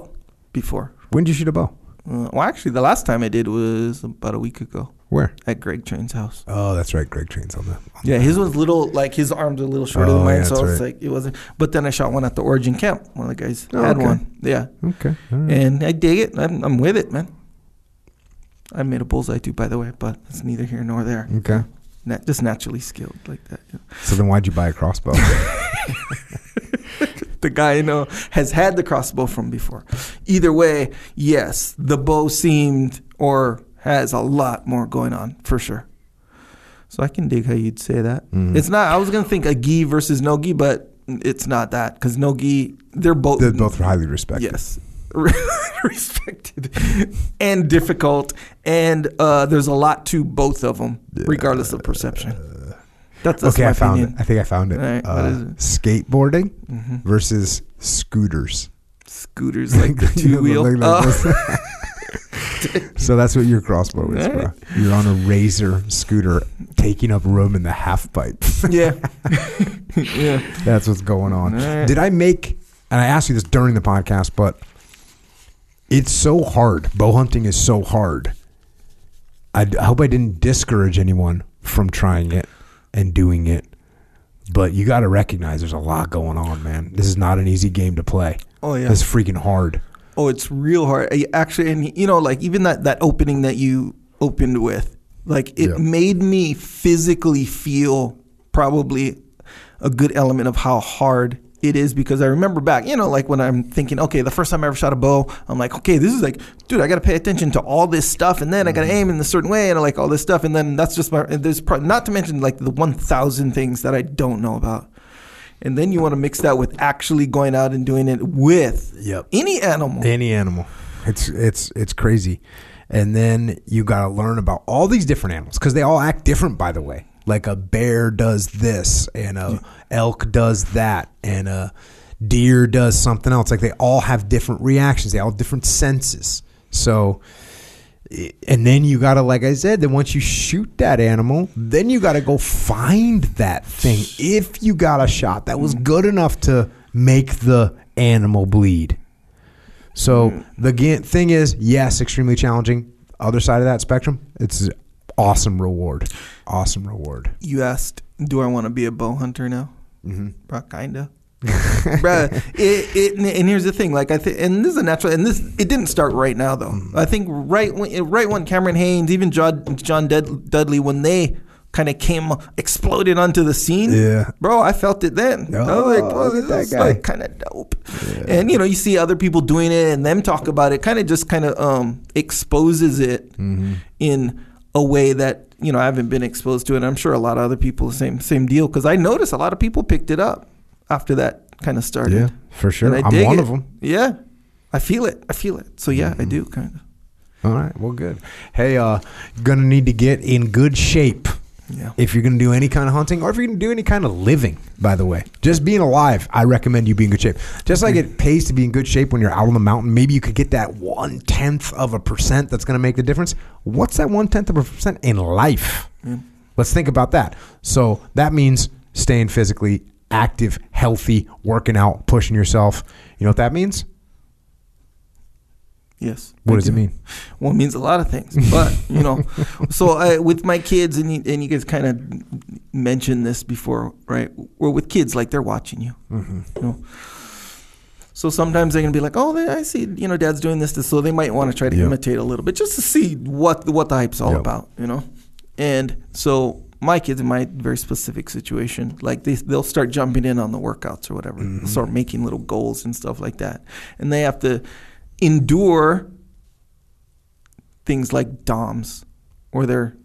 before. When did you shoot a bow? Uh, well, actually, the last time I did was about a week ago Where? at Greg Train's house. Oh, that's right. Greg trains on the. on Yeah, his was little, like his arms are a little shorter Oh, than mine, yeah, so that's it's right. like it wasn't. But then I shot one at the Origin Camp. One of the guys Oh, had okay. one. Yeah, Okay. right. and I dig it. I'm, I'm with it, man. I made a bullseye too, by the way, but it's neither here nor there. okay. Just naturally skilled like that. yeah. So then why'd you buy a crossbow? (laughs) The guy you know has had the crossbow from before. Either way, yes, the bow seemed or has a lot more going on for sure. So I can dig how you'd say that. Mhm. It's not. I was gonna think a gi versus no gi, but it's not that because no gi. They're both. They're both highly respected. Yes. (laughs) respected and difficult and uh, there's a lot to both of them regardless of perception that's, that's okay, my I found opinion it. I think I found it. Right, uh, it? Skateboarding hmm versus scooters. scooters like the (laughs) two wheel like oh. (laughs) so that's what your crossbow is, bro. You're on a razor scooter taking up room in the half pipe. yeah yeah That's what's going on. Alright. Did I make? And I asked you this during the podcast, but it's so hard. Bow hunting is so hard. I, I hope I didn't discourage anyone from trying it and doing it. But you got to recognize there's a lot going on, man. This is not an easy game to play. oh yeah It's freaking hard. oh it's real hard I- actually and you know like even that that opening that you opened with like it Yeah. made me physically feel probably a good element of how hard it is because I remember back, you know, like when I'm thinking, okay, the first time I ever shot a bow, I'm like, okay, this is like, dude, I got to pay attention to all this stuff, and then I got to mm-hmm. aim in a certain way, and like all this stuff, and then that's just my. and There's pro- not to mention like the 1,000 things that I don't know about, and then you want to mix that with actually going out and doing it with Yep. any animal. Any animal. It's it's it's crazy. And then you got to learn about all these different animals because they all act different, by the way. Like a bear does this, and a elk does that, and a deer does something else. Like they all have different reactions. They all have different senses. So, eh, and then you got to, like I said, then once you shoot that animal, then you got to go find that thing. If you got a shot that was good enough to make the animal bleed. So the thing is, yes, extremely challenging. Other side of that spectrum, it's awesome reward. Awesome reward. You asked, do I want to be a bow hunter now? Mm-hmm. Bruh, kinda. Bruh, (laughs) it, it, and here's the thing, like I think, and this is a natural, and this it didn't start right now though. Mm-hmm. I think right when, right when Cameron Hanes, even John John Dud- Dudley, when they kind of came exploded onto the scene, Yeah. bro, I felt it then. I was like, Oh, oh, look at that this guy. like kind of dope. And you know, you see other people doing it, and them talk about it, kind of just kind of um exposes it Mm-hmm. in a way that you know I haven't been exposed to it. I'm sure a lot of other people the same same deal because I noticed a lot of people picked it up after that kind of started. Yeah, for sure. And I I'm one it. of them. Yeah, I feel it. I feel it. So yeah, Mm-hmm. I do kind of. All right, well, good. Hey, uh, gonna need to get in good shape Yeah. if you're gonna do any kind of hunting, or if you're gonna do any kind of living. By the way, just being alive, I recommend you be in good shape. Just like it pays to be in good shape when you're out on the mountain. Maybe you could get that one tenth of a percent that's gonna make the difference. What's that one tenth of a percent in life? Let's think about that. So that means staying physically active, healthy, working out, pushing yourself. You know what that means? Yes. What does it mean? Well, it means a lot of things, but you know, (laughs) so I, with my kids, and you, and you guys kind of mentioned this before, right? We're with kids, like they're watching you, Mm-hmm. you know. So sometimes they're gonna be like, "Oh, they- I see, you know, Dad's doing this." this. So they might want to try to Yep. imitate a little bit, just to see what what the hype's all Yep. about, you know. And so my kids, in my very specific situation, like they they'll start jumping in on the workouts or whatever, Mm-hmm. Start making little goals and stuff like that, and they have to endure things like DOMs or they're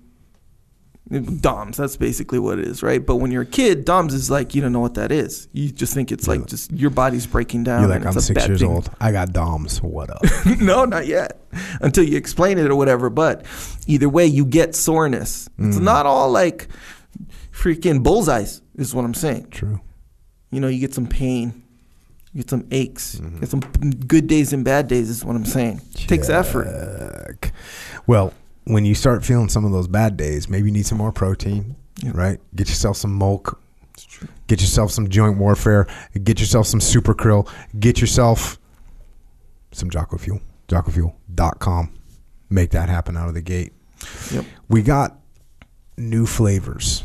DOMs. That's basically what it is, right? But when you're a kid, DOMs is like you don't know what that is. You just think it's like just your body's breaking down. You're like, I'm six years thing. old. I got DOMs. What up? (laughs) no, not yet. Until you explain it or whatever. But either way, you get soreness. Mm. It's not all like freaking bullseyes, is what I'm saying. True. You know, you get some pain, get some aches, Mm-hmm. get some good days and bad days, is what I'm saying. It takes effort. Well, when you start feeling some of those bad days, maybe you need some more protein, Yeah. right? Get yourself some milk. Get yourself some joint warfare. Get yourself some super krill. Get yourself some Jocko Fuel. JockoFuel.com. Make that happen out of the gate. Yep. We got new flavors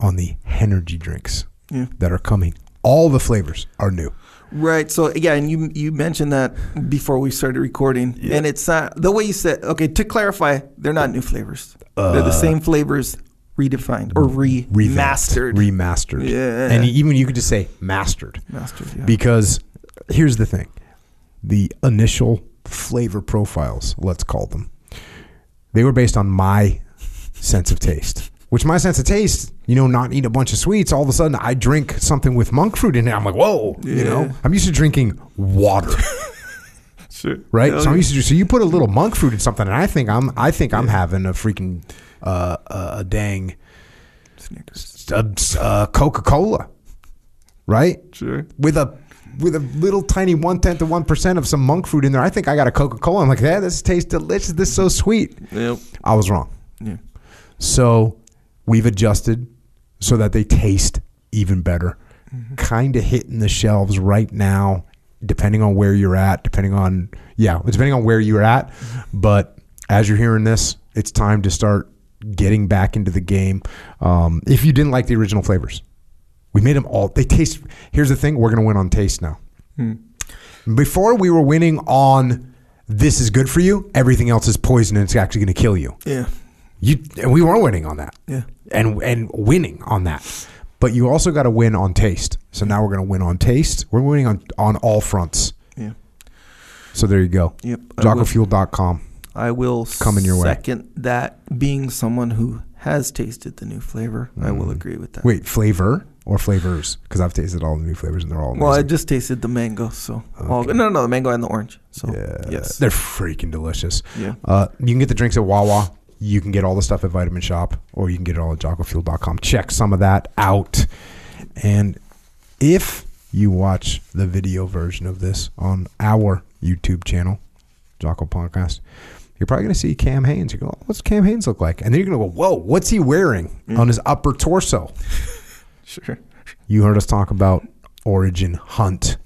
on the energy drinks Yeah. that are coming. All the flavors are new. Right. So yeah, and you you mentioned that before we started recording, and it's uh, the way you said. Okay, to clarify, they're not new flavors. they're the Uh, same flavors redefined or revamped, remastered. remastered. Yeah. and even you could just say mastered Mastered, yeah. because here's the thing: the initial flavor profiles, let's call them, they were based on my sense of taste. Which my sense of taste, you know, not eat a bunch of sweets. All of a sudden, I drink something with monk fruit in it. I'm like, whoa, you know. I'm used to drinking water. (laughs) sure. right? Hell so I'm used to so you put a little monk fruit in something, and I think I'm I think I'm having a freaking uh, uh, a dang uh, Coca Cola, right? Sure. With a with a little tiny one tenth of one percent of some monk fruit in there. I think I got a Coca Cola. I'm like, yeah, this tastes delicious. This is so sweet. Yep. I was wrong. Yeah. So we've adjusted so that they taste even better. Mm-hmm. Kind of hitting the shelves right now, depending on where you're at, depending on, yeah, depending on where you're at. Mm-hmm. But as you're hearing this, it's time to start getting back into the game. Um, if you didn't like the original flavors, we made them all, they taste, here's the thing, we're going to win on taste now. Hmm. Before we were winning on this is good for you, everything else is poison and it's actually going to kill you. Yeah. You and we were winning on that. Yeah. And and winning on that. But you also got to win on taste. So now we're going to win on taste. We're winning on on all fronts. Yeah. So there you go. Yep. JockoFuel.com. I will Coming your way. second that being someone who has tasted the new flavor. I will agree with that. Mm. Wait, flavor or flavors? Because I've tasted all the new flavors and they're all amazing. Well, I just tasted the mango, so all, no, no, no, the mango and the orange. So yeah, yes, they're freaking delicious. yeah, Uh, you can get the drinks at Wawa. You can get all the stuff at Vitamin Shoppe, or you can get it all at JockoFuel.com. Check some of that out. And if you watch the video version of this on our YouTube channel, Jocko Podcast, you're probably going to see Cam Hanes. You go, oh, what's Cam Hanes look like? And then you're going to go, whoa, what's he wearing mm. on his upper torso? (laughs) sure. You heard us talk about Origin Hunt.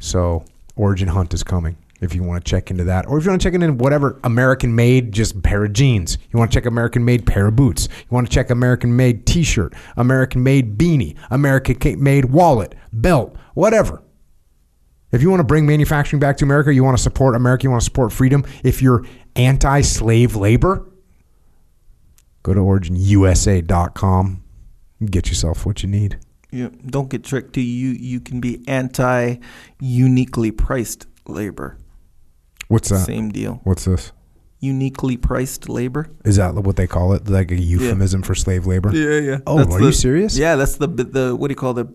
So Origin Hunt is coming. If you want to check into that, or if you want to check into whatever American made, just pair of jeans. You want to check American made pair of boots. You want to check American made T-shirt, American made beanie, American made wallet, belt, whatever. If you want to bring manufacturing back to America, you want to support America, you want to support freedom. If you're anti-slave labor, go to originusa.com. And get yourself what you need. Yeah, don't get tricked. You, you can be anti uniquely priced labor. What's that? Same deal. What's this? Uniquely priced labor. Is that what they call it? Like a euphemism for slave labor? Yeah, yeah. Oh, are you serious? Yeah, that's the the what do you call the?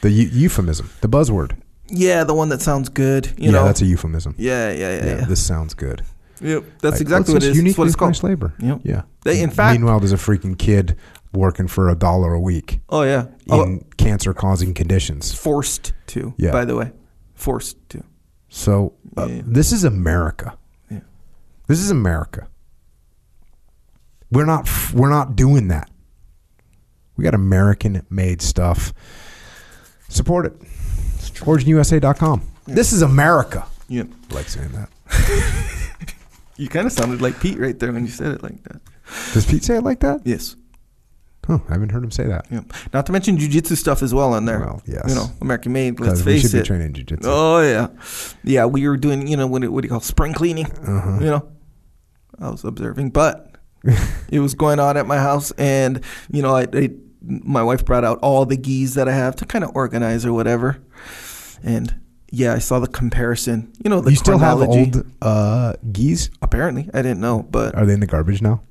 The eu- euphemism, the buzzword. Yeah, the one that sounds good. You yeah, know. that's a euphemism. yeah, yeah, yeah, Yeah, yeah. this sounds good. Yep, that's Like, exactly what it is. That's Uniquely it's called. priced labor. Yep. Yeah. They- in fact- meanwhile, there's a freaking kid working for a dollar a week Oh yeah. in Oh, cancer-causing conditions. forced to. Yeah. By the way, forced to. So uh, Yeah. this is America. Yeah. This is America. We're not. We're not doing that. We got American-made stuff. Support it. OriginUSA.com. This is America. Yep. I like saying that. (laughs) You kind of sounded like Pete right there when you said it like that. Does Pete say it like that? Yes. Huh, I haven't heard him say that. Yep. Not to mention jujitsu stuff as well in there. Well, yes. You know, American made. Let's Because we face should it. be training jiu-jitsu. Oh yeah, yeah. We were doing, you know, what, do- what do you call spring cleaning? Uh-huh. You know, I was observing, but (laughs) it was going on at my house, and you know, I, I my wife brought out all the gis that I have to kind of organize or whatever, and yeah, I saw the comparison. You know, the you still have old uh, gis? Apparently, I didn't know, but Are they in the garbage now?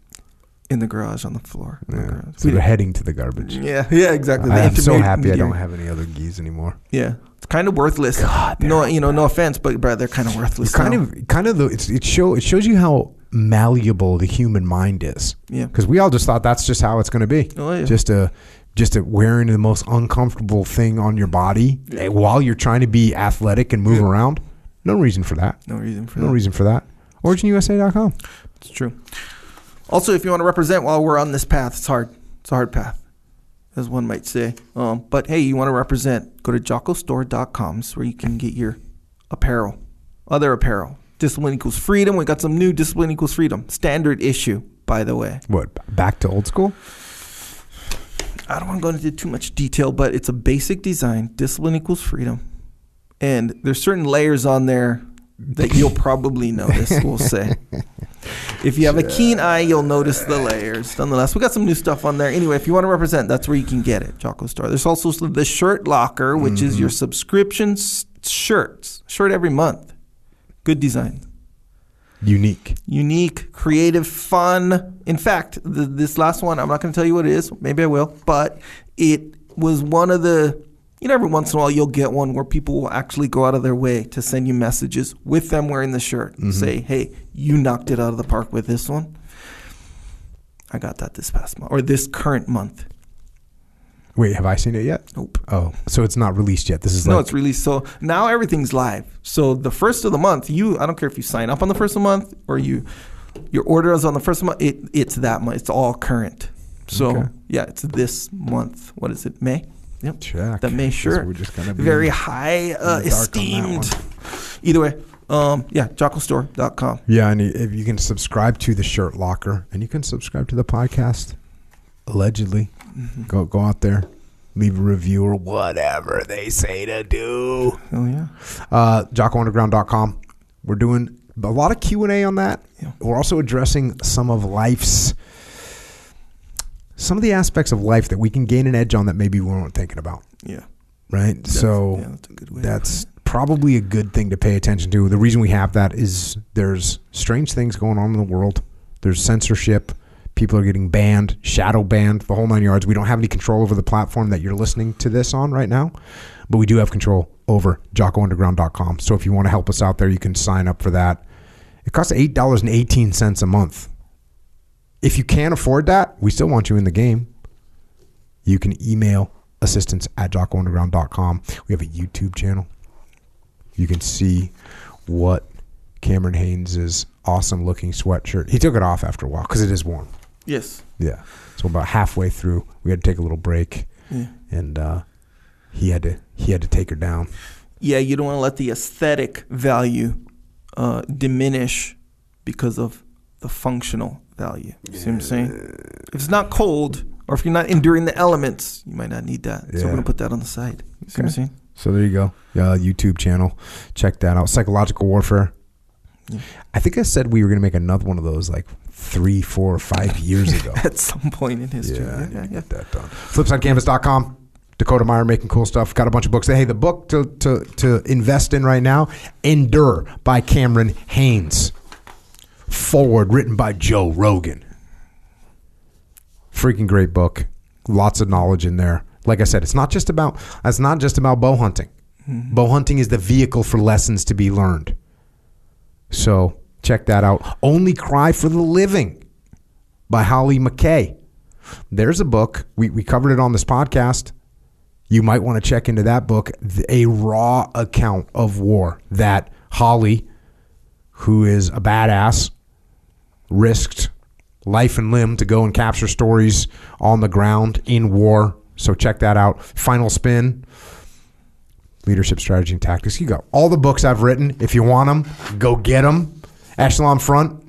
In the garage on the floor. in the garage. So We they're heading to the garbage. yeah, (laughs) yeah, exactly. I am so happy I don't have any other gis anymore. Yeah, it's kind of worthless. God, no, you know, no offense, but bro, they're kind of worthless. It's kind now. of, kind of the. It's, it show it shows you how malleable the human mind is. yeah. Because we all just thought that's just how it's going to be. Oh yeah. Just a, just a wearing the most uncomfortable thing on your body eh, while you're trying to be athletic and move Yeah. around. No reason for that. no reason for No that. reason for that. OriginUSA.com. It's true. Also, if you want to represent while we're on this path, it's hard. It's a hard path, as one might say. Um, but hey, you want to represent? Go to jockostore.com where you can get your apparel, other apparel. Discipline equals freedom. We got some new discipline equals freedom standard issue, by the way. What? Back to old school? I don't want to go into too much detail, but it's a basic design. Discipline equals freedom, and there's certain layers on there that you'll probably notice. We'll say. (laughs) If you have a keen eye, you'll notice the layers. Nonetheless, we got some new stuff on there. Anyway, if you want to represent, that's where you can get it, Jocko Store. There's also the Shirt Locker, which is your mm-hmm. subscription s- shirts, shirt every month. Good design. Unique. unique, creative, fun. In fact, the, this last one, I'm not going to tell you what it is. Maybe I will, but it was one of the. You know, every once in a while you'll get one where people will actually go out of their way to send you messages with them wearing the shirt. and mm-hmm. Say, "Hey, you knocked it out of the park with this one." I got that this past month or this current month. Wait, have I seen it yet? Nope. Oh, so it's not released yet. This is No, like it's released. So now everything's live. So the first of the month, you I don't care if you sign up on the first of the month or you your order is on the first of the month. It it's that month. It's all current. So Okay. yeah, it's this month. What is it? May. Yep. check. The May sure. We're just gonna be Very high uh, dark on esteemed. Either way, um, yeah, jockostore.com. Yeah, and if you can subscribe to the Shirt Locker, and you can subscribe to the podcast, allegedly, Mm-hmm. go go out there, leave a review or whatever they say to do. Oh yeah. Uh, JockoUnderground.com. We're doing a lot of Q and A on that. Yeah. We're also addressing some of life's, some of the aspects of life that we can gain an edge on that maybe we weren't thinking about. Yeah. Right. That's- so yeah, that's a good way. to that's probably a good thing to pay attention to. The reason we have that is there's strange things going on in the world. There's censorship. People are getting banned, shadow banned, the whole nine yards. We don't have any control over the platform that you're listening to this on right now, but we do have control over jockounderground.com. So if you want to help us out there, you can sign up for that. It costs $8.18 a month. If you can't afford that, we still want you in the game. You can email assistance at jockounderground.com. We have a YouTube channel. You can see what Cameron Hanes' awesome looking sweatshirt. He took it off after a while because it is warm. Yes. Yeah. So about halfway through, we had to take a little break, Yeah. and uh, he had to he had to take her down. yeah, you don't want to let the aesthetic value uh, diminish because of the functional value. You see what I'm saying? If it's not cold, or if you're not enduring the elements, you might not need that. So we're gonna put that on the side. You see what I'm saying? So there you go. Uh, YouTube channel. Check that out. Psychological warfare. Yeah. I think I said we were going to make another one of those like three, four, or five years ago. (laughs) At some point in history. Yeah, Yeah, yeah, yeah. get that done. Flipsidecanvas.com. Dakota Meyer making cool stuff. Got a bunch of books. Hey, the book to, to, to invest in right now, Endure by Cameron Hanes. Foreword, written by Joe Rogan. Freaking great book. Lots of knowledge in there. Like I said, it's not just about it's not just about bow hunting. Mm-hmm. Bow hunting is the vehicle for lessons to be learned. So check that out. Only Cry for the Living by Holly McKay. There's a book. We, we covered it on this podcast. You might want to check into that book. A raw account of war that Holly, who is a badass, risked life and limb to go and capture stories on the ground in war. So check that out. Final Spin, Leadership Strategy and Tactics. You got all the books I've written. If you want them, go get them. Echelon Front.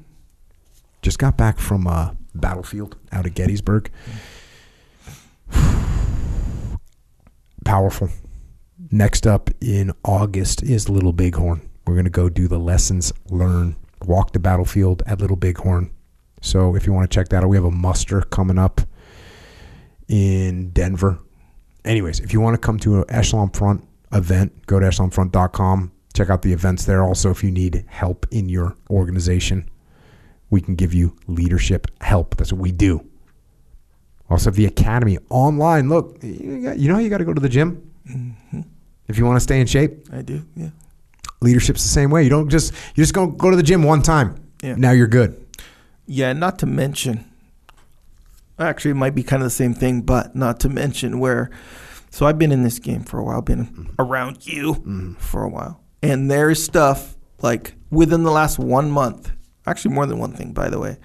Just got back from uh, Battlefield out at Gettysburg. (sighs) Powerful. Next up in August is Little Bighorn. We're going to go do the lessons learned, walk the battlefield at Little Bighorn. So if you want to check that out, we have a muster coming up in Denver. Anyways, if you want to come to an Echelon Front event, go to echelonfront.com. Check out the events there. Also, if you need help in your organization, we can give you leadership help. That's what we do. Also, the academy online. Look, you, got, you know how you got to go to the gym mm-hmm. if you want to stay in shape. I do. Yeah. Leadership's the same way. You don't just you just go go to the gym one time. Yeah. Now you're good. Yeah, not to mention, actually, it might be kind of the same thing, but not to mention where. So I've been in this game for a while, been mm-hmm. around you mm-hmm. for a while, and there's stuff like within the last one month, actually more than one thing, by the way,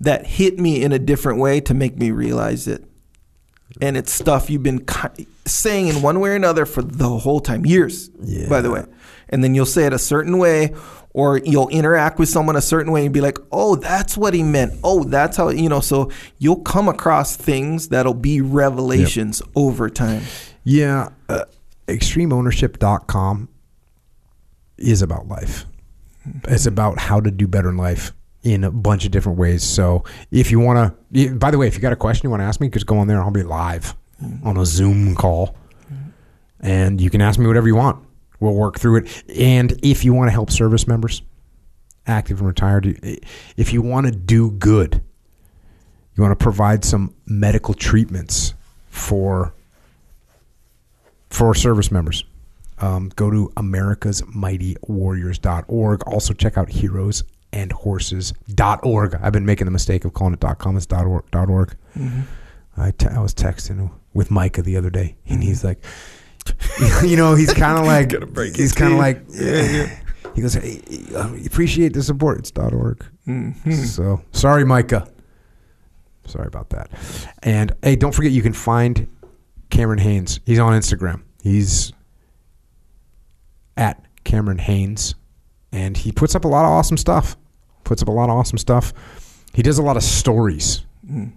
that hit me in a different way to make me realize it. And it's stuff you've been ki- saying in one way or another for the whole time, years, by the way. And then you'll say it a certain way, or you'll interact with someone a certain way and be like, oh, that's what he meant. Oh, that's how, you know, so you'll come across things that'll be revelations over time. Yeah, uh, extremeownership.com is about life. It's about how to do better in life. in a bunch of different ways. So if you want to, by the way, if you got a question you want to ask me, just go on there. I'll be live on a Zoom call, and you can ask me whatever you want. We'll work through it. And if you want to help service members, active and retired, if you want to do good, you want to provide some medical treatments for for service members. Um, go to america's mighty americasmightywarriors.org. Also check out heroesandhorses.org. I've been making the mistake of calling it .com. It's .org. .org. Mm-hmm. I, te- I was texting with Micah the other day, and he's like, (laughs) (laughs) you know, he's kind of (laughs) like, he's kind of like, yeah, (sighs) He goes, hey, appreciate the support. It's dot .org. Mm-hmm. So sorry, Micah. Sorry about that. And hey, don't forget you can find Cameron Hanes. He's on Instagram. He's at Cameron Hanes, and he puts up a lot of awesome stuff. Puts up a lot of awesome stuff. He does a lot of stories. Mm.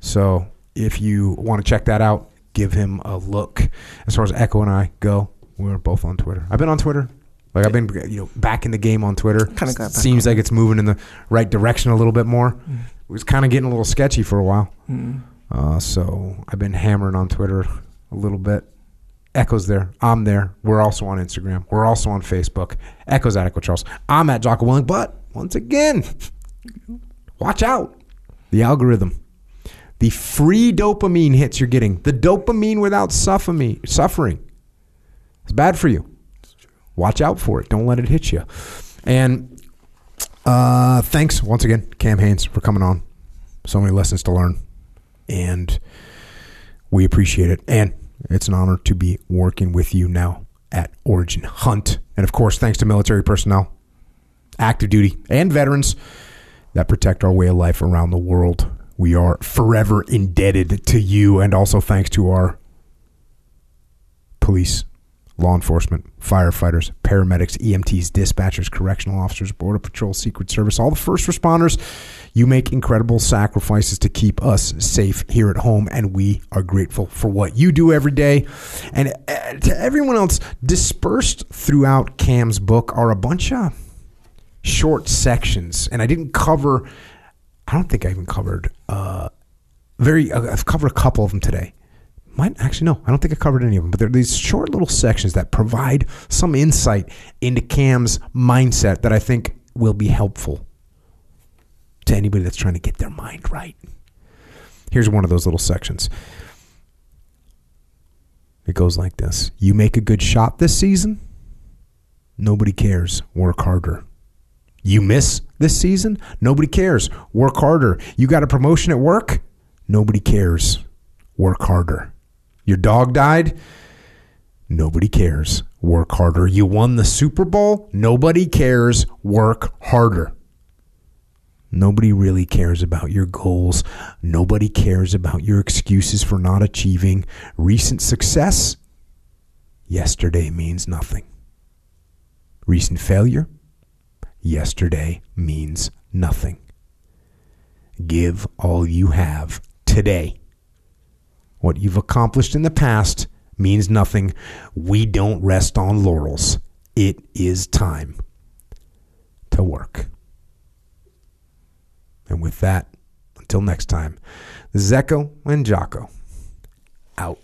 So if you want to check that out, give him a look. As far as Echo and I go, we're both on Twitter. I've been on Twitter. Like I've been, you know, back in the game on Twitter. Kinda got back Seems like it's moving in the right direction a little bit more. Mm. It was kind of getting a little sketchy for a while. Mm. Uh, so I've been hammering on Twitter a little bit. Echo's there. I'm there. We're also on Instagram. We're also on Facebook. Echo's at Echo Charles. I'm at Jocko Willink. But once again, (laughs) watch out. The algorithm. The free dopamine hits you're getting. The dopamine without suffering. It's bad for you. Watch out for it. Don't let it hit you. And uh, thanks once again, Cam Hanes, for coming on. So many lessons to learn. And we appreciate it. And it's an honor to be working with you now at Origin Hunt. And of course, thanks to military personnel, active duty, and veterans that protect our way of life around the world. We are forever indebted to you. And also thanks to our police, law enforcement, firefighters, paramedics, EMTs, dispatchers, correctional officers, Border Patrol, Secret Service, all the first responders. You make incredible sacrifices to keep us safe here at home, and we are grateful for what you do every day. And uh, to everyone else, dispersed throughout Cam's book are a bunch of short sections, and I didn't cover. I don't think I even covered. Uh, very. Uh, I've covered a couple of them today. Might actually no, I don't think I covered any of them. But they're these short little sections that provide some insight into Cam's mindset that I think will be helpful to anybody that's trying to get their mind right. Here's one of those little sections. It goes like this You make a good shot this season? Nobody cares. Work harder. You miss this season? Nobody cares. Work harder. You got a promotion at work? Nobody cares. Work harder. Your dog died? Nobody cares. Work harder. You won the Super Bowl? Nobody cares. Work harder. Nobody really cares about your goals. Nobody cares about your excuses for not achieving recent success. Yesterday means nothing. Recent failure? Yesterday means nothing. Give all you have today. What you've accomplished in the past means nothing. We don't rest on laurels. It is time to work. And with that, until next time, Zecco and Jocko out.